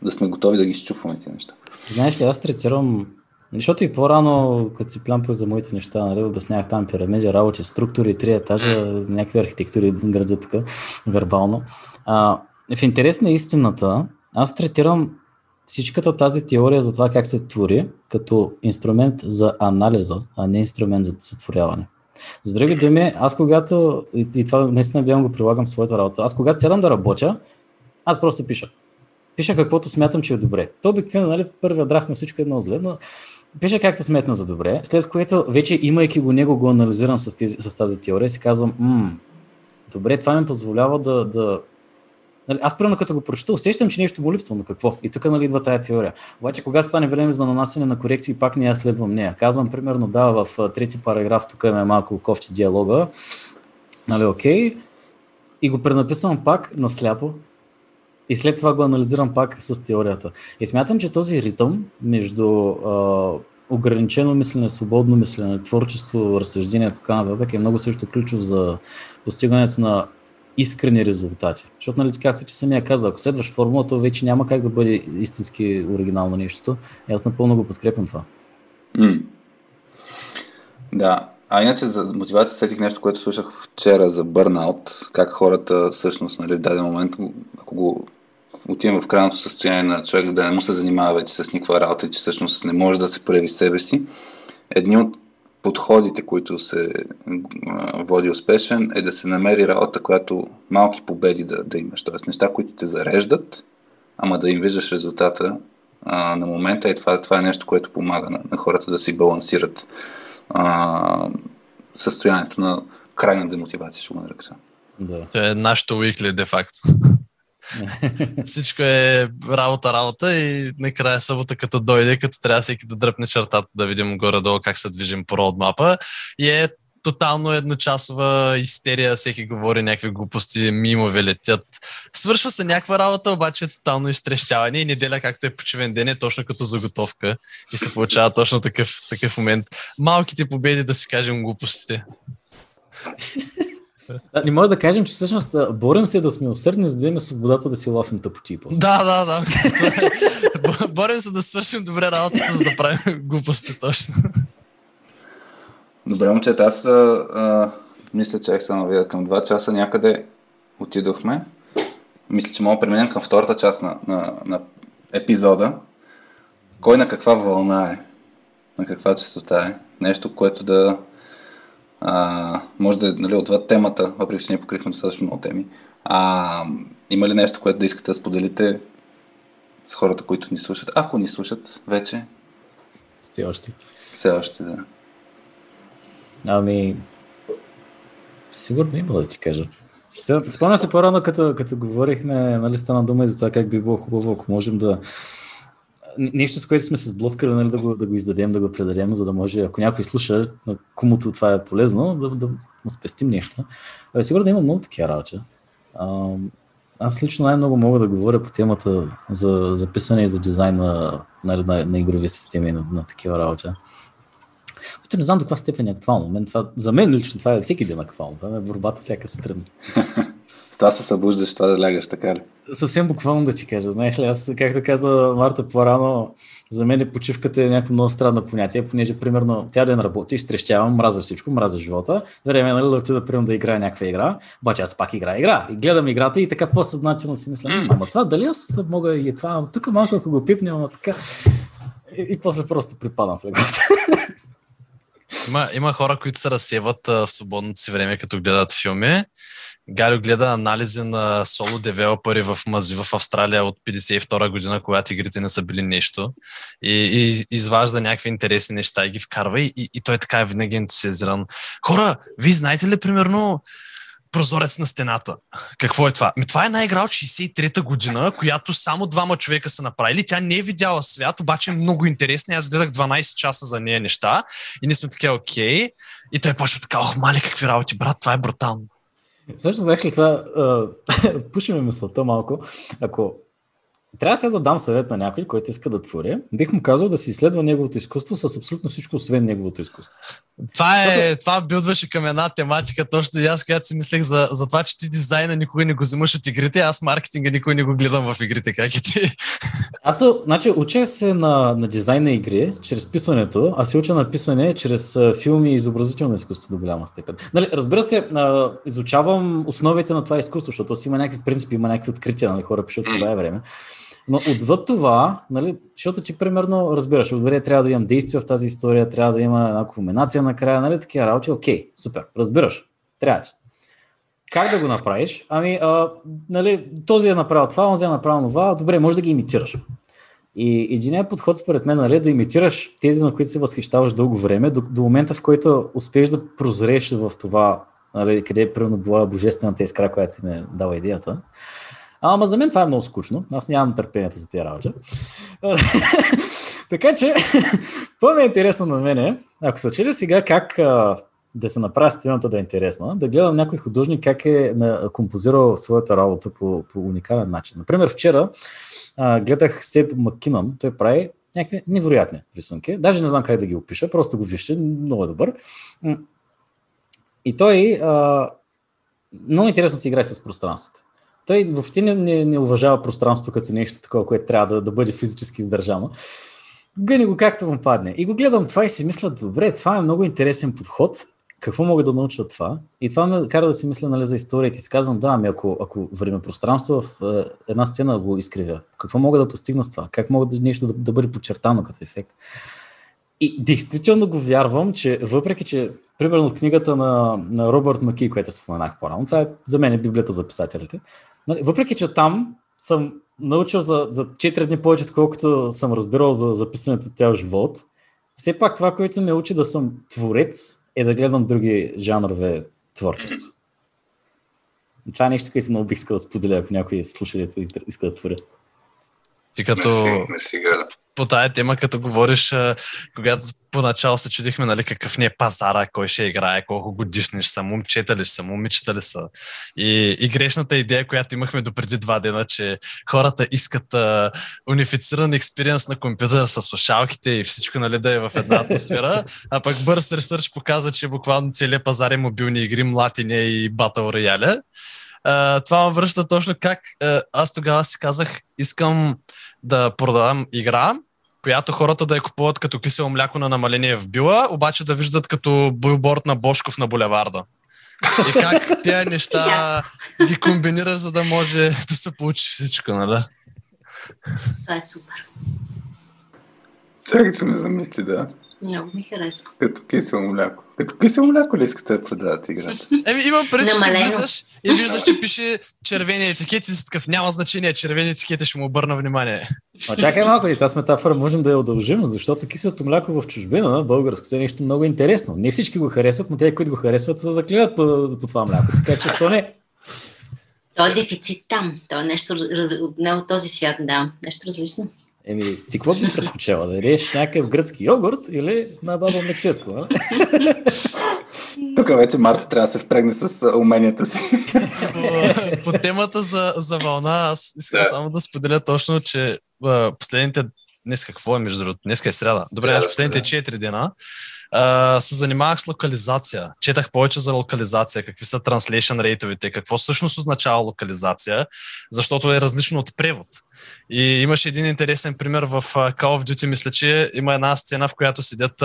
да сме готови да ги изчупваме тези неща. Знаеш ли, аз третирам защото и по-рано, като си плямпах за моите неща, нали, обяснявах там пирамиди, работи, структури, три етажа, някакви архитектури градят така, вербално. А, в интерес на истината, аз третирам всичката тази теория за това как се твори като инструмент за анализа, а не инструмент за сътворяване. С други думи, аз когато, и, и това наистина бях го прилагам в своята работа, аз когато сядам да работя, аз просто пиша. Пиша каквото смятам, че е добре. То обикновено, нали, първият драхт на всичко е много зле, но пиша както сметна за добре, след което вече имайки го него го анализирам с, тези, с тази теория и си казвам, м добре, това ми позволява да, да Нали, аз примерно като го прочета, усещам, че нещо му липсва, но какво? И тук нали, идва тая теория. Обаче, когато стане време за нанасене на корекции, пак не я следвам нея. Казвам, примерно, да, в трети параграф, тук има малко кофти диалога, нали, окей, и го пренаписвам пак насляпо, и след това го анализирам пак с теорията. И смятам, че този ритъм между а, ограничено мислене, свободно мислене, творчество, разсъждение и така нататък е много също ключов за постигането на искрени резултати. Защото, нали, както ти самия каза, ако следваш формулата, вече няма как да бъде истински оригинално нещото. И аз напълно го подкрепям това. Mm. Да. А иначе за мотивация сетих нещо, което слушах вчера за бърнаут, как хората всъщност нали, в даден момент, ако го отиваме в крайното състояние на човек да не му се занимава вече с никаква работа и че всъщност не може да се прояви себе си, едни от подходите, които се води успешен, е да се намери работа, която малки победи да, да имаш. Тоест неща, които те зареждат, ама да им виждаш резултата а, на момента. И това, това е нещо, което помага на, на хората да си балансират а, състоянието на крайна демотивация, ще го нарека. Да. Това е нашото уикли, де факто. Всичко е работа, работа и накрая събота като дойде, като трябва всеки да дръпне чертата, да видим горе-долу как се движим по родмапа. И е тотално едночасова истерия, всеки говори някакви глупости, мимове летят. Свършва се някаква работа, обаче е тотално изтрещаване и неделя, както е почивен ден, е точно като заготовка и се получава точно такъв, такъв момент. Малките победи да си кажем глупостите. Да, не може да кажем, че всъщност борим се да сме усърдни, за да имаме свободата да си лафим тъпоти. Да, да, да. Е. борим се да свършим добре работата, за да правим глупости точно. Добре, момчета, аз а, мисля, че се навида към 2 часа някъде отидохме. Мисля, че мога да преминем към втората част на, на, на епизода. Кой на каква вълна е? На каква частота е? Нещо, което да а, може да е нали, отвъд темата, въпреки че ние покрихме достатъчно много теми. А, има ли нещо, което да искате да споделите с хората, които ни слушат? Ако ни слушат вече. Все още. Все още, да. Ами, сигурно има да ти кажа. Спомням се по-рано, като, като говорихме, нали, стана дума и за това как би било хубаво, ако можем да, нещо, с което сме се сблъскали, нали, да, го, да го издадем, да го предадем, за да може, ако някой слуша, комуто това е полезно, да, да му спестим нещо. А, сигурно да има много такива работи. Аз лично най-много мога да говоря по темата за, за писане и за дизайн на, на, на, на игрови системи, на, на такива работи. Което не знам до каква степен е актуално. Мен това, за мен лично това е всеки ден актуално. Това е борбата всяка сутрин. това се събуждаш, това да лягаш, така ли? Съвсем буквално да ти кажа. Знаеш ли, аз, както каза Марта по-рано, за мен почивката е някакво много странно понятие, понеже примерно цял ден работи, изтрещявам, мразя всичко, мразя живота. Време е нали, да отида примерно да играя някаква игра, обаче аз пак играя игра. И гледам играта и така подсъзнателно си мисля, ама това дали аз мога и това, ама тук малко ако го пипнем, ама така. И, и после просто припадам в леглата. Има, има хора, които се разсеват в свободното си време, като гледат филми. Галю гледа анализи на соло девелопери в Мази в Австралия от 52 година, когато игрите не са били нещо. И, и изважда някакви интересни неща и ги вкарва. И, и, и той така е винаги ентусиазиран. Хора, вие знаете ли, примерно, прозорец на стената. Какво е това? Ми, това е една игра от 63-та година, която само двама човека са направили. Тя не е видяла свят, обаче е много интересна. Аз гледах 12 часа за нея неща и ние сме така окей. И той почва така, ох, мали, какви работи, брат, това е брутално. Също знаеш ли това, пушиме мисълта малко, ако трябва сега да дам съвет на някой, който иска да твори. Бих му казал да си изследва неговото изкуство с абсолютно всичко, освен неговото изкуство. Това, е, това билдваше към една тематика, точно и аз, когато си мислех за, за това, че ти дизайна никога не го взимаш от игрите, аз маркетинга никога не го гледам в игрите, как и ти. Аз значи, учех се на, на дизайн на игри, чрез писането, а се уча на писане чрез филми и изобразително изкуство до голяма степен. Нали, разбира се, изучавам основите на това изкуство, защото си има някакви принципи, има някакви открития, нали, хора пишат това е време. Но отвъд това, нали, защото ти примерно разбираш, добре, трябва да имам действие в тази история, трябва да има една кулминация накрая, нали, такива работи, окей, супер, разбираш, трябва. Как да го направиш? Ами, а, нали, този е направил това, онзи е направил това, добре, може да ги имитираш. И единият подход според мен нали, е да имитираш тези, на които се възхищаваш дълго време, до, до момента в който успееш да прозрееш в това, нали, къде е била божествената искра, която ти ме дава идеята. Ама за мен това е много скучно. Аз нямам търпението за тези работи. така че, по-ми е интересно на мене, ако се чуя сега как да се направи сцената да е интересна, да гледам някой художник как е композирал своята работа по, по уникален начин. Например, вчера а, гледах Себ Маккинън, той прави някакви невероятни рисунки. Даже не знам как да ги опиша, просто го вижте, много е добър. И той а, много интересно си играе с пространството той въобще не, не, не уважава пространството като нещо такова, което трябва да, да бъде физически издържано. Гъни го както му падне. И го гледам това и си мисля, добре, това е много интересен подход. Какво мога да науча от това? И това ме кара да си мисля нали, за историята и си казвам, да, ами ако, ако време пространство в е, една сцена го изкривя, какво мога да постигна с това? Как мога да, нещо да, да бъде подчертано като ефект? И действително го вярвам, че въпреки, че примерно от книгата на, на Робърт Маки, която споменах по-рано, това е за мен е библията за писателите, Нали, въпреки, че там съм научил за, за 4 дни повече, отколкото съм разбирал за записането цял живот, все пак това, което ме учи да съм творец, е да гледам други жанрове творчество. Това е нещо, което много бих искал да споделя, ако някой слушалите иска да творя. Ти като... Мерси, мерси, по тая тема, като говориш, когато поначало се чудихме, нали, какъв ни е пазара, кой ще играе, колко годишни ще са, момчета ли са, момичета ли са. И, и грешната идея, която имахме до преди два дена, че хората искат а, унифициран експириенс на компютъра с слушалките и всичко нали, да е в една атмосфера, а пък бърз ресърч показа, че буквално целият пазар е мобилни игри, млатине и батъл рояля. това ме връща точно как а, аз тогава си казах, искам да продавам игра, която хората да я купуват като кисело мляко на намаление в била, обаче да виждат като билборд на Бошков на булеварда. И как тези неща ги комбинира, за да може да се получи всичко, нали? Това е супер. Чакай, че ме замисли, да. Много ми харесва. Като кисело мляко. Като кисело мляко ли искате да продавате играта? Еми, има преди, че виждаш и виждаш, че пише червени етикети, с такъв няма значение, червени етикети ще му обърна внимание. А чакай малко, и тази метафора можем да я удължим, защото киселото мляко в чужбина, българското е нещо много интересно. Не всички го харесват, но те, които го харесват, се заклеват по, по това мляко. Така че, що не? То е дефицит там. То е нещо не от този свят, да. Нещо различно. Еми, ти какво би предпочела? Да риеш някакъв гръцки йогурт или на баба мечица? Тук вече Марто трябва да се впрегне с уменията си. по, по темата за, за вълна, аз искам да. само да споделя точно, че а, последните Днес какво е, между другото? Днес е сряда. Добре, аз последните 4 дена а, се занимавах с локализация. Четах повече за локализация, какви са транслейшн рейтовете, какво всъщност означава локализация, защото е различно от превод. И имаше един интересен пример в Call of Duty, мисля, че има една сцена, в която седят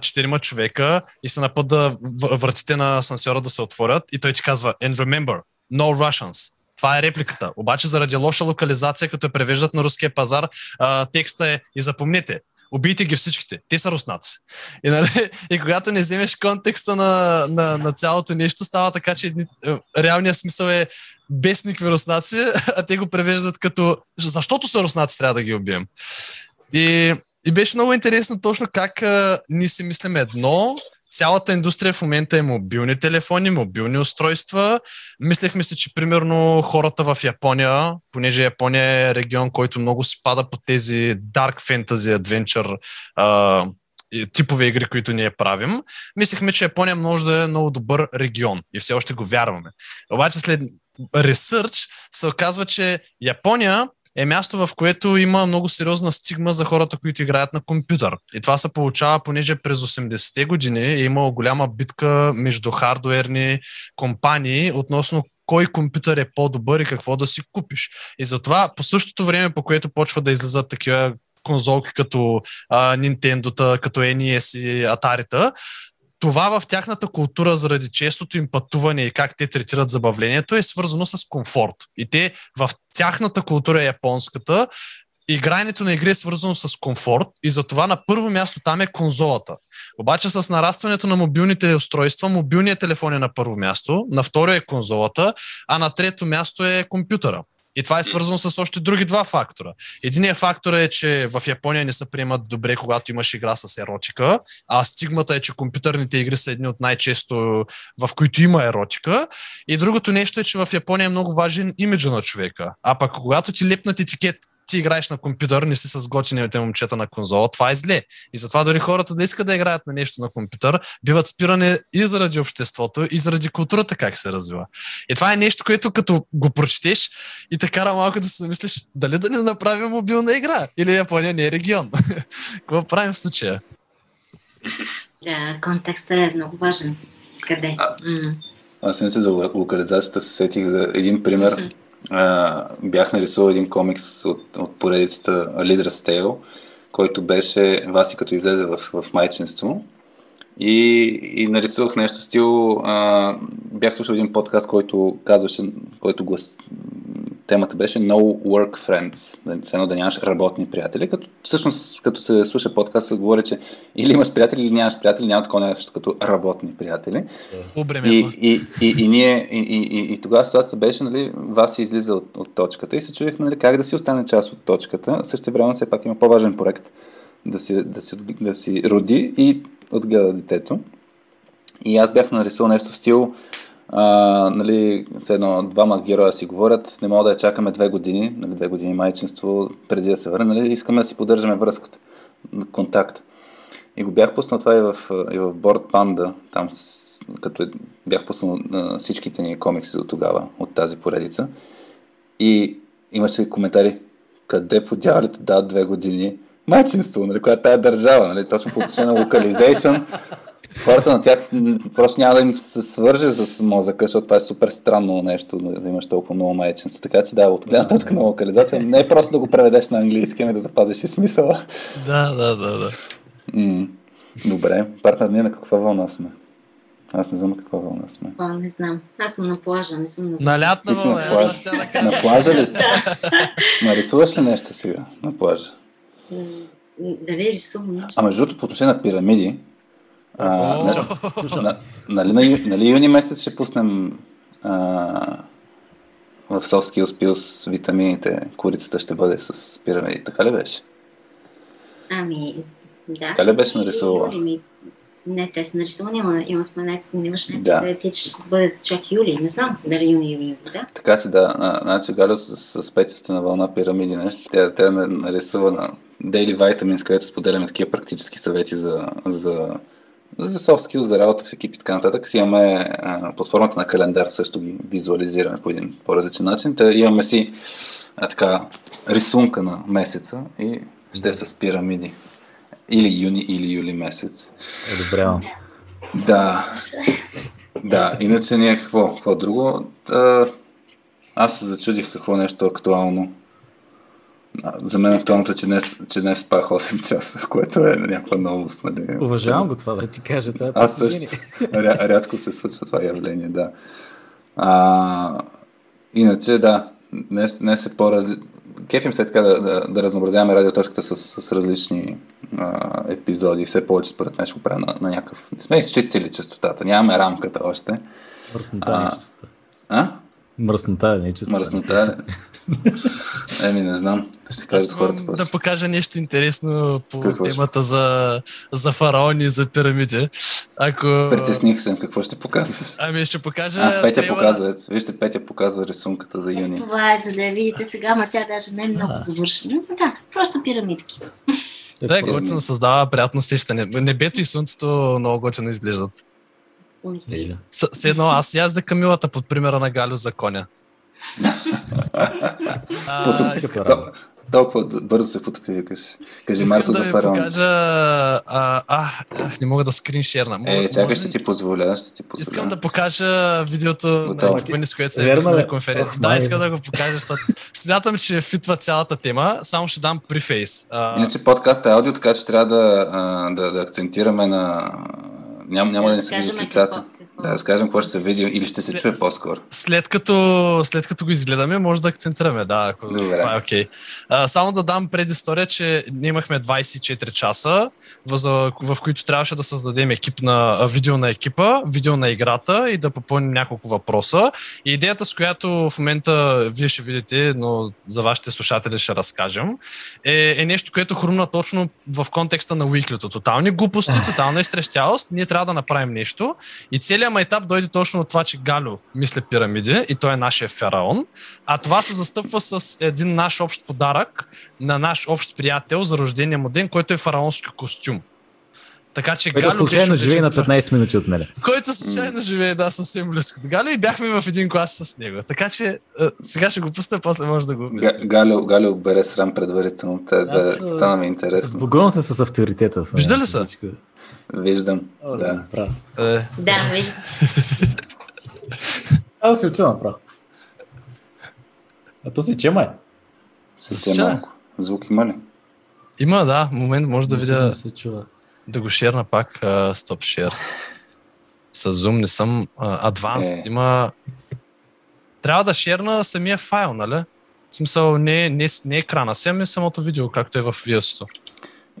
четирима човека и са на път да вратите на асансьора да се отворят и той ти казва And remember, no Russians. Това е репликата. Обаче заради лоша локализация, като я превеждат на руския пазар, текста е и запомнете, убийте ги всичките. Те са руснаци. И, нали, и когато не вземеш контекста на, на, на цялото нещо, става така, че е, реалният смисъл е без никакви руснаци, а те го превеждат като защото са руснаци, трябва да ги убием. И, и беше много интересно точно как а, ние си мислим едно, цялата индустрия в момента е мобилни телефони, мобилни устройства. Мислехме си, че примерно хората в Япония, понеже Япония е регион, който много спада по тези dark fantasy adventure а, типове игри, които ние правим, мислихме, че Япония може да е много добър регион и все още го вярваме. Обаче след ресърч се оказва, че Япония е място, в което има много сериозна стигма за хората, които играят на компютър. И това се получава, понеже през 80-те години е имало голяма битка между хардуерни компании относно кой компютър е по-добър и какво да си купиш. И затова по същото време, по което почва да излизат такива конзолки като а, Nintendo, като NES и Atari-та, това в тяхната култура, заради честото им пътуване и как те третират забавлението, е свързано с комфорт. И те в тяхната култура, японската, игрането на игри е свързано с комфорт и затова на първо място там е конзолата. Обаче с нарастването на мобилните устройства, мобилният телефон е на първо място, на второ е конзолата, а на трето място е компютъра. И това е свързано с още други два фактора. Единият фактор е, че в Япония не се приемат добре, когато имаш игра с еротика, а стигмата е, че компютърните игри са едни от най-често, в които има еротика. И другото нещо е, че в Япония е много важен имиджа на човека. А пък когато ти лепнат етикет ти играеш на компютър, не си с готините момчета на конзола, това е зле. И затова дори хората да искат да играят на нещо на компютър, биват спирани и заради обществото, и заради културата как се развива. И това е нещо, което като го прочетеш и те кара малко да се замислиш, дали да не направим мобилна игра, или Япония не е регион. Какво правим в случая? Да, контекстът е много важен. Къде? А, Аз не се за локализацията се сетих за един пример. Mm-hmm бях нарисувал един комикс от, от поредицата Leader's Tale, който беше Васи като излезе в, в майчинство. И, и нарисувах нещо стил. А, бях слушал един подкаст, който казваше, който глас, темата беше No Work Friends, да, едно да нямаш работни приятели, като всъщност като се слуша подкаст се говори, че или имаш приятели, или нямаш приятели, няма такова нещо като работни приятели. И, и, и, и, ние, и, и, и, и тогава ситуацията беше, нали, вас излиза от, от точката и се чудихме нали, как да си остане част от точката. Също време все пак има по-важен проект да си, да си, да си роди и отгледа детето. И аз бях нарисувал нещо в стил а, нали, с едно, двама героя си говорят, не мога да я чакаме две години, нали, две години майчинство, преди да се върне, нали, искаме да си поддържаме връзката, контакт. И го бях пуснал това и в, и в Board Panda, там с, като бях пуснал на всичките ни комикси до тогава, от тази поредица. И имаше коментари, къде по дяволите да две години майчинство, нали, която е тая държава, нали, точно по отношение на локализейшн, хората на тях просто няма да им се свърже с мозъка, защото това е супер странно нещо, да имаш толкова много майчинство. Така че да, от гледна точка на локализация, не е просто да го преведеш на английски, ами да запазиш и смисъла. Да, да, да, да. М- добре, партнер, ние на каква вълна сме? Аз не знам на каква вълна сме. А, не знам. Аз съм на плажа, не съм на На лятна вълна, на плажа. да На плажа ли си? Нарисуваш ли нещо сега на плажа? Дали рисувам нещо? А между другото, по отношение на пирамиди, а, на, на, нали, на, нали юни месец ще пуснем а, в Soft Skills Pills витамините, курицата ще бъде с пирамиди. Така ли беше? Ами, да. Така ли беше нарисувала? Не, те са нарисувани, ама имахме не, имаш Да. да. те ще бъдат чак юли. Не знам дали юни или юли, да. Така че да, на- значи Галю с, с Петя сте на вълна пирамиди нещо. Тя, тя на- нарисува на Daily Vitamins, където споделяме такива практически съвети за, за, за soft skills, за работа в екип и така нататък. Си имаме а, под формата на календар, също ги визуализираме по един по-различен начин. Та имаме си а, така рисунка на месеца и ще с пирамиди. Или юни, или юли месец. Одобрявам. Да. Да, иначе ние какво? Какво друго? А, аз се зачудих какво нещо актуално. А, За мен актуалното е, че днес, че днес спах 8 часа, което е някаква новост. Нали? Уважавам го това, да ти кажа. Това е Аз също. Ря, рядко се случва това явление, да. А, иначе, да, днес, днес е по-различно. Кефим се така да, да, да разнообразяваме радиоточката с, с различни а, епизоди. Все повече според мен ще го правим на, на някакъв... Не сме изчистили частотата, нямаме рамката още. Мръснота А, не е. А? Мръснота не е чиста. Мръснота е. Еми, не знам. Ще кажат хората после. да покажа нещо интересно по Какво ще? темата за, за фараони и за пирамиди. Ако... Притесних се. Какво ще показваш? Ами ще покажа... А, Петя трейлъра- показва. Вижте, Петя показва рисунката за юни. Това е, за да я видите сега, ма тя даже не е много завършена. Да, просто пирамидки. Да, е готино създава приятно усещане. Небето и слънцето много готино изглеждат. С едно, аз язда камилата под примера на Галю за коня. А, Потоп искам, си като То- работа. Толкова бързо се потопи, викаш. Кажи искам Марто да за фараон. покажа... А, а, ах, не мога да скриншерна. Мога- Е, чакай, може ще ти позволя, ще ти позволя. Искам да покажа видеото на Готово. екипа ни, с което се ли? на конференция. Ох, Да, искам да го покажа, защото смятам, че фитва цялата тема. Само ще дам префейс. А, Иначе подкаст е аудио, така че трябва да, да, да акцентираме на... Ням, няма да ни се видят разкажем лицата. Какво- Да разкажем какво ще се види или ще се След- чуе по-скоро. след като, след като го изгледаме, може да акцентираме, да, ако Добре. това е окей. А, само да дам предистория, че ние имахме 24 часа, в, в които трябваше да създадем екип на, видео на екипа, видео на играта и да попълним няколко въпроса. И идеята, с която в момента вие ще видите, но за вашите слушатели ще разкажем, е, е нещо, което хрумна точно в контекста на уиклито. Тотални глупости, тотална изтрещялост. Ние трябва да направим нещо. И целият майтап дойде точно от това, че Галю мисля пирамиди и той е нашия фараон. А това се застъпва с един наш общ подарък на наш общ приятел за рождения му ден, който е фараонски костюм. Така че Който Галю случайно живее на облечен в 15 минути от мене. Който случайно живее, да, съвсем близко до Галю и бяхме в един клас с него. Така че сега ще го пусна, после може да го обясним. Галю, Галю бере срам предварително, да, да стана ми интересно. Сбогувам се с авторитета. Вижда ли са? Виждам, О, да. Право. Е, Да, вижда. Аз се уча направо. А то си чема е. Слушай. малко. Звук има ли? има, да, момент може да видя, Не се чува. да го шерна пак, стоп шер. С Zoom не съм а, advanced, Е. има... Трябва да шерна самия файл, нали? В смисъл, не, не, не екрана, си, ами самото видео, както е в VS-то.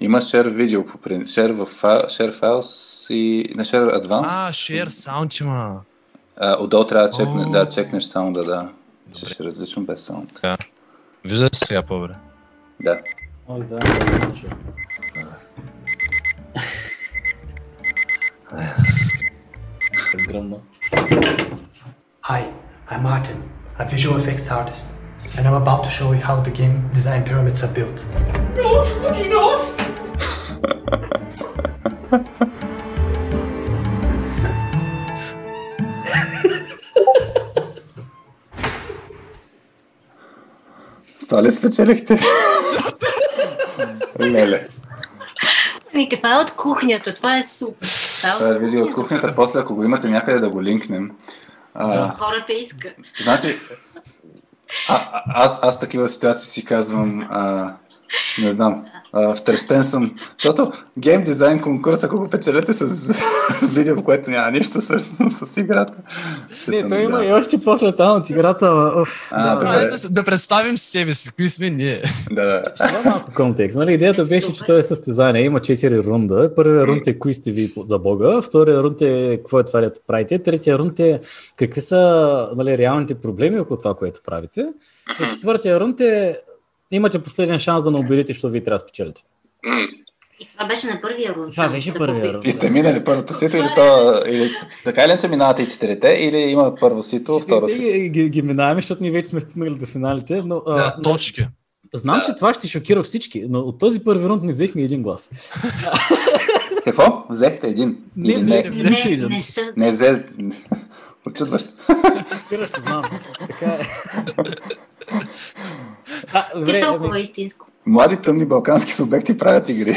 Има share видео по принцип. Share, в share files и на share advanced. А, share sound има. Отдолу трябва да, чекне, О. да чекнеш саунда, да. Че ще е различно без саунд. Вижда ли се сега по-добре? Да. Ой, да, не гръмна. Hi, I'm Martin, a visual effects artist, and I'm about to show you how the game design pyramids are built. С това ли спечелихте? Леле. Ами, каква е от кухнята? Това е супер. Това Това е видео от кухнята. После, ако го имате някъде да го линкнем. А, хората искат. значи, а, а, аз, аз такива ситуации си казвам, а, не знам, а, втрещен съм, защото гейм дизайн конкурс, ако го печелите с видео, в което няма нищо свързано с играта, Не, съм той има да. и още после там от играта. уф, А, да, добре. Да, се- да представим себе си, кои сме ние. Да, да. Малко контекст. Нали, идеята Е, беше, че то е състезание. Има четири рунда. Първия рунд е кои сте ви за Бога, втория рунд е какво е това, което правите, третия рунд е какви са нали, реалните проблеми около това, което правите. И четвъртия рунд е имате последен шанс да не убедите, защото вие трябва да спечелите. И това беше на първия рунд. Това беше да първия рунд. И сте минали първото сито или то... Или, така или иначе минавате и четирите, или има първо сито, второ сито. ги, ги, ги минаваме, защото ние вече сме стигнали до финалите. Но, а, Да, точки. знам, че това ще шокира всички, но от този първи рунд не взехме един глас. Какво? Взехте един? Не, не? Не, Виждам. не. Не взе... Очудващо. Шокиращо, знам. Така е. А, добре, толкова ами, истинско. Млади тъмни балкански субекти правят игри.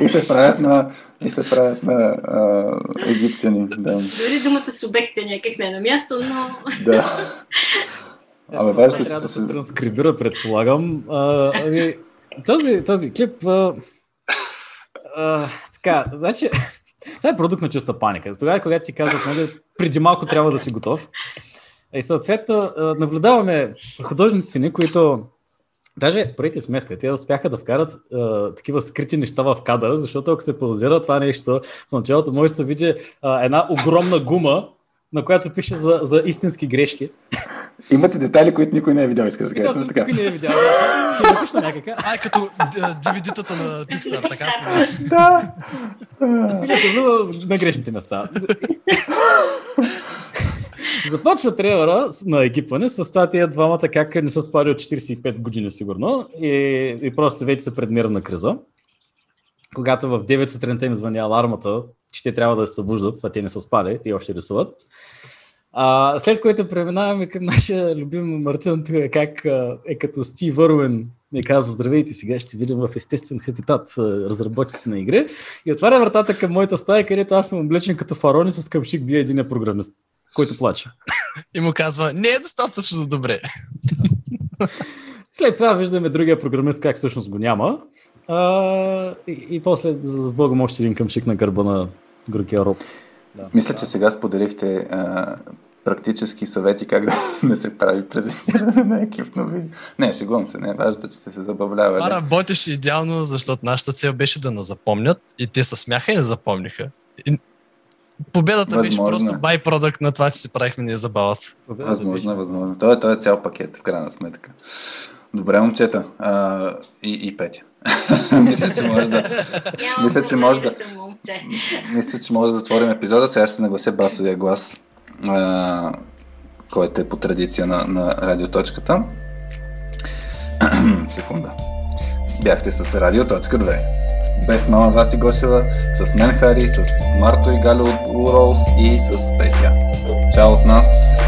и се правят на, и се правят на а, египтяни. Да. Дори думата субект е някак не на място, но да. Абе, Аз важно, че да се се... транскрибира, предполагам. А, ами, този, този клип... А, а, така, значи... Това е продукт на чиста паника. Тогава, когато ти казват, нали, преди малко трябва да си готов. И съответно, а, наблюдаваме художници, които Даже, правите сметка, те успяха да вкарат а, такива скрити неща в кадъра, защото ако се паузира това нещо, в началото може да се види а, една огромна гума, на която пише за, за истински грешки. Имате детайли, които никой не е видял, иска да се. Точно нали така. никой не е видял. А, като DVD-тата на Pixar, така сме. Да. Силията влиза на грешните места. Започва трейлера на екипане с това тия двамата как не са спали от 45 години сигурно и, и просто вече са пред нервна криза. Когато в 9 сутринта им звъни алармата, че те трябва да се събуждат, а те не са спали и още рисуват. А, след което преминаваме към нашия любим Мартин, тук как а, е като Стив Вървен ми казва, здравейте, сега ще видим в естествен хабитат разработчици на игри. И отваря вратата към моята стая, където аз съм облечен като фарони с къмшик бие един програмист, който плаче. И му казва, не е достатъчно добре. След това виждаме другия програмист как всъщност го няма. А, и, и после с Богом още един къмшик на гърба на горкия роб. Да. Мисля, че сега споделихте а, практически съвети как да не се прави презентиране на екипно видео. Не, шегувам се, не е важно, че сте се забавлявали. Това работеше идеално, защото нашата цел беше да нас запомнят и те се смяха и не запомниха. И победата Възможно беше е. просто байпродукт на това, че си правихме ние забавата. Възможно, е, възможно. Той, той е цял пакет, в крайна сметка. Добре, момчета. А, и, и Петя. мисля, че може да... Мисля, че може да-. Мисля, че може да затворим епизода. Сега ще се наглася басовия глас, а, който е по традиция на, на радиоточката. Секунда. Бяхте с Радиоточка 2. Без мама Васи Гошева, с мен Хари, с Марто и Галя от Rolls и с Петя. Чао от нас!